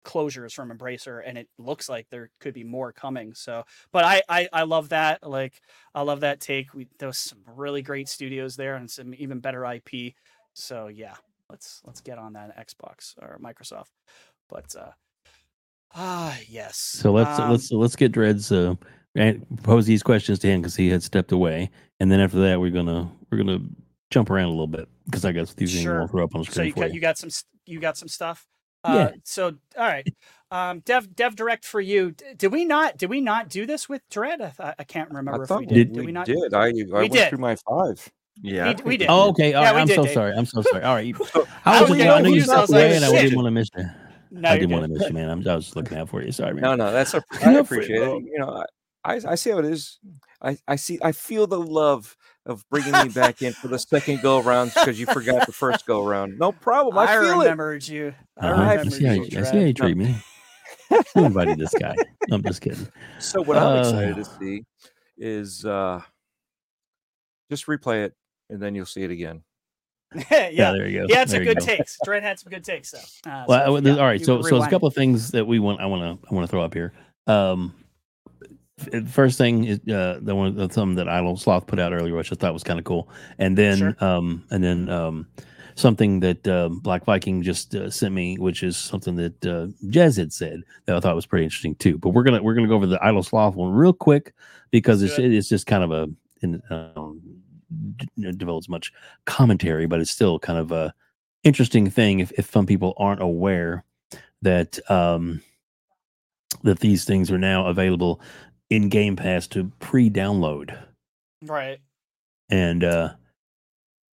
closures from Embracer, and it looks like there could be more coming. So, but I I, I love that. Like I love that take. We some really great studios there, and some even better IP. So yeah, let's let's get on that Xbox or Microsoft. But uh ah yes. So let's Um, let's let's get Dread's uh, and pose these questions to him because he had stepped away, and then after that we're gonna we're gonna jump around a little bit because I got a few things Sure. we'll throw up on the screen. so you for got you. you got some you got some stuff. Yeah. Uh, so all right, um, Dev Dev Direct for you. D- Did we not did we not do this with Dread? I, th- I can't remember I if thought we we did. Did- Did we we not? did. I I went did. through my five. Yeah. We- we did. Oh, okay. All Yeah, right. we I'm did, so Dave. sorry. I'm so sorry. All right. [laughs] I I was was just, I know you confused. I was like, away, and I didn't want to miss you. No, I didn't want to miss you, man. I'm, I was looking out for you. Sorry, man. No, no, that's [laughs] a, I appreciate it. You know, I, I I see how it is. I I see. I feel the love of bringing me back in for the [laughs] second go around because you forgot the first go around. No problem. I, I, feel it. you. I Uh-huh. I remembered see how you. you, I see how you treat me. [laughs] Who invited this guy? No, I'm just kidding. So what I'm Uh, excited to see is uh just replay it and then you'll see it again. [laughs] yeah, Yeah, there you go. he had some good go. takes. Dread had some good takes, though. Uh, Well, so, I- yeah, all right. So, so there's a couple of things that we want. I want to. I want to throw up here. Um, first thing is uh, the one the something that Idle Sloth put out earlier, which I thought was kind of cool, and then Sure. um, and then um, something that um, Black Viking just uh, sent me, which is something that uh, Jez had said that I thought was pretty interesting too. But we're gonna we're gonna go over the Idle Sloth one real quick because Let's it's it's just kind of a in, um, d- develops much commentary, but it's still kind of a interesting thing if, if some people aren't aware that um that these things are now available in Game Pass to pre-download. Right. And uh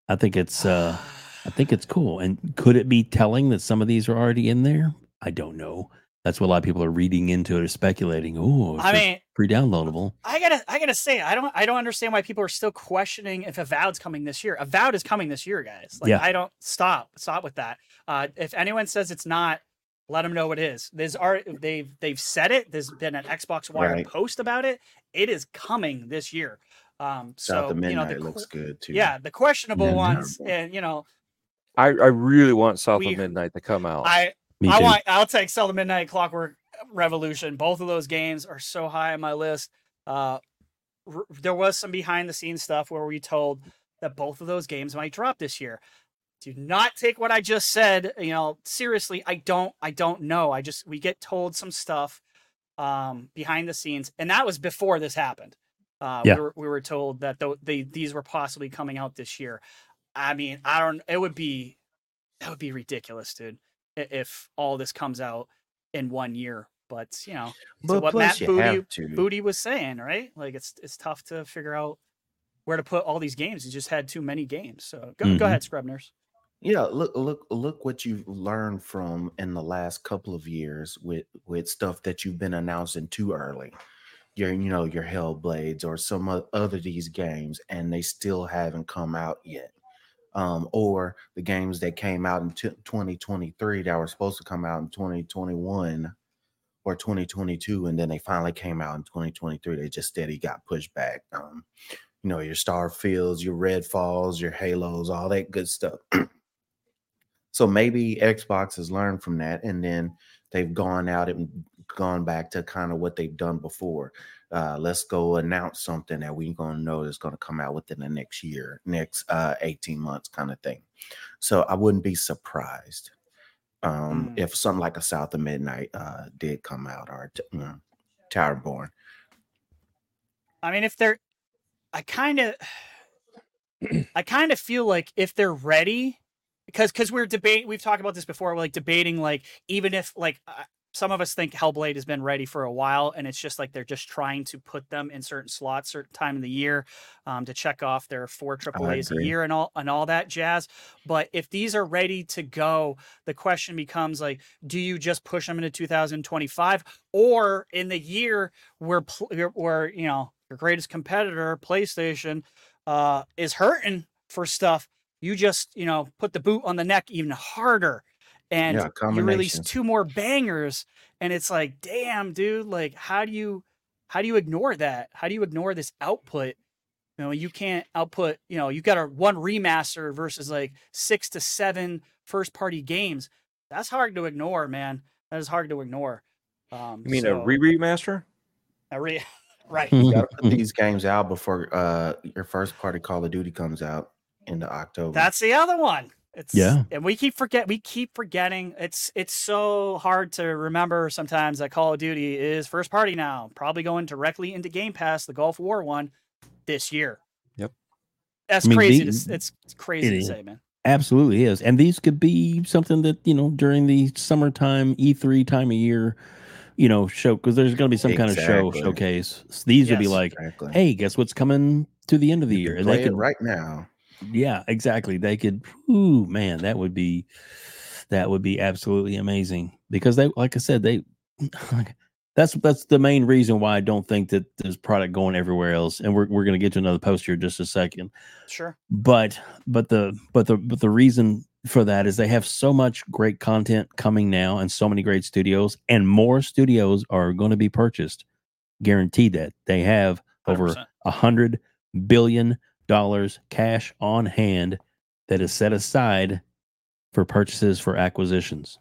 I think it's uh I think it's cool. And could it be telling that some of these are already in there? I don't know. That's what a lot of people are reading into it or speculating. Oh, I mean, pre-downloadable. I gotta, I gotta say, I don't, I don't understand why people are still questioning if Avowed's coming this year. Avowed is coming this year, guys. Like, Yeah. I don't stop, stop with that. Uh, if anyone says it's not, let them know what it is. There's are they've they've said it. There's been an Xbox Wire Right. post about it. It is coming this year. Um, South so of you know, Midnight the, looks good too. yeah, the questionable Yeah, ones, and you know, I, I really want South We- of Midnight to come out. I Me I too. want. I'll take South of Midnight Clockwork Revolution. Both of those games are so high on my list. Uh, r- there was some behind the scenes stuff where we told that both of those games might drop this year. Do not take what I just said. You know, seriously. I don't. I don't know. I just we get told some stuff um, behind the scenes, and that was before this happened. Uh, Yeah. we, were, we were told that th- they these were possibly coming out this year. I mean, I don't. It would be that would be ridiculous, dude if all this comes out in one year. But you know, so But what Matt Booty. Booty was saying, right? Like it's it's tough to figure out where to put all these games. He just had too many games. So go Mhm. go ahead, Scrub Nurse. Yeah, look, look, look what you've learned from in the last couple of years with with stuff that you've been announcing too early. Your, you know, your Hellblades or some other these games, and they still haven't come out yet. Um, or the games that came out in t- 2023 that were supposed to come out in 2021 or 2022, and then they finally came out in 2023. They just steady got pushed back. Um, you know, your Starfields, your Red Falls, your Halos, all that good stuff. [clears throat] so maybe Xbox has learned from that, and then they've gone out and gone back to kind of what they've done before. Uh, let's go announce something that we're going to know is going to come out within the next year, next uh, 18 months, kind of thing. So I wouldn't be surprised um, Mm. if something like a South of Midnight uh, did come out or you know, Towerborn. I mean, if they're, I kind of, [clears throat] I kind of feel like if they're ready, because because we're debating, we've talked about this before, we're like debating like even if like some of us think Hellblade has been ready for a while, and it's just like they're just trying to put them in certain slots, certain time of the year, um, to check off their four triple A's a year and all and all that jazz. But if these are ready to go, the question becomes like, do you just push them into 2025, or in the year where where you know your greatest competitor, PlayStation, uh, is hurting for stuff, you just you know put the boot on the neck even harder, and Yeah, you release two more bangers, and it's like, damn, dude, like how do you how do you ignore that? How do you ignore this output? You know, you can't output. You know, you got a one remaster versus like six to seven first party games. That's hard to ignore, man. That is hard to ignore. Um, You mean so- a re remaster? a re- right? You got to put [laughs] these games out before uh, your first party Call of Duty comes out in the October. That's the other one. It's Yeah. and we keep forget we keep forgetting. It's it's so hard to remember sometimes that Call of Duty is first party now, probably going directly into Game Pass, the Gulf War one, this year. Yep. That's I mean, crazy. the- to, it's, it's crazy it to is. say, man. Absolutely is. And these could be something that, you know, during the summertime E3 time of year, you know, show because there's going to be some kind of show showcase. So these would be like, exactly. hey, guess what's coming to the end of the You year? can And they it could, right now. Yeah, exactly. They could, ooh, man, that would be, that would be absolutely amazing because they, like I said, they, [laughs] that's that's the main reason why I don't think that there's product going everywhere else. And we're we're going to get to another post here in just a second Sure. but but the but the but the reason for that is they have so much great content coming now and so many great studios and more studios are going to be purchased guaranteed that they have over 100%. a hundred billion dollars cash on hand that is set aside for purchases for acquisitions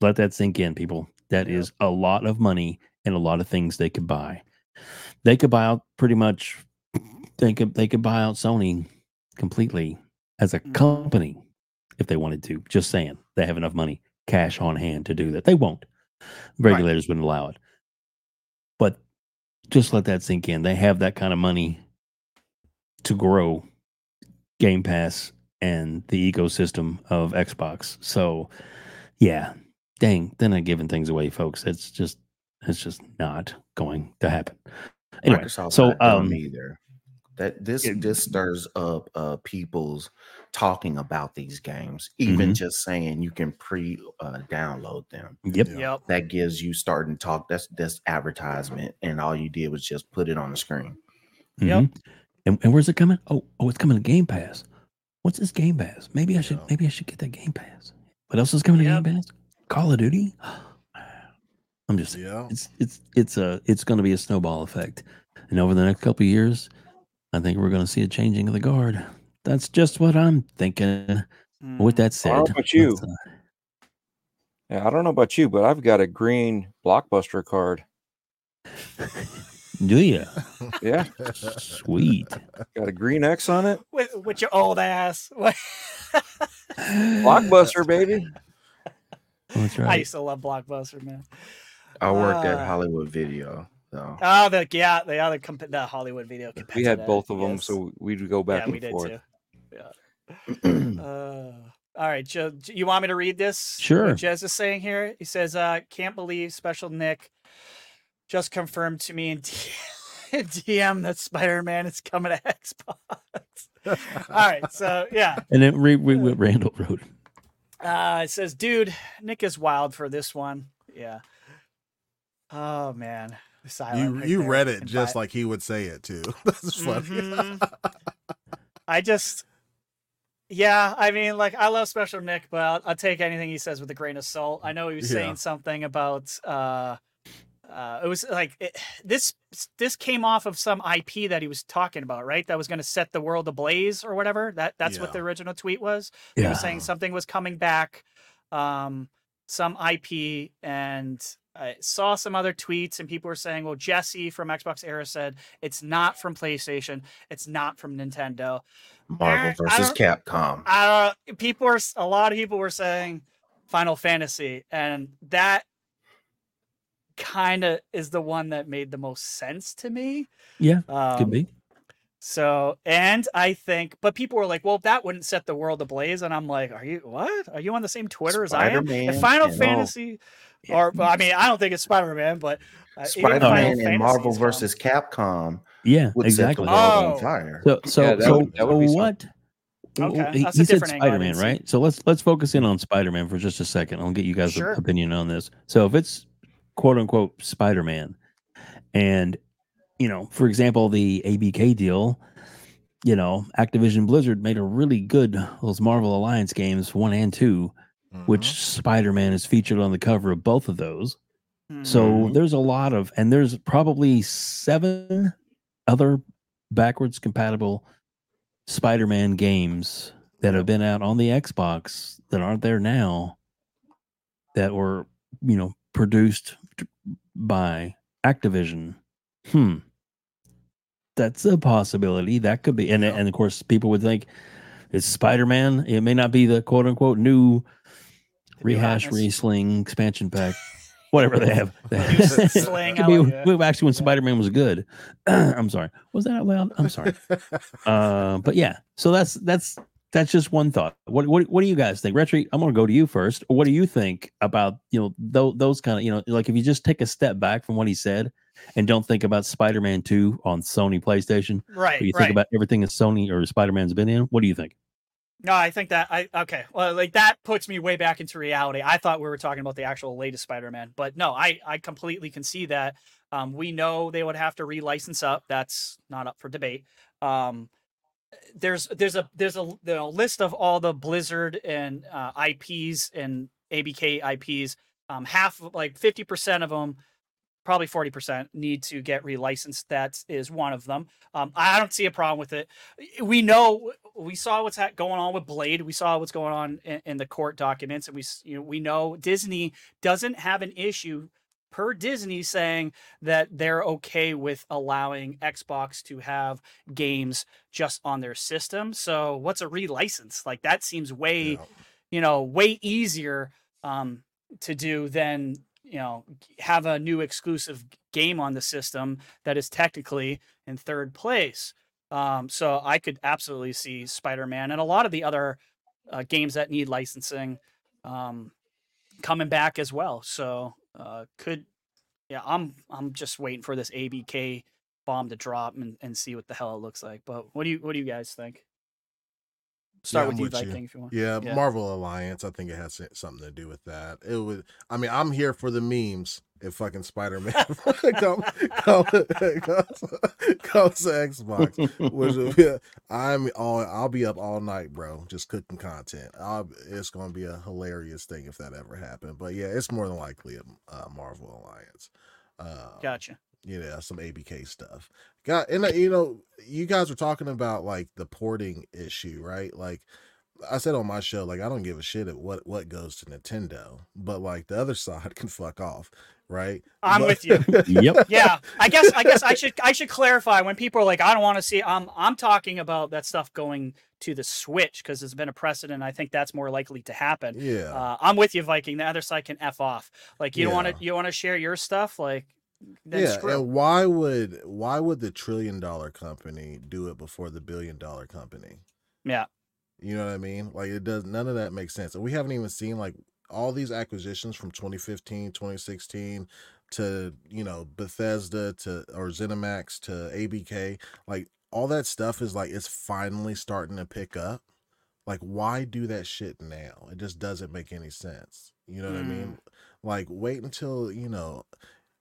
let that sink in people That is Yep. a lot of money and a lot of things they could buy they could buy out pretty much they could they could buy out Sony completely as a Mhm. company if they wanted to. Just saying, they have enough money, cash on hand to do that. They won't. Regulators wouldn't allow it. But just let that sink in. They have that kind of money to grow Game Pass and the ecosystem of Xbox. So, yeah, dang, they're not giving things away, folks. It's just it's just not going to happen. Anyway, Microsoft's so um, either. That this it- this stirs up uh people's talking about these games. Even Mhm. just saying you can pre uh, download them. yep, Yep. That gives you starting talk. That's that's advertisement, and all you did was just put it on the screen. Yep. mhm. And, and where's it coming? Oh, oh, it's coming to Game Pass. What's this Game Pass? Maybe I should Yeah. maybe I should get that Game Pass. What else is coming Yep. to Game Pass? Call of Duty. [sighs] I'm just Yeah. it's it's it's a it's going to be a snowball effect, and over the next couple of years, I think we're going to see a changing of the guard. That's just what I'm thinking. With Mm. that said, How about you? uh, Yeah, I don't know about you, but I've got a green blockbuster card. [laughs] do you? [laughs] Yeah, Sweet. got a green X on it. with, with your old ass. [laughs] Blockbuster, baby. That's I used to love Blockbuster, man. I worked at Ah. Hollywood Video, so Oh, the yeah, the other comp- the Hollywood video. We had both of them, yes. so we'd go back yeah, and we did forth. too. Yeah. [clears throat] Uh, all right, Joe. You want me to read this? Sure. What Jez is saying here. He says, uh, "Can't believe Special Nick just confirmed to me in DM [laughs] that Spider Man is coming to Xbox." [laughs] all right, so yeah, And then read, read what Randall wrote. Uh, it says, dude, Nick is wild for this one. Yeah. Oh man, silent You right you there. read it And just by- like he would say it too. [laughs] That's funny. Mhm. I just, Yeah, I mean, like I love Special Nick, but I'll, I'll take anything he says with a grain of salt. I know he was Yeah. saying something about uh, uh, it was like it, this this came off of some IP that he was talking about, right? That was going to set the world ablaze or whatever. That that's what the original tweet was. He was saying something was coming back, um, some IP, and I saw some other tweets, and people were saying, "Well, Jesse from Xbox Era said it's not from PlayStation, it's not from Nintendo." Marvel I versus don't- Capcom. uh people were a lot of people were saying Final Fantasy, and that kind of is the one that made the most sense to me. Yeah, Um, could be. So, and I think, but people were like, "Well, that wouldn't set the world ablaze," and I'm like, "Are you what? Are you on the same Twitter as I am?" Spider-Man If Final and- Fantasy, or well, I mean, I don't think it's Spider Man, but uh, Spider Man and Fantasy Marvel versus Capcom Yeah, would set the exactly. world Oh. on fire. So so Yeah, that so, would- that would so what? Okay, he, that's he a said different Spider Man, right? So let's let's focus in on Spider Man for just a second. I'll get you guys' Sure. opinion on this. So if it's quote unquote Spider Man, and you know, for example, the ABK deal, you know, Activision Blizzard made a really good those Marvel Alliance games one and 2 which Mhm. Spider Man is featured on the cover of both of those. So Mhm. there's a lot of, and there's probably seven other backwards compatible Spider Man games that have been out on the Xbox that aren't there now that were, you know, produced by Activision. Hmm. That's a possibility. That could be, and Yeah. and of course, people would think it's Spider Man. It may not be the quote unquote new rehash hotness. resling expansion pack, [laughs] whatever they have. [laughs] Slang, Could I be- like it. actually, when Spider Man was good. [clears throat] I'm sorry. Was that out loud? I'm sorry. [laughs] Uh, but yeah, so that's that's that's just one thought. What what what do you guys think, Rhetri? I'm gonna go to you first. What do you think about you know those those kind of you know like if you just take a step back from what he said and don't think about Spider Man Two on Sony PlayStation, right, you right. think about everything that Sony or Spider Man's been in. What do you think? No, I think that I okay. Well, like that puts me way back into reality. I thought we were talking about the actual latest Spider-Man, but no, I I completely can see that. Um, we know they would have to relicense up. That's not up for debate. Um, there's there's a there's a, list of all the Blizzard and uh, IPs and ABK IPs. Um, half like fifty percent of them, probably forty percent, need to get relicensed. That is one of them. Um, I don't see a problem with it. We know we saw what's ha- going on with Blade. We saw what's going on in, in the court documents, and we you know we know Disney doesn't have an issue per Disney saying that they're okay with allowing Xbox to have games just on their system. So what's a relicense? Like that seems way Yeah. you know way easier um, to do than you know have a new exclusive game on the system that is technically in third place. Um, so I could absolutely see Spider-Man and a lot of the other uh, games that need licensing um, coming back as well. So uh, could yeah, I'm I'm just waiting for this ABK bomb to drop and, and see what the hell it looks like. But what do you what do you guys think? Start Yeah, with I'm you, with you. Viking, if you want. Yeah, Yeah. Marvel Alliance. I think it has something to do with that. It would. I mean, I'm here for the memes. If fucking Spider Man [laughs] come come comes, comes to Xbox, which will be, I'm all. I'll be up all night, bro, just cooking content. I'll, it's to be a hilarious thing if that ever happened. But yeah, it's more than likely a uh, Marvel Alliance. Uh, Gotcha. yeah, some ABK stuff. Got and uh, you know, you guys were talking about like the porting issue, right? Like I said on my show, like I don't give a shit at what what goes to Nintendo, but like the other [laughs] side can fuck off, right? I'm But- with you. [laughs] Yep. yeah i guess i guess i should i should clarify when people are like i don't want to see i'm i'm talking about that stuff going to the switch because there's been a precedent i think that's more likely to happen yeah, uh, i'm with you viking the other side can f off like you don't want to you want to share your stuff like then yeah. screw. And why would why would the trillion dollar company do it before the billion dollar company? yeah You know what I mean? Like it does none of that makes sense. And we haven't even seen like all these acquisitions from 2015, 2016 to, you know, Bethesda to or ZeniMax to ABK. Like all that stuff is like it's finally starting to pick up. Like why do that shit now? It just doesn't make any sense. You know what I mean? Mm. Like wait until, you know,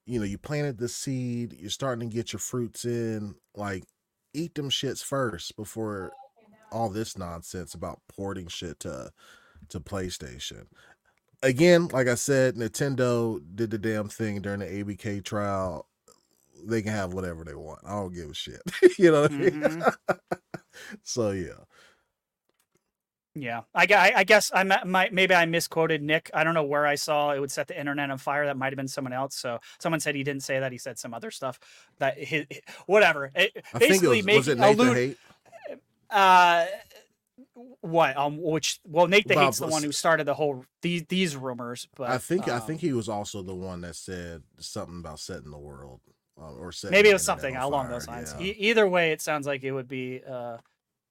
you know, you planted the seed, you're starting to get your fruits in, like eat them shits first before all this nonsense about porting shit to to PlayStation. Again, like I said, Nintendo did the damn thing during the ABK trial. They can have whatever they want. I don't give a shit. [laughs] you know what I mean? Mhm. [laughs] so yeah. Yeah, I, I, I guess I might maybe I misquoted Nick. I don't know where I saw it would set the internet on fire. That might have been someone else. So someone said he didn't say that. He said some other stuff. That his, whatever. It, I think it basically was, was it Nathan allude. Hate? Uh, what? Um, which? Well, Nate the hate's the one who started the whole these these rumors. But I think I um, think he was also the one that said something about setting the world uh, or setting maybe it was something along fire, those lines. yeah. E- either way, it sounds like it would be uh,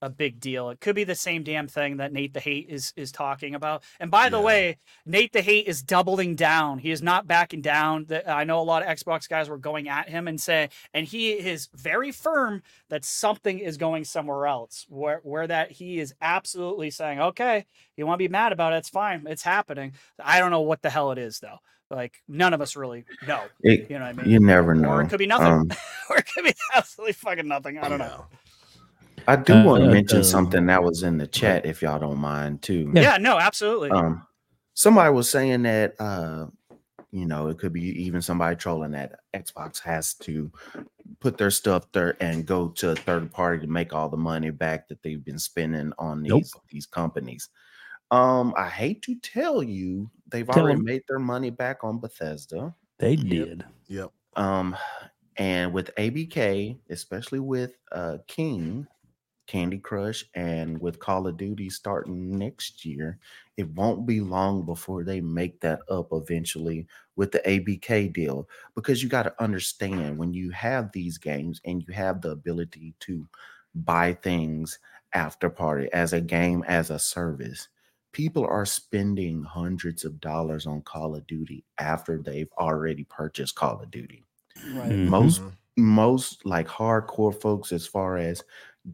a big deal. It could be the same damn thing that Nate the Hate is is talking about. And by the Yeah. way, Nate the Hate is doubling down. He is not backing down. The- I know a lot of Xbox guys were going at him and say, and he is very firm that something is going somewhere else. Where where that he is absolutely saying, okay, you want to be mad about it? It's fine. It's happening. I don't know what the hell it is though. Like none of us really know. It- You know what I mean? you never know. [laughs] Or it could be nothing. Um, or it could be absolutely fucking nothing. I don't know. Yeah. I do Uh, want to uh, mention um, something that was in the chat, if y'all don't mind, too. Yeah. Yeah, no, absolutely. Um, somebody was saying that uh, you know, it could be even somebody trolling that Xbox has to put their stuff there and go to a third party to make all the money back that they've been spending on these Nope. these companies. Um, I hate to tell you, they've Tell already 'em. made their money back on Bethesda. They Yep. did. Yep. Um, and with ABK, especially with uh King, Candy Crush, and with Call of Duty starting next year, it won't be long before they make that up eventually with the ABK deal. Because you got to understand when you have these games and you have the ability to buy things after party as a game as a service. People are spending hundreds of dollars on Call of Duty after they've already purchased Call of Duty right. Mhm. most most like hardcore folks as far as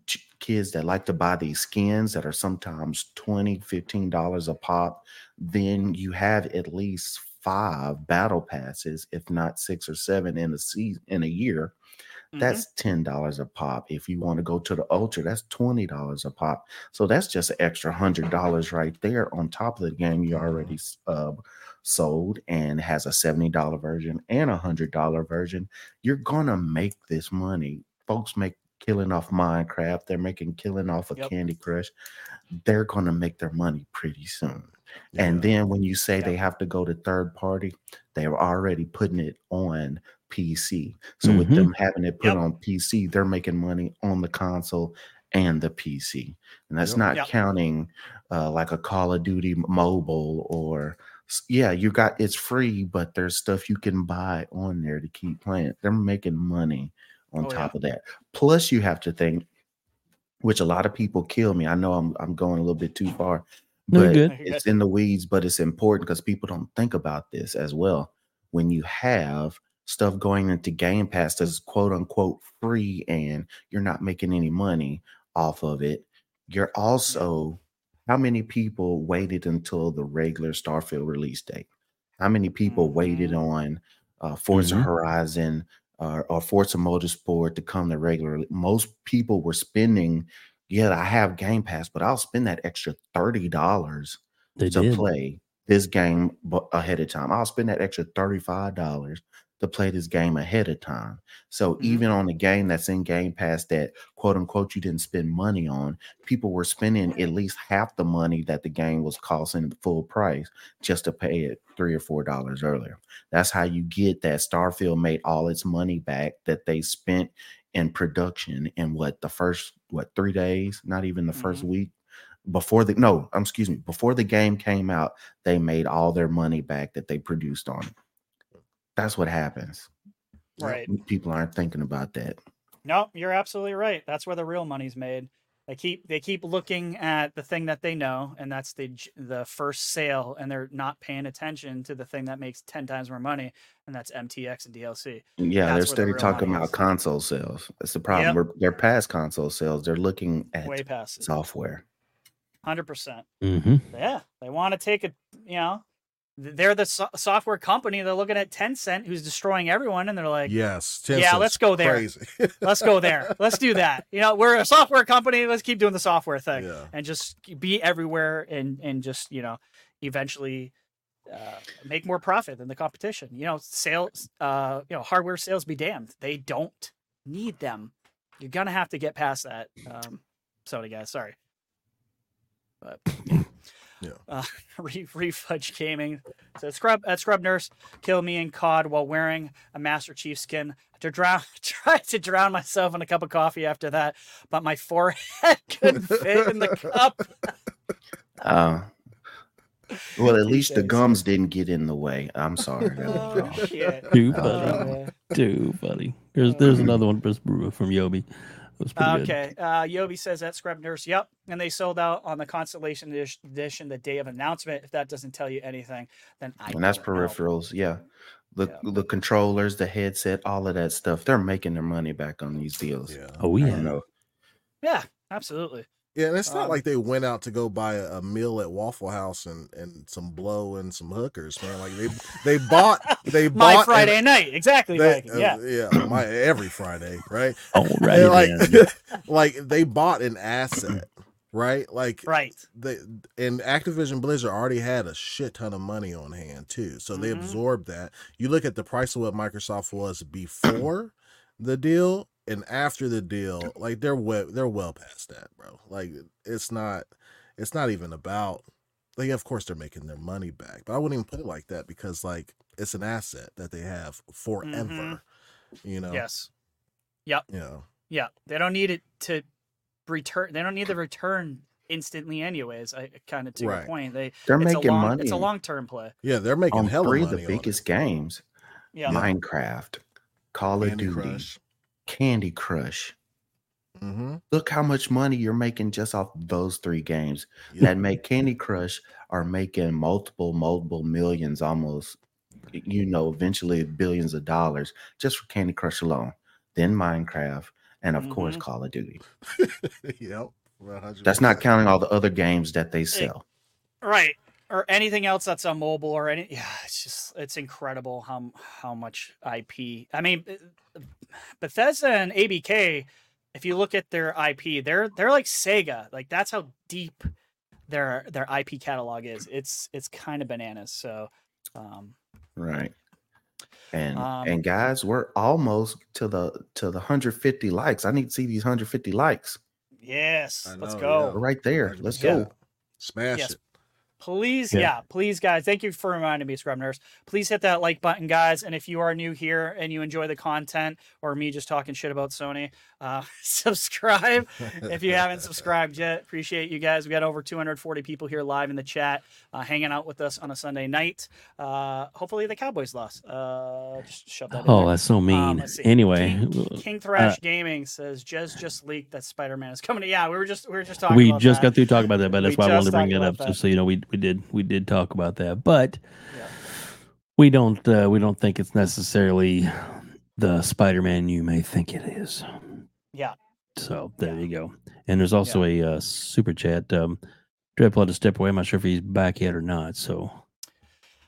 ch- kids that like to buy these skins that are sometimes 20 15 dollars a pop then you have at least five battle passes if not six or seven in a season in a year that's ten dollars a pop. If you want to go to the ultra, that's twenty dollars a pop. So that's just an extra hundred dollars right there on top of the game you already uh, sold and has a seventy dollar version and a hundred dollar version. You're gonna make this money. Folks make killing off Minecraft. They're making killing off of Yep. Candy Crush. They're gonna make their money pretty soon. And then when you say Yeah. they have to go to third party, they were already putting it on PC. So with Mhm. them having it put Yep. on PC, they're making money on the console and the PC. And that's Yep. not counting uh, like a Call of Duty mobile or yeah, you got it's free, but there's stuff you can buy on there to keep playing. They're making money on Oh, yeah. top of that. Plus, you have to think, which a lot of people kill me. I know I'm I'm going a little bit too far, No, but good. [laughs] It's in the weeds, but it's important because people don't think about this as well. When you have stuff going into Game Pass that's quote unquote free and you're not making any money off of it, you're also how many people waited until the regular Starfield release date? How many people waited Mhm. on uh, Forza Mhm. Horizon uh, or Forza Motorsport to come to regularly. Most people were spending. Yeah, I have Game Pass, but I'll spend that extra thirty dollars They to did. play this game ahead of time. I'll spend that extra thirty-five dollars to play this game ahead of time. So Mhm. even on a game that's in Game Pass that quote unquote you didn't spend money on, people were spending at least half the money that the game was costing the full price just to pay it three or four dollars earlier. That's how you get that Starfield made all its money back that they spent in production in what the first what three days, not even the first Mhm. week before the no, um, excuse me, before the game came out, they made all their money back that they produced on it. That's what happens. Right. People aren't thinking about that. No, you're absolutely right. That's where the real money's made. They keep they keep looking at the thing that they know, and that's the the first sale, and they're not paying attention to the thing that makes ten times more money, and that's MTX and DLC. Yeah, That's they're where the talking about is. console sales. That's the problem. Yep. We're, they're past console sales. They're looking at Way past software. Hundred percent. hmm Yeah, they want to take it. You know, they're the so- software company. They're looking at Tencent, who's destroying everyone, and they're like, yes, Yeah, let's go there. Crazy. [laughs] let's go there. Let's do that. You know, we're a software company. Let's keep doing the software thing yeah. and just be everywhere and and just you know eventually uh, make more profit than the competition. You know, sales, uh, you know, hardware sales be damned. They don't need them. You're gonna have to get past that. Um, Sony guys, sorry. But yeah. Yeah. Uh, [laughs] Re- Refudge Gaming says Scrub at Scrub Nurse kill me in COD while wearing a Master Chief skin to drown. [laughs] Tried to drown myself in a cup of coffee after that, but my forehead [laughs] couldn't fit in the cup. Uh, well, at least the gums didn't get in the way. I'm sorry. Oh wrong. shit! Too Oh, funny. man. Too funny. There's there's another one from from Yobi. It was pretty good. Okay. Uh, Yobi says that Scrub Nurse. Yep. And they sold out on the Constellation Edition the day of announcement. If that doesn't tell you anything, then I and that's don't know. peripherals. Yeah. The Yeah. the controllers, the headset, all of that stuff. They're making their money back on these deals. Yeah. Oh I yeah. don't know. Yeah, absolutely. Yeah, and it's not Um, like they went out to go buy a, a meal at Waffle House and, and some blow and some hookers, man. Like they they bought [laughs] they My bought Friday and night. Exactly. they, Viking, yeah. uh, yeah, my every Friday, right? [laughs] Alrighty And like then. [laughs] like they bought an asset, right? Like Right. they and Activision Blizzard already had a shit ton of money on hand too, so they Mhm. absorbed that. You look at the price of what Microsoft was before the deal and after the deal, like they're well, they're well past that, bro. Like it's not, it's not even about. Like of course they're making their money back, but I wouldn't even put it like that because like it's an asset that they have forever. Mhm. You know. Yes. You know. Yeah. They don't need it to return. They don't need the return instantly, anyways. I kind of to Right. your point. They They're it's making a long, money It's a long term play. Yeah, they're making on hella three of money the biggest games. Yeah. Minecraft, Call of Duty, Crush. Candy Crush. Mm-hmm. Look how much money you're making just off those three games that make Candy Crush are making multiple, multiple millions, almost, you know, eventually billions of dollars just for Candy Crush alone. Then Minecraft, and of course Mhm. Call of Duty. [laughs] yep. 100%. That's not counting all the other games that they sell. Right. Or anything else that's on mobile or any yeah, it's just it's incredible how how much IP. I mean uh, Bethesda and ABK, if you look at their IP, they're they're like Sega. Like that's how deep their their IP catalog is. It's it's kind of bananas. So um Right. And Um, and guys, we're almost to the to the 150 likes. I need to see these 150 likes. yes, I let's go. We're right there. Let's Yeah. go. Smash Yes. it. Please, Yeah. yeah. please, guys. Thank you for reminding me, Scrub Nurse. Please hit that like button, guys. And if you are new here and you enjoy the content or me just talking shit about Sony, uh, [laughs] subscribe if you haven't subscribed yet. Appreciate you guys. We got over 240 people here live in the chat, uh, hanging out with us on a Sunday night. Uh, hopefully the Cowboys lost. Uh, just shove that Oh, that's so mean. Um, anyway, King, King Thrash Gaming says Jez just leaked that Spider Man is coming. To, yeah, we were just we were just talking. we just that. got through talking about that, but that's We why I wanted to bring that up, about just so you know we we did we did talk about that, but Yeah. we don't uh, we don't think it's necessarily the Spider-Man you may think it is. Yeah. So there you go. And there's also a uh, super chat. Um, Dreadpool to step away. I'm not sure if he's back yet or not. So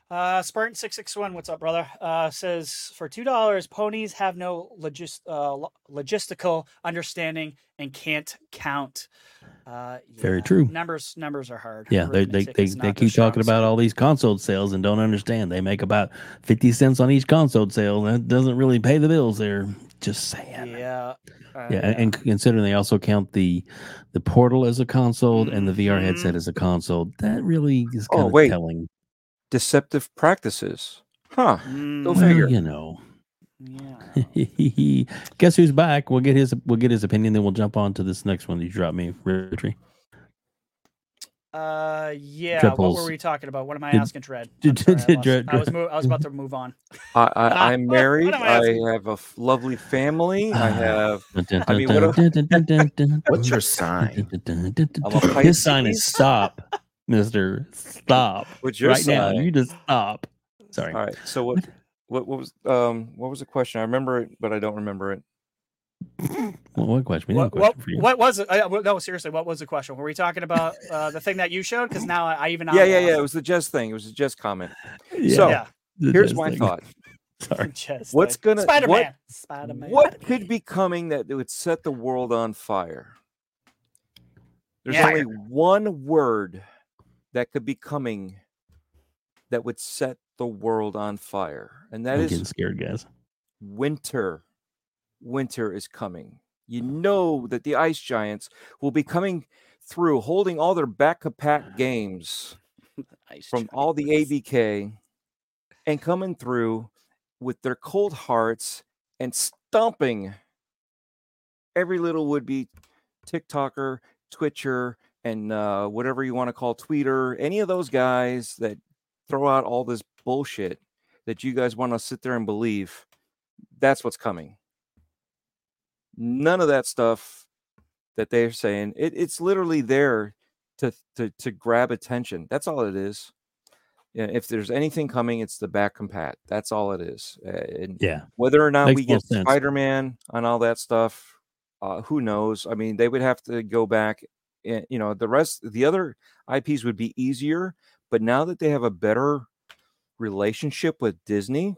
Uh, Spartan six six one, what's up, brother? Uh, says for two dollars, ponies have no logis- uh, logistical understanding and can't count. Uh, Very true. Numbers numbers are hard. yeah, they they they, they not their keep talking strong about all these console sales and don't understand. They make about fifty cents on each console sale. That doesn't really pay the bills. There, just saying. Yeah. uh, Yeah, and, and considering they also count the the portal as a console and the VR Mhm. headset as a console, that really is Oh, kind of wait. telling. Deceptive practices. Huh. mm, Go Well, figure. you know. Yeah. [laughs] Guess who's back? We'll get his we'll get his opinion, then we'll jump on to this next one that you dropped me, Richie. Uh, yeah. What were we talking about? What am I Did- asking, Dread? [laughs] did- I'm sorry, I, did lost- Dread- I was mo- I was about to move on. I, I, [laughs] I'm married. I I have a f- lovely family. I Ah. have. Dun, dun, I mean, what What's your sign? His sign is stop, Mister. Stop What's your right now. sign? You just stop. Sorry. All right. So what? What, what was um? What was the question? I remember it, but I don't remember it. Well, what question? We What, question what, for you. what was it? Well, no, seriously, what was the question? Were we talking about uh, the thing that you showed? Because now I, I even Yeah, yeah, I'm yeah. It lost. was the Jez thing. It was a Jez comment. Yeah, So yeah. here's my thing. thought. [laughs] Sorry. [laughs] Just What's like- gonna- Spider what- Man? Spider Man. What could be coming that would set the world on fire? There's Yeah. only one word that could be coming that would set the world on fire, and that I'm is getting scared, guys. winter. Winter is coming. You know that the ice giants will be coming through holding all their back compat games from all the ABK and coming through with their cold hearts and stomping every little would be TikToker, Twitcher, and uh, whatever you want to call tweeter, any of those guys that throw out all this bullshit that you guys want to sit there and believe. That's what's coming. None of that stuff that they're saying. It, it's literally there to, to to grab attention. That's all it is. Yeah, if there's anything coming, it's the back compat. That's all it is. Uh, and Yeah. whether or not Makes we get. Spider Man on all that stuff, uh, who knows? I mean, they would have to go back. And, you know, the rest, the other IPs would be easier. But now that they have a better relationship with Disney,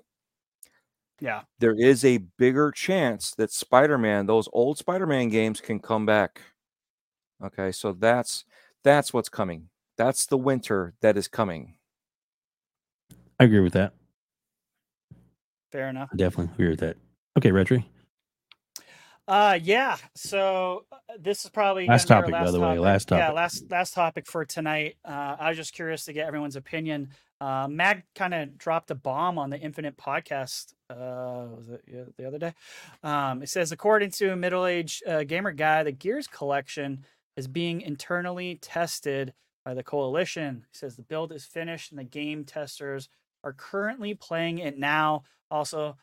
Yeah. there is a bigger chance that Spider-Man, those old Spider-Man games can come back. Okay, so that's that's what's coming. That's the winter that is coming. I agree with that. Fair enough. I definitely agree with that. Okay, Rhetri. Uh, yeah. So uh, this is probably Last gonna be our topic, by the way, topic. last Yeah, topic. last last topic for tonight. Uh, I was just curious to get everyone's opinion. Uh, Mag kind of dropped a bomb on the Infinite podcast. Uh, was it the other day? Um, it says according to a middle-aged uh, gamer guy, the Gears collection is being internally tested by the coalition. He says the build is finished and the game testers are currently playing it now. Also,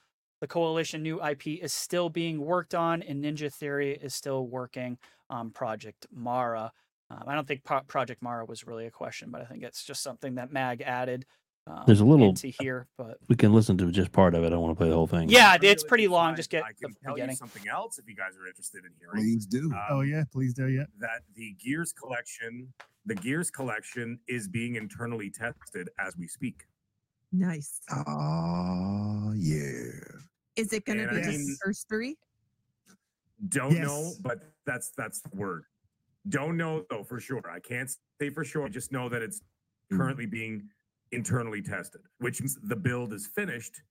the coalition new IP is still being worked on, and Ninja Theory is still working on Project Mara. Um, I don't think Pro- Project Mara was really a question, but I think it's just something that Mag added. Um, There's a little- into here, but We can listen to just part of it. I don't want to play the whole thing. yeah, it's pretty long. decide Just get I the can tell beginning. you something else if you guys are interested in hearing. Please do. Um, oh yeah, please do. Yeah. That the Gears collection, the Gears collection is being internally tested as we speak. Nice. Oh yeah. Is it going to be I mean- the first three? Don't know, but that's that's the word. Don't know though for sure. I can't say for sure. I just know that it's Mm. currently being internally tested, which means the build is finished.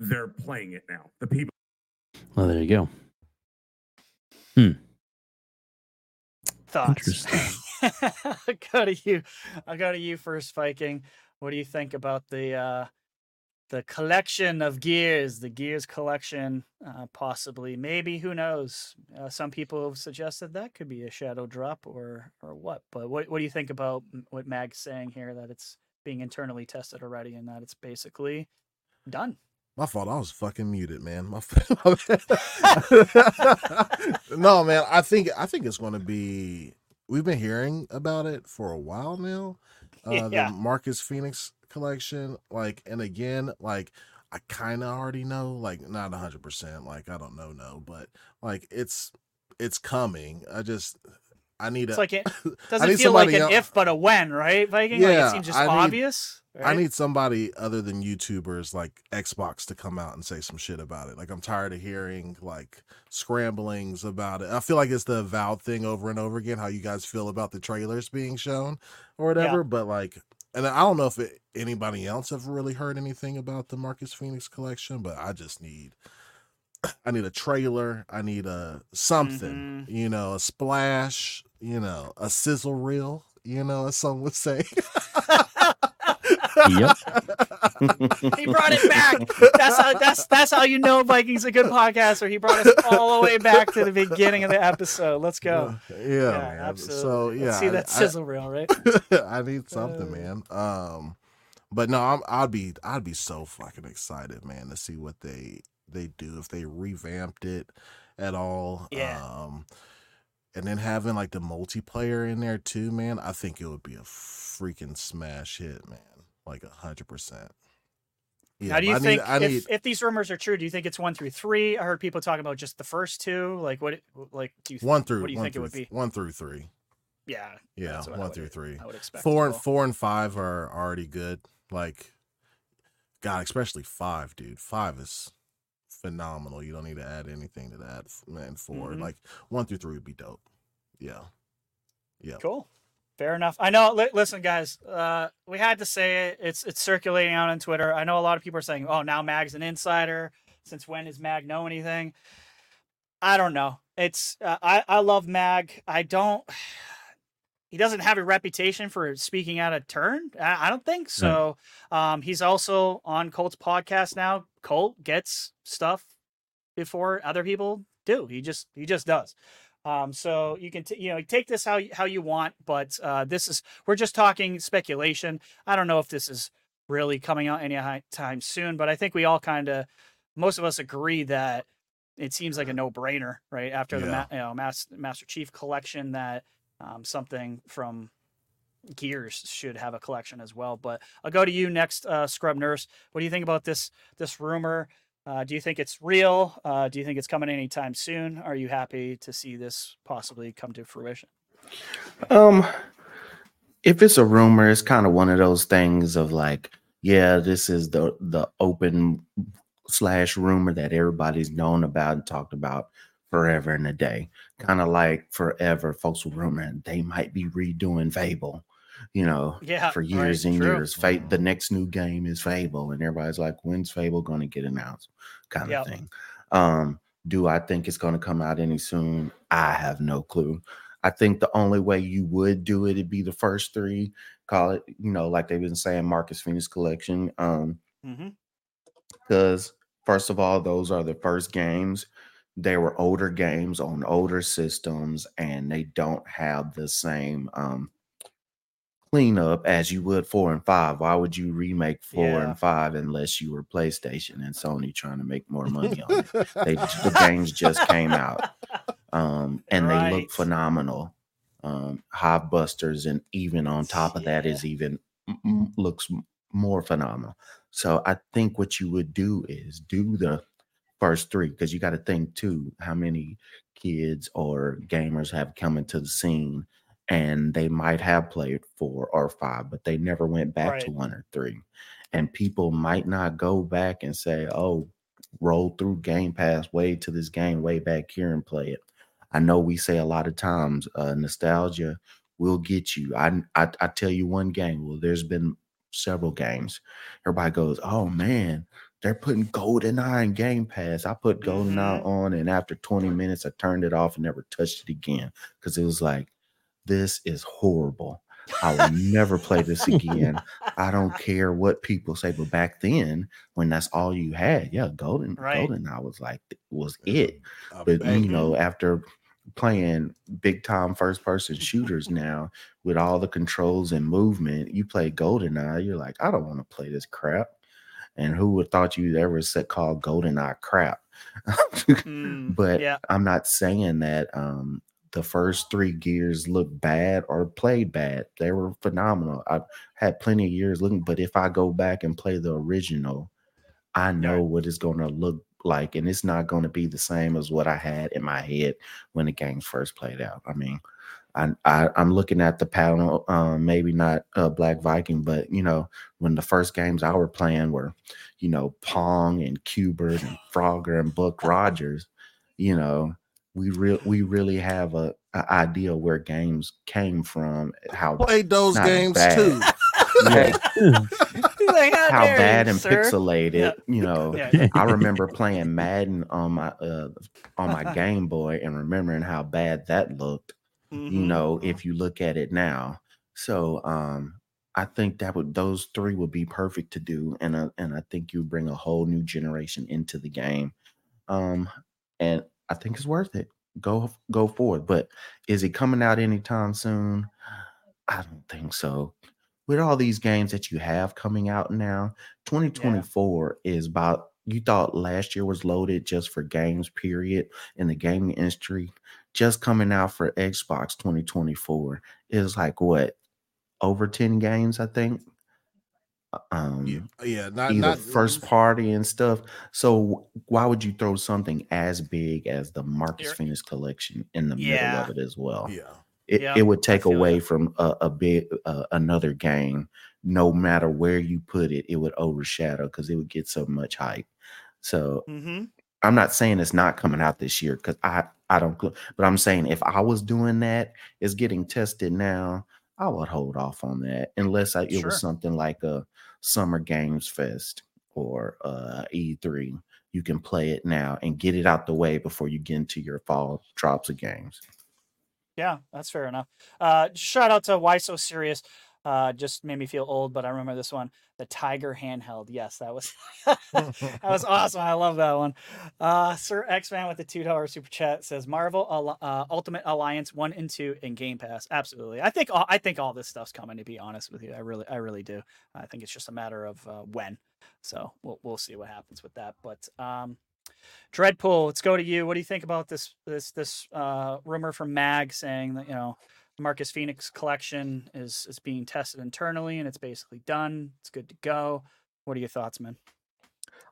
They're playing it now. The people Well, there you go. Hmm. Thoughts? Interesting. [laughs] I'll go to you. I'll go to you first, Viking. What do you think about the uh, the collection of gears, the gears collection? Uh, possibly, maybe, who knows? Uh, some people have suggested that could be a shadow drop or or what. But what what do you think about what Mag's saying here? That it's being internally tested already, and that it's basically done. My fault. I was fucking muted, man. My [laughs] no, man. I think I think it's going to be. We've been hearing about it for a while now. Uh, [laughs] Yeah. The Marcus Phoenix collection, like, and again, like, I kind of already know, like, not a hundred percent. Like, I don't know, no, but like, it's it's coming. I just I need It's a. like it [laughs] doesn't feel like an el- if but a when, right, Viking? like Yeah, it seems just I need- obvious. I need somebody other than YouTubers like Xbox to come out and say some shit about it. Like I'm tired of hearing like scramblings about it. I feel like it's the Avowed thing over and over again. How you guys feel about the trailers being shown or whatever. But like, and I don't know if it, anybody else have really heard anything about the Marcus Phoenix collection, but I just need. [clears throat] I need a trailer. I need a something, Mm-hmm. you know, a splash, you know, a sizzle reel, you know, as some would say. Yep. [laughs] he brought it back. That's how that's that's how you know Viking's a good podcaster. He brought us all the way back to the beginning of the episode. Let's go. Yeah, man. absolutely. So yeah, Let's see I- that I- sizzle reel, right? [laughs] I need something, Uh. man. Um, but no, I'm, I'd be I'd be so fucking excited, man, to see what they they do if they revamped it at all. Yeah. Um, and then having like the multiplayer in there too, man. I think it would be a freaking smash hit, man. Like a hundred percent. Yeah, now, do you I need- think I if, need- if these rumors are true, do you think it's one through three? I heard people talking about just the first two. Like what? Like do you one through What do you one think it would be? one through three. Yeah, Yeah, that's what I one would- through three. I would expect. Four and four and five are already good. Like, God, especially five, dude. Five is phenomenal. You don't need to add anything to that. Man, 4 Mhm. like one through three would be dope. Yeah, yeah. Cool. Fair enough. I know. Li- listen, guys, uh, we had to say it. It's it's circulating out on Twitter. I know a lot of people are saying, "Oh, now Mag's an insider." Since when does Mag know anything? I don't know. It's uh, I I love Mag. I don't. He doesn't have a reputation for speaking out of turn. I, don't think so. Um, he's also on Colt's podcast now. Colt gets stuff before other people do. He just he just does. Um, so you can t- you know take this how you, how you want, but uh, this is we're just talking speculation. I don't know if this is really coming out any time soon, but I think we all kind of most of us agree that it seems like a no brainer, right? After the Yeah. ma- you know Mas- Master Chief collection, that um, something from Gears should have a collection as well. But I'll go to you next, uh, Scrub Nurse. What do you think about this this rumor? Uh, do you think it's real? Uh, do you think it's coming anytime soon? Are you happy to see this possibly come to fruition? Um, if it's a rumor, it's kind of one of those things of like, yeah, this is the the open slash rumor that everybody's known about and talked about forever and a day. Kind of like forever, folks were rumoring they might be redoing Fable, you know, Yeah, for right, years and true. years. Fate, the next new game is Fable, and everybody's like, when's Fable going to get announced? Kind Yep. of thing. Um, do I think it's going to come out any soon? I have no clue. I think the only way you would do it would be the first three. Call it, you know, like they've been saying, Marcus Phoenix Collection. Um, Mm-hmm. because first of all, those are the first games. They were older games on older systems, and they don't have the same um cleanup as you would four and five. Why would you remake four Yeah. and five unless you were PlayStation and Sony trying to make more money on it? They the games just came out. Um, and they look phenomenal. Um, Hivebusters, and even on top of that is even looks more phenomenal. So I think what you would do is do the first three because you got to think too how many kids or gamers have come into the scene and they might have played four or five, but they never went back to one or three. And people might not go back and say, oh, roll through Game Pass, way to this game way back here and play it. I know we say a lot of times, uh, nostalgia will get you. I, I I tell you one game. Well, there's been several games. Everybody goes, "Oh man, they're putting GoldenEye in Game Pass." I put GoldenEye mm-hmm. on, and after 20 minutes, I turned it off and never touched it again because it was like, "This is horrible. I will never play this again." I don't care what people say, but back then, when that's all you had, yeah, Golden Right. GoldenEye was like was it. But you know, after playing big time first person shooters [laughs] now with all the controls and movement, you play GoldenEye, you're like, I don't want to play this crap. And who would thought you'd ever said called GoldenEye crap? [laughs] Mm, but yeah. I'm not saying that um the first three gears look bad or played bad. They were phenomenal. I've had plenty of years looking, but if I go back and play the original, I know what it's going to look like, and it's not going to be the same as what I had in my head when the game first played out. I mean, I, I I'm looking at the panel, um, maybe not uh, Black Viking, but you know, when the first games I were playing were, you know, Pong and Q*bert and Frogger and Buck Rogers, you know, we real we really have a, a idea where games came from, how Played those games bad. too. [laughs] yeah, [laughs] Like, how how bad you, and sir? pixelated, Yeah. you know. [laughs] Yeah. I remember playing Madden on my uh on my Game Boy and remembering how bad that looked, you Mhm. know, if you look at it now. So um I think that would those three would be perfect to do and uh, and I think you bring a whole new generation into the game. Um and I think it's worth it. Go go forward, but is it coming out anytime soon? I don't think so. With all these games that you have coming out now, 2024 is about you thought last year was loaded just for games, period, in the gaming industry. Just coming out for Xbox 2024 is like what over 10 games, I think. um yeah, not either not first party and stuff. So why would you throw something as big as the Marcus You're- Phoenix collection in the Yeah. middle of it as well? Yeah. It, Yeah, it would take away that. from a, a big uh, another game. No matter where you put it, it would overshadow because it would get so much hype. So Mm-hmm. I'm not saying it's not coming out this year because I I don't, but I'm saying if I was doing that, it's getting tested now. I would hold off on that unless I, it Sure. was something like a Summer Games Fest or uh, E3. You can play it now and get it out the way before you get into your fall drops of games. Yeah, that's fair enough. Uh, shout out to Why So Serious. Uh, just made me feel old, but I remember this one, the Tiger handheld. Yes, that was [laughs] that was [laughs] awesome. I love that one. Uh, Sir X Man with the two dollar super chat says Marvel uh, Ultimate Alliance one and two in Game Pass. Absolutely, I think all, I think all this stuff's coming. To be honest with you, I really I really do. I think it's just a matter of uh, when. So we'll we'll see what happens with that. But um, Dreadpool, let's go to you. What do you think about this this this uh, rumor from Mag saying that you know Marcus Phoenix collection is is being tested internally and it's basically done. It's good to go. What are your thoughts, man?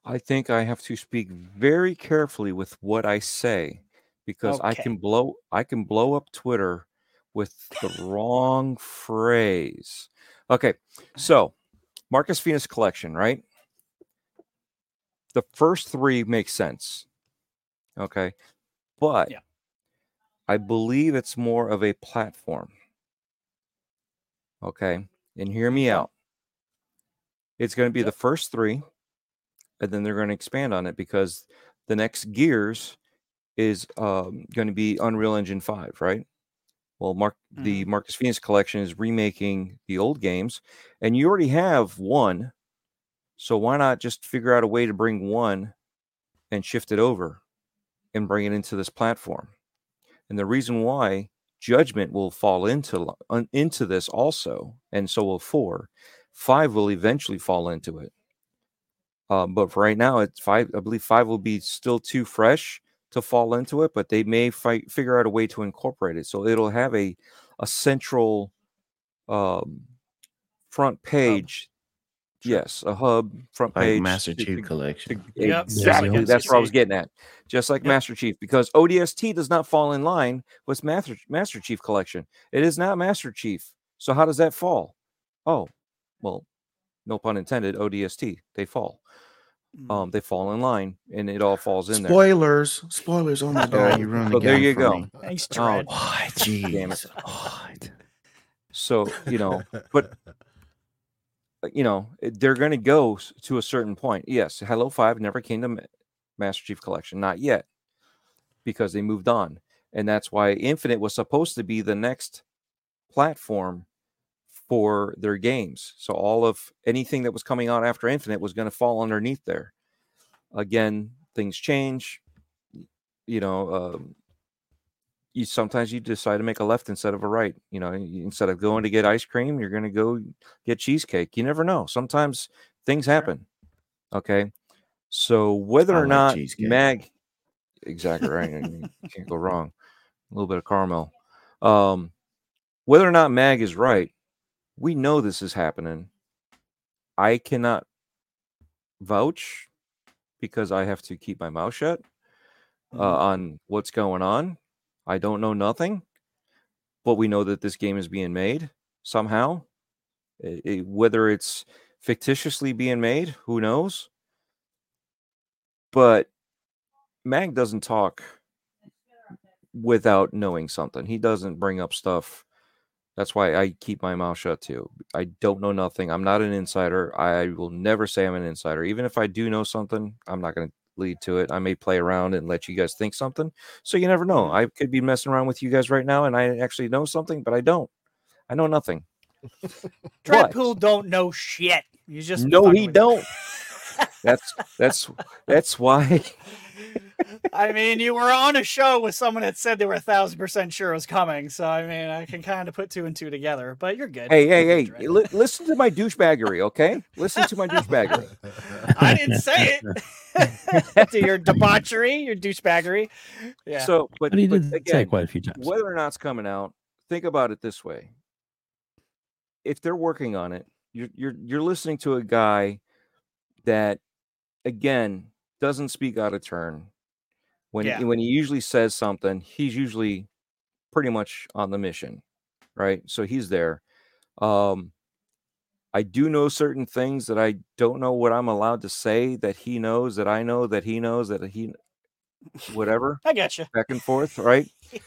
I think I have to speak very carefully with what I say because I can blow I can blow up Twitter with the wrong phrase. Okay, so Marcus Phoenix collection, right? The first three make sense. Okay, but Yeah. I believe it's more of a platform. Okay, and hear me out. It's going to be the first three, and then they're going to expand on it because the next Gears is um, going to be Unreal Engine 5, right? Well, Mark, the Marcus Phoenix collection is remaking the old games, and you already have one. So why not just figure out a way to bring one and shift it over and bring it into this platform? And the reason why Judgment will fall into into this also, and so will four. Five will eventually fall into it. Um, but for right now, it's five. I believe five will be still too fresh to fall into it, but they may fight, figure out a way to incorporate it. So it'll have a a central um, front page. Yes, a hub front Like page. Master to- Chief to- Collection. to- Yep. Exactly. Yeah. That's what I was getting at. Just like Yep. Master Chief, because ODST does not fall in line with Master Master Chief Collection. It is not Master Chief. So how does that fall? Oh, well, no pun intended. ODST. They fall. Mm. Um, they fall in line, and it all falls in there. Spoilers, spoilers. Oh my So- god, you ruined so the there you go. me. Thanks, Oh, Dread. Damn it. jeez. What? So you know, but [laughs] Uh, you know, eh, they're going to go to a certain point. Yes, Halo Five never came eh, to Master Chief Collection, not yet, because they moved on, and that's why Infinite was supposed to be the next platform for their games. So all of anything that was coming out after Infinite was going to fall underneath there. Again, things change. You know, um, you sometimes you decide to make a left instead of a right. You know, instead of going to get ice cream, you're going to go get cheesecake. You never know. Sometimes things happen. Okay, so whether I or like not cheesecake. Mag, exactly right, you can't go wrong. A little bit of caramel. Um, whether or not Mag is right, we know this is happening. I cannot vouch because I have to keep my mouth shut uh, on what's going on. I don't know nothing, but we know that this game is being made somehow. I- I- whether it's fictitiously being made, who knows? But Mag doesn't talk without knowing something. He doesn't bring up stuff. That's why I keep my mouth shut too. I don't know nothing. I'm not an insider. I will never say I'm an insider. Even if I do know something, I'm not going to lead to it. I may play around and let you guys think something. So you never know. Mm-hmm. I could be messing around with you guys right now and I actually know something, but I don't. I know nothing. [laughs] Dreadpool don't know shit. You just no, he don't. [laughs] That's that's that's why. [laughs] I mean, you were on a show with someone that said they were a thousand percent sure it was coming. So I mean, I can kind of put two and two together. But you're good. Hey, hey, You're hey! good, Dread. Li- listen to my douchebaggery, okay? Listen to my douchebaggery. [laughs] I didn't say it. [laughs] to your debauchery, your douchebaggery. Yeah. So, but, But he but did say again, quite a few times. whether or not it's coming out, think about it this way: if they're working on it, you're you're you're listening to a guy that again doesn't speak out of turn. When Yeah. he, when he usually says something, he's usually pretty much on the mission, right? So he's there. Um, I do know certain things that I don't know what I'm allowed to say that he knows that I know that he knows that he whatever I got you. back and forth, right? [laughs]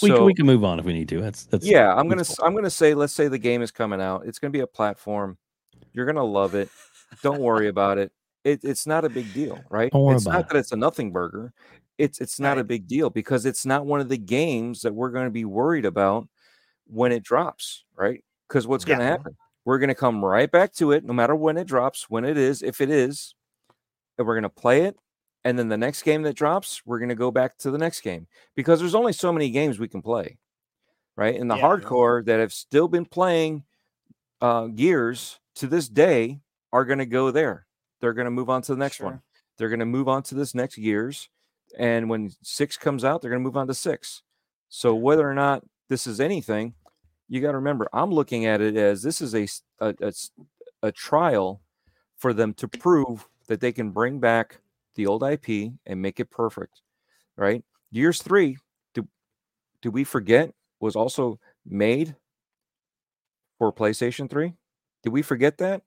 We, can So- we can move on if we need to. That's that's yeah, I'm gonna that's s- I'm gonna say let's say the game is coming out. It's gonna be a platform. You're gonna love it. Don't worry about it. It it's not a big deal, right? It's not it. that it's a nothing burger. It's it's not a big deal because it's not one of the games that we're going to be worried about when it drops, right? Because what's going to happen? We're going to come right back to it, no matter when it drops, when it is, if it is, and we're going to play it. And then the next game that drops, we're going to go back to the next game because there's only so many games we can play, right? And the Yeah. hardcore that have still been playing uh, Gears to this day are going to go there. They're going to move on to the next one. They're going to move on to this next year's. and when six comes out, they're going to move on to six. So whether or not this is anything, you got to remember, I'm looking at it as this is a a trial for them to prove that they can bring back the old IP and make it perfect, right? Gears three, do do we forget was also made for PlayStation three? Did we forget that?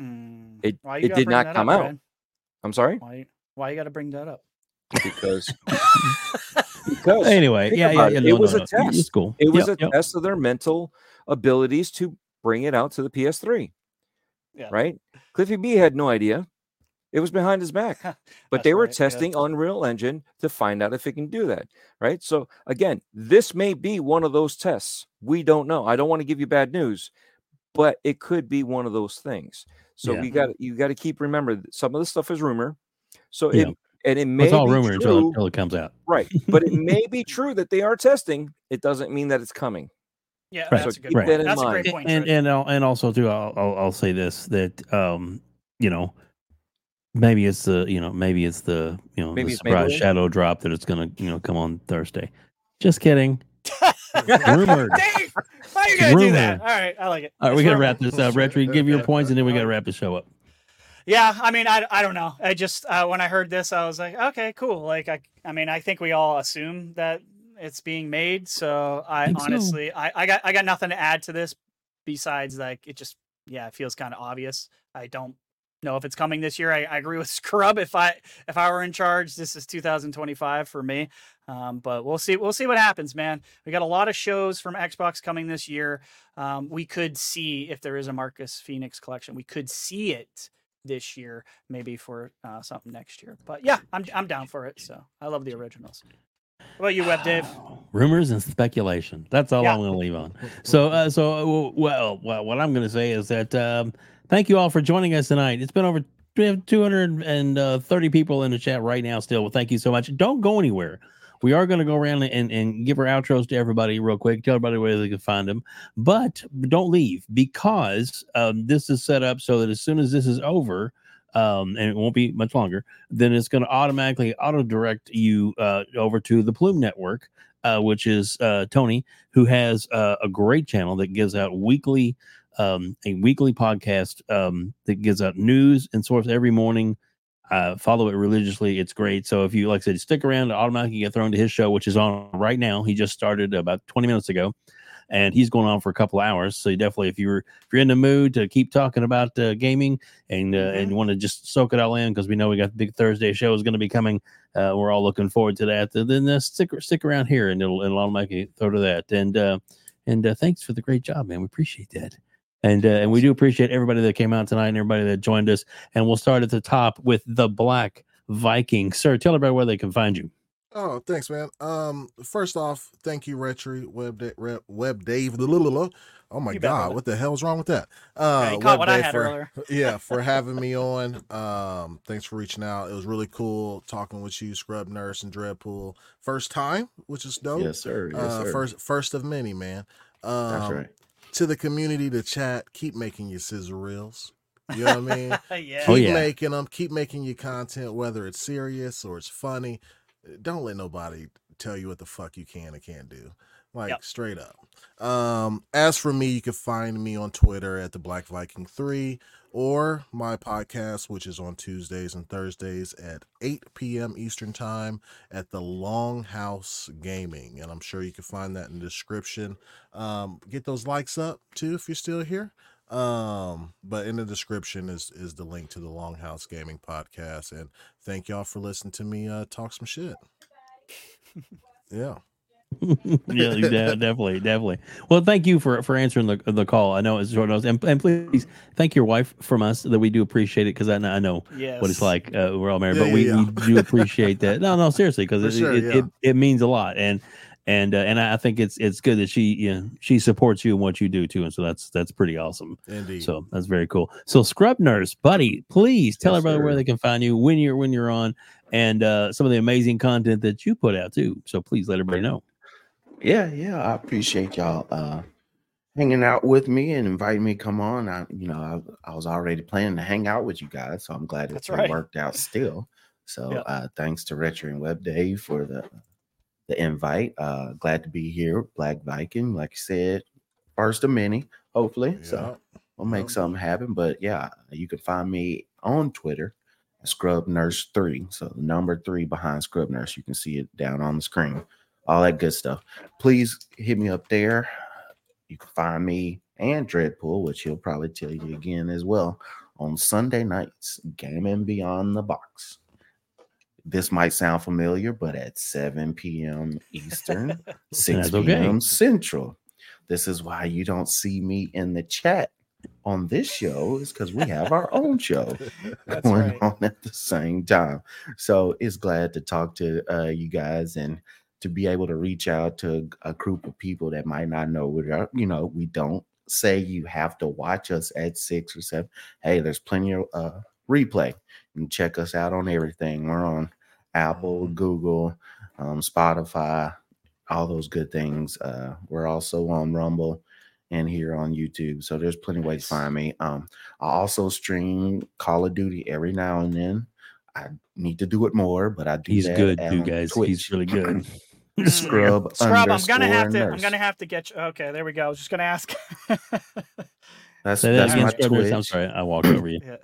Mm, It why it did not come up, out. Brad? I'm sorry Why why you got to bring that up? because [laughs] because Anyway, yeah, yeah, yeah. it, no, it was no, a no. test. It's cool. It was Yep, a yep. test of their mental abilities to bring it out to the PS3. Yeah. Right? Cliffy B had no idea. It was behind his back. [laughs] But they were right, yeah. testing Unreal Engine to find out if it can do that. Right? So again, this may be one of those tests. We don't know. I don't want to give you bad news, but it could be one of those things. So Yeah. we got you got to keep remember that some of the stuff is rumor. So Yeah. it and it may it's all be rumor until, true, until it comes out. right? But it [laughs] may be true that they are testing. It doesn't mean that it's coming. Yeah, Right. that's So a good keep point. that in That's a mind. great point. and Trent. and and also too, I'll, I'll I'll say this that um you know maybe it's the you know maybe it's the you know Maybe the surprise shadow drop that it's gonna you know come on Thursday. Just kidding. [laughs] Rumored. [laughs] Dave, why you gotta do that? All right, I like it. All right, we It's gotta wrap this up. Rhetri, give your points, and then we gotta wrap the show up. Yeah, I mean, I, I don't know. I just uh, when I heard this, I was like, okay, cool. Like, I I mean, I think we all assume that it's being made. So I Think so. honestly, I, I got I got nothing to add to this besides like it just yeah, it feels kind of obvious. I don't know if it's coming this year. I, I agree with [laughs] Scrub. If I if I were in charge, this is 2025 for me. Um, but we'll see. We'll see what happens, man. We got a lot of shows from Xbox coming this year. Um, we could see if there is a Marcus Phoenix collection. We could see it this year, maybe for uh, something next year. But yeah, I'm I'm down for it. So I love the originals. What about you, Web Dave? [sighs] Rumors and speculation. That's all Yeah. I'm going to leave on. So, uh, so uh, well, well, what I'm going to say is that um, thank you all for joining us tonight. It's been over we have 230 people in the chat right now. Still, well, thank you so much. Don't go anywhere. We are going to go around and, and give our outros to everybody real quick. Tell everybody where they can find them, but don't leave because um, this is set up so that as soon as this is over, um, and it won't be much longer, then it's going to automatically auto direct you uh, over to the Plume Network, uh, which is uh, Tony, who has uh, a great channel that gives out weekly, um, a weekly podcast um, that gives out news and source every morning. Uh, follow it religiously. It's great. So if you, like I said, stick around, to automatically get thrown to his show, which is on right now. He just started about 20 minutes ago and he's going on for a couple hours. So you definitely, if you're if you're in the mood to keep talking about uh, gaming and uh, and you want to just soak it all in, because we know we got the big Thursday show is going to be coming. Uh, we're all looking forward to that. Then uh, stick stick around here, and it'll it'll automatically throw to that. And uh, and uh, thanks for the great job, man. We appreciate that. And uh, and we do appreciate everybody that came out tonight and everybody that joined us. And we'll start at the top with the Black Viking. Sir, tell everybody where they can find you. Oh, thanks, man. Um, first off, thank you, Rhetri, Web, da- Rep, Web Dave. la- la- la- la. Oh my You God, what the hell's wrong with that? Uh, you caught Web what I Dave had for- earlier. [laughs] yeah, for [laughs] having me on. Um, thanks for reaching out. It was really cool talking with you, Scrub Nurse and Dreadpool. First time, which is dope. Yes, sir. Yes, uh, sir. First, first of many, man. Um, That's right. To the community, to chat, keep making your sizzle reels. You know what I mean? [laughs] yeah. keep Oh, yeah. making them keep making your content whether it's serious or it's funny don't let nobody tell you what the fuck you can and can't do like Yep. straight up. Um, as for me, you can find me on Twitter at the Black Viking Three or my podcast, which is on Tuesdays and Thursdays at 8 p.m. Eastern Time at the Longhouse Gaming, and I'm sure you can find that in the description. Um, get those likes up too if you're still here. Um, but in the description is is the link to the Longhouse Gaming podcast, and thank y'all for listening to me uh, talk some shit. [laughs] Yeah. [laughs] yeah, de- definitely, definitely. Well, thank you for for answering the the call. I know it's short notice, and, and please thank your wife from us that we do appreciate it because I, know- I know what it's like. Uh, we're all married, Yeah, but we, yeah, we do appreciate that. No, no, seriously, because it, sure, it, yeah. it it means a lot, and and uh, and I think it's it's good that she you know, she supports you and what you do too, and so that's that's pretty awesome. Indeed. So that's very cool. So Scrub Nurse, buddy, please tell Yes, everybody where they can find you when you're when you're on, and uh, some of the amazing content that you put out too. So please let everybody know. Yeah, yeah, I appreciate y'all uh hanging out with me and inviting me to come on. I you know, I, I was already planning to hang out with you guys, so I'm glad it's right. worked out still. So Yeah. uh thanks to Rhetri and Web Dave for the the invite. Uh glad to be here, Black Viking, like you said, first of many, hopefully. So we'll make something happen. But yeah, you can find me on Twitter, Scrub Nurse Three. So the number three behind Scrub Nurse. You can see it down on the screen. All that good stuff. Please hit me up there. You can find me and Dreadpool, which he'll probably tell you again as well, on Sunday nights, Gaming Beyond the Box. This might sound familiar, but at 7 p.m. Eastern, [laughs] 6 That's okay. p.m. Central. This is why you don't see me in the chat on this show, is because we have our own show [laughs] going right. on at the same time. So it's glad to talk to uh, you guys and to be able to reach out to a group of people that might not know what are- you know. We don't say you have to watch us at six or seven. Hey, there's plenty of uh, replay. You can check us out on everything. We're on Apple, Google, um, Spotify, all those good things. Uh, we're also on Rumble and here on YouTube. So there's plenty of ways to find me. Um, I also stream Call of Duty every now and then. I need to do it more, but I do He's good too, guys. He's really good. [laughs] Scrub, Scrub, I'm gonna have underscore to. I'm gonna have to get you. Okay, there we go. I was just gonna ask. [laughs] That's Say that's my Scrub Nurse. I'm sorry, I walked over you. yeah,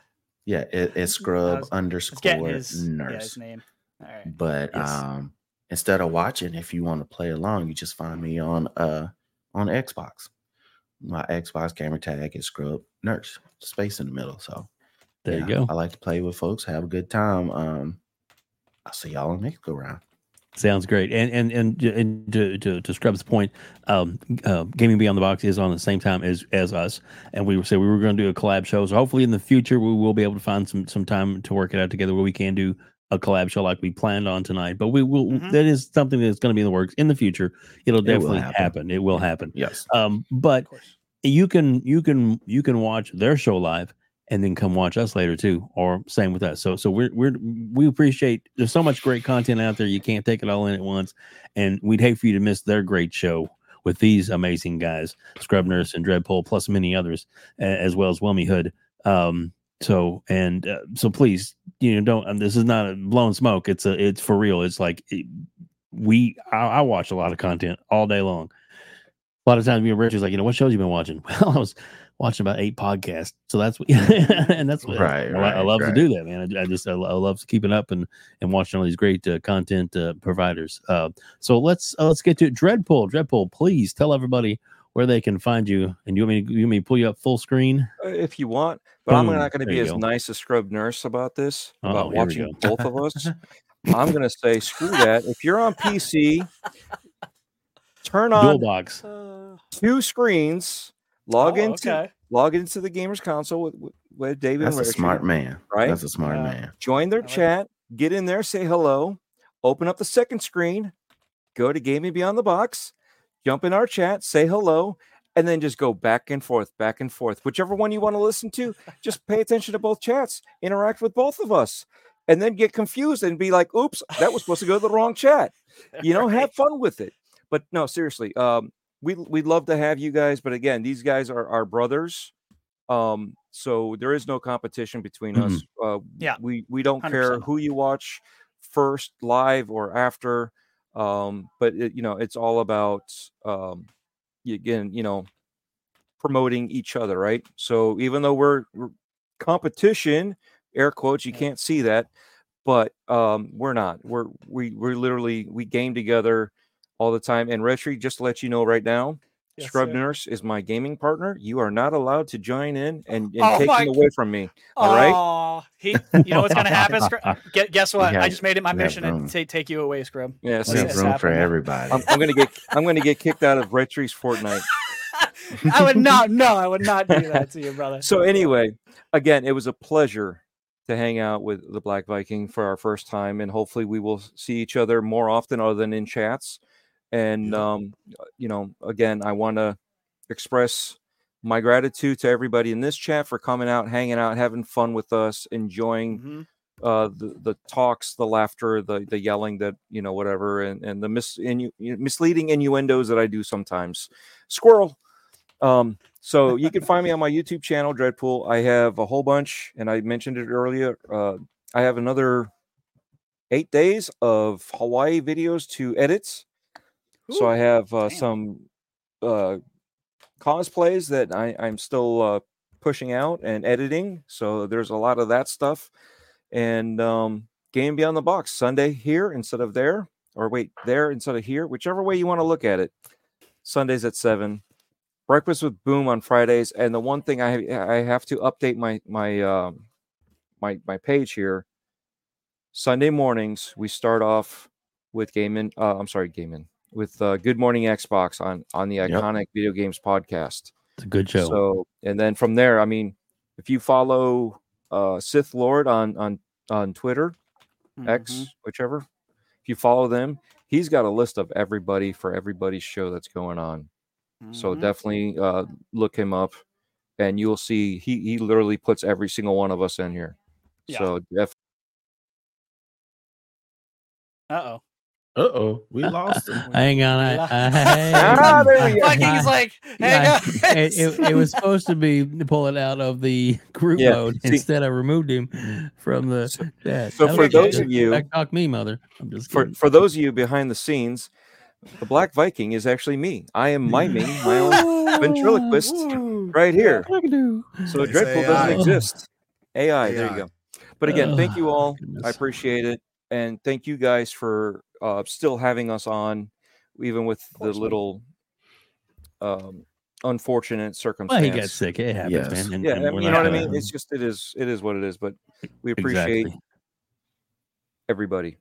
Yeah, it, it's scrub was- underscore it's getting his, yeah, nurse. his name. All right. but Yes. um instead of watching if you want to play along you just find me on uh on xbox my xbox gamer tag is scrub nurse space in the middle so There yeah, you go. i like to play with folks have a good time um i'll see y'all on the next go round Sounds great. And and and, and to, to to Scrub's point, um, uh, Gaming Beyond the Box is on the same time as as us, and we said we were going to do a collab show. So hopefully in the future we will be able to find some some time to work it out together where we can do a collab show like we planned on tonight. But we will Mhm. that is something that's going to be in the works in the future. It'll It definitely happen. happen. It will happen. yes Um, but you can you can you can watch their show live and then come watch us later too or same with us. So so we're we're we appreciate there's so much great content out there you can't take it all in at once and we'd hate for you to miss their great show with these amazing guys scrub nurse and Dreadpool plus many others as well as Wilmy hood. Um so and uh, so please you know don't and this is not a blown smoke it's a it's for real it's like it, we I, I watch a lot of content all day long. A lot of times me and Richard's like, you know, what shows you been watching? [laughs] Well, I was watching about eight podcasts. So that's what, [laughs] and that's what Right, I, I right, love to do that, man. I, I just, I, lo- I love keeping up and, and watching all these great uh, content uh, providers. Uh, so let's, uh, let's get to it. Dreadpool. Dreadpool, please tell everybody where they can find you. And you want me, to- you want me to pull you up full screen? Uh, if you want, but I'm not going to be as go. nice as Scrub Nurse about this, Uh-oh, about watching [laughs] both of us. I'm going to say, screw that. If you're on PC, turn on Dual on box. Two screens, log oh, into okay. log into the Gamers Council with, with, with David that's a smart man right? that's a smart Uh, man Join their I like it. chat, get in there, say hello, open up the second screen, go to Gaming Beyond the Box, jump in our chat, say hello, and then just go back and forth, back and forth. Whichever one you want to listen to, just pay attention to both chats, interact with both of us, and then get confused and be like, oops, that was supposed to go to the wrong chat. [laughs] You know, have fun with it. But no, seriously, um, we we'd love to have you guys, but again, these guys are our brothers. Um, so there is no competition between us. Uh, Yeah, we we don't care 100%. who you watch first, live or after. Um, but it, you know, it's all about um, again, you know, promoting each other, right? So even though we're, we're competition, air quotes, you can't see that, but um, we're not. We're we we're literally we game together all the time. And Rhetri, just to let you know right now, Yes, Scrub sir. Nurse is my gaming partner. You are not allowed to join in and, and Oh take him away from me. All right. Aw, he, you know what's gonna happen? Scrub? Guess [laughs] what? I just made it my mission to room. ta- take you away, Scrub. Yeah, Let's see, We see have this room for everybody. I'm, I'm gonna get I'm gonna get kicked out of Rhetri's Fortnite. [laughs] I would not. No, I would not do that to you, brother. So anyway, again, it was a pleasure to hang out with the Black Viking for our first time, and hopefully we will see each other more often, other than in chats. And um, you know, again, I want to express my gratitude to everybody in this chat for coming out, hanging out, having fun with us, enjoying Mhm. uh, the the talks, the laughter, the the yelling that you know whatever, and and the mis- innu- misleading innuendos that I do sometimes. Squirrel. Um, so you can find me [laughs] on my YouTube channel, Dreadpool. I have a whole bunch, and I mentioned it earlier. Uh, I have another eight days of Hawaii videos to edit. So I have uh, some uh, cosplays that I, I'm still uh, pushing out and editing. So there's a lot of that stuff. And um, Game Beyond the Box Sunday here instead of there, or wait, there instead of here, whichever way you want to look at it. Sundays at seven. Breakfast with Boom on Fridays. And the one thing I I have to update my my um, my my page here. Sunday mornings we start off with gaming. Uh, I'm sorry, gaming with uh, Good Morning Xbox on on the Yep. iconic video games podcast. It's a good show. So and then from there, I mean, if you follow uh, Sith Lord on on on Twitter, X, Mhm. whichever, if you follow them, he's got a list of everybody for everybody's show that's going on. So Mhm. definitely uh, look him up, and you'll see he he literally puts every single one of us in here. Yeah. So def- Uh-oh. Uh oh, we lost him. Hang on. I, I, [laughs] Ah, there we go. Viking's like, hang I- on. it, it, it [laughs] was supposed to be pulling out of the group Yeah, mode. see- Instead, I removed him from the chat. so That for was- those of you- talk me, mother. I'm just for kidding. for those of you behind the scenes, the Black Viking is actually me. I am miming my own ventriloquist [laughs] right here. So It's Dreadpool AI. doesn't exist. AI, there you go. But again, thank you all. goodness. I appreciate it, and thank you guys for uh, still having us on, even with the course, buddy. little um, unfortunate Well, circumstance. he got sick. It happens, Yes. man. and- Yeah, and I mean, you know what I gonna- mean. It's just it is it is what it is. But we appreciate Exactly. everybody.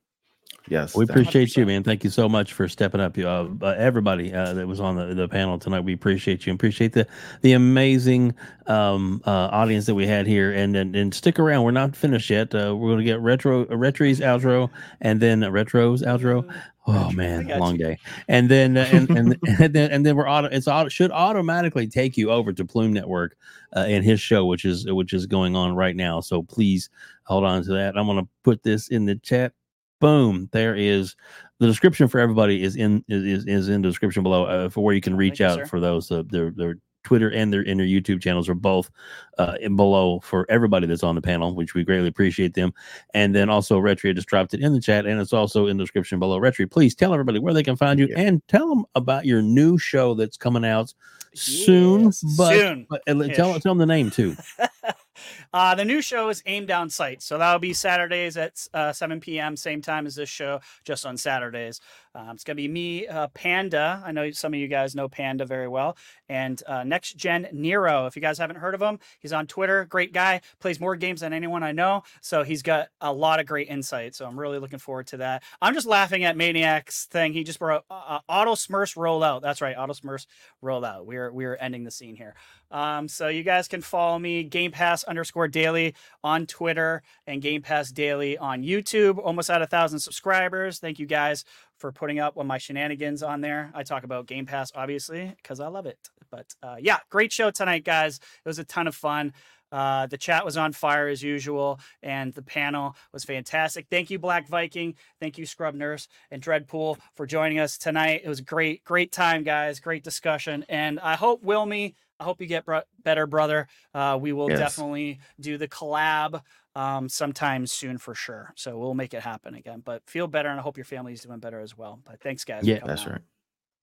Yes. We appreciate you, man. Thank you so much for stepping up. Uh, uh, everybody uh, that was on the, the panel tonight, we appreciate you. Appreciate the the amazing um, uh, audience that we had here. And, and and stick around. We're not finished yet. Uh, we're going to get retro retro's outro, and then retro's outro. Oh man, long you. day. And then uh, and, and [laughs] and then and then we're auto. It's auto should automatically take you over to Plume Network uh, and his show, which is which is going on right now. So please hold on to that. I'm going to put this in the chat boom there is the description for everybody is in is is, is in the description below uh, for where you can reach Thank out sir. for those uh, their their twitter and their and their youtube channels are both uh in below for everybody that's on the panel which we greatly appreciate them and then also Rhetri just dropped it in the chat and it's also in the description below Rhetri please tell everybody where they can find you Yeah. and tell them about your new show that's coming out soon Yes, but, soon. but tell, tell them the name too [laughs] uh, the new show is Aim Down Sight. So that'll be Saturdays at uh, 7 p.m., same time as this show, just on Saturdays. Um, it's going to be me, uh, Panda. I know some of you guys know Panda very well. And uh, Next Gen Nero. If you guys haven't heard of him, he's on Twitter. Great guy. Plays more games than anyone I know. So he's got a lot of great insight. So I'm really looking forward to that. I'm just laughing at Maniac's thing. He just brought uh, Auto Smurfs Rollout. That's right. Auto Smurfs Rollout. We're, we're ending the scene here. Um, so you guys can follow me, Game Pass underscore daily on Twitter and Game Pass Daily on YouTube. Almost at a thousand subscribers. Thank you guys for putting up with my shenanigans on there. I talk about Game Pass, obviously, because I love it. But uh, yeah, great show tonight, guys. It was a ton of fun. Uh, the chat was on fire as usual, and the panel was fantastic. Thank you, Black Viking. Thank you, Scrub Nurse and Dreadpool, for joining us tonight. It was a great, great time, guys. Great discussion, and I hope Wilmy. I hope you get br- better, brother. Uh, we will Yes. definitely do the collab um, sometime soon for sure. So we'll make it happen again. But feel better, and I hope your family's doing better as well. But thanks, guys. Yeah, That's on. right.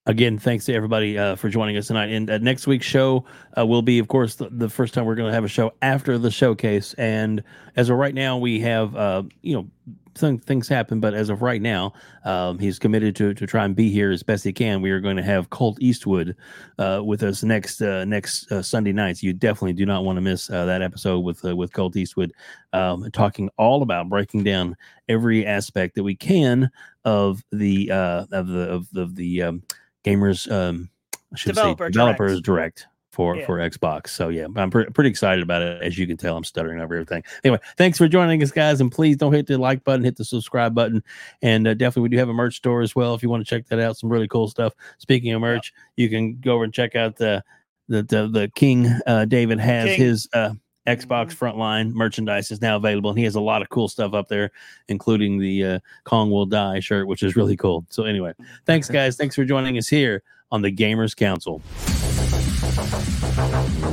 Again, thanks to everybody uh, for joining us tonight. And uh, next week's show uh, will be, of course, the, the first time we're going to have a show after the showcase. And as of right now, we have, uh, you know, some things happen, but as of right now, um, he's committed to to try and be here as best he can. We are going to have Colt Eastwood uh, with us next uh, next uh, Sunday nights. You definitely do not want to miss uh, that episode with uh, with Colt Eastwood, um, talking all about breaking down every aspect that we can of the uh, of the of the, of the um, gamers um, I should Developer say developers Direct. direct for Yeah. for Xbox. So yeah, I'm pre- pretty excited about it. As you can tell, I'm stuttering over everything. Anyway, thanks for joining us, guys, and please don't hit the like button, hit the subscribe button, and uh, definitely we do have a merch store as well. If you want to check that out, some really cool stuff. Speaking of merch, you can go over and check out the the the, the King uh, David has King. his. Uh, Xbox Frontline merchandise is now available, and he has a lot of cool stuff up there, including the uh, Kong Will Die shirt, which is really cool. So, anyway, thanks, [laughs] guys. Thanks for joining us here on the Gamers Council.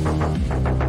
Thank you.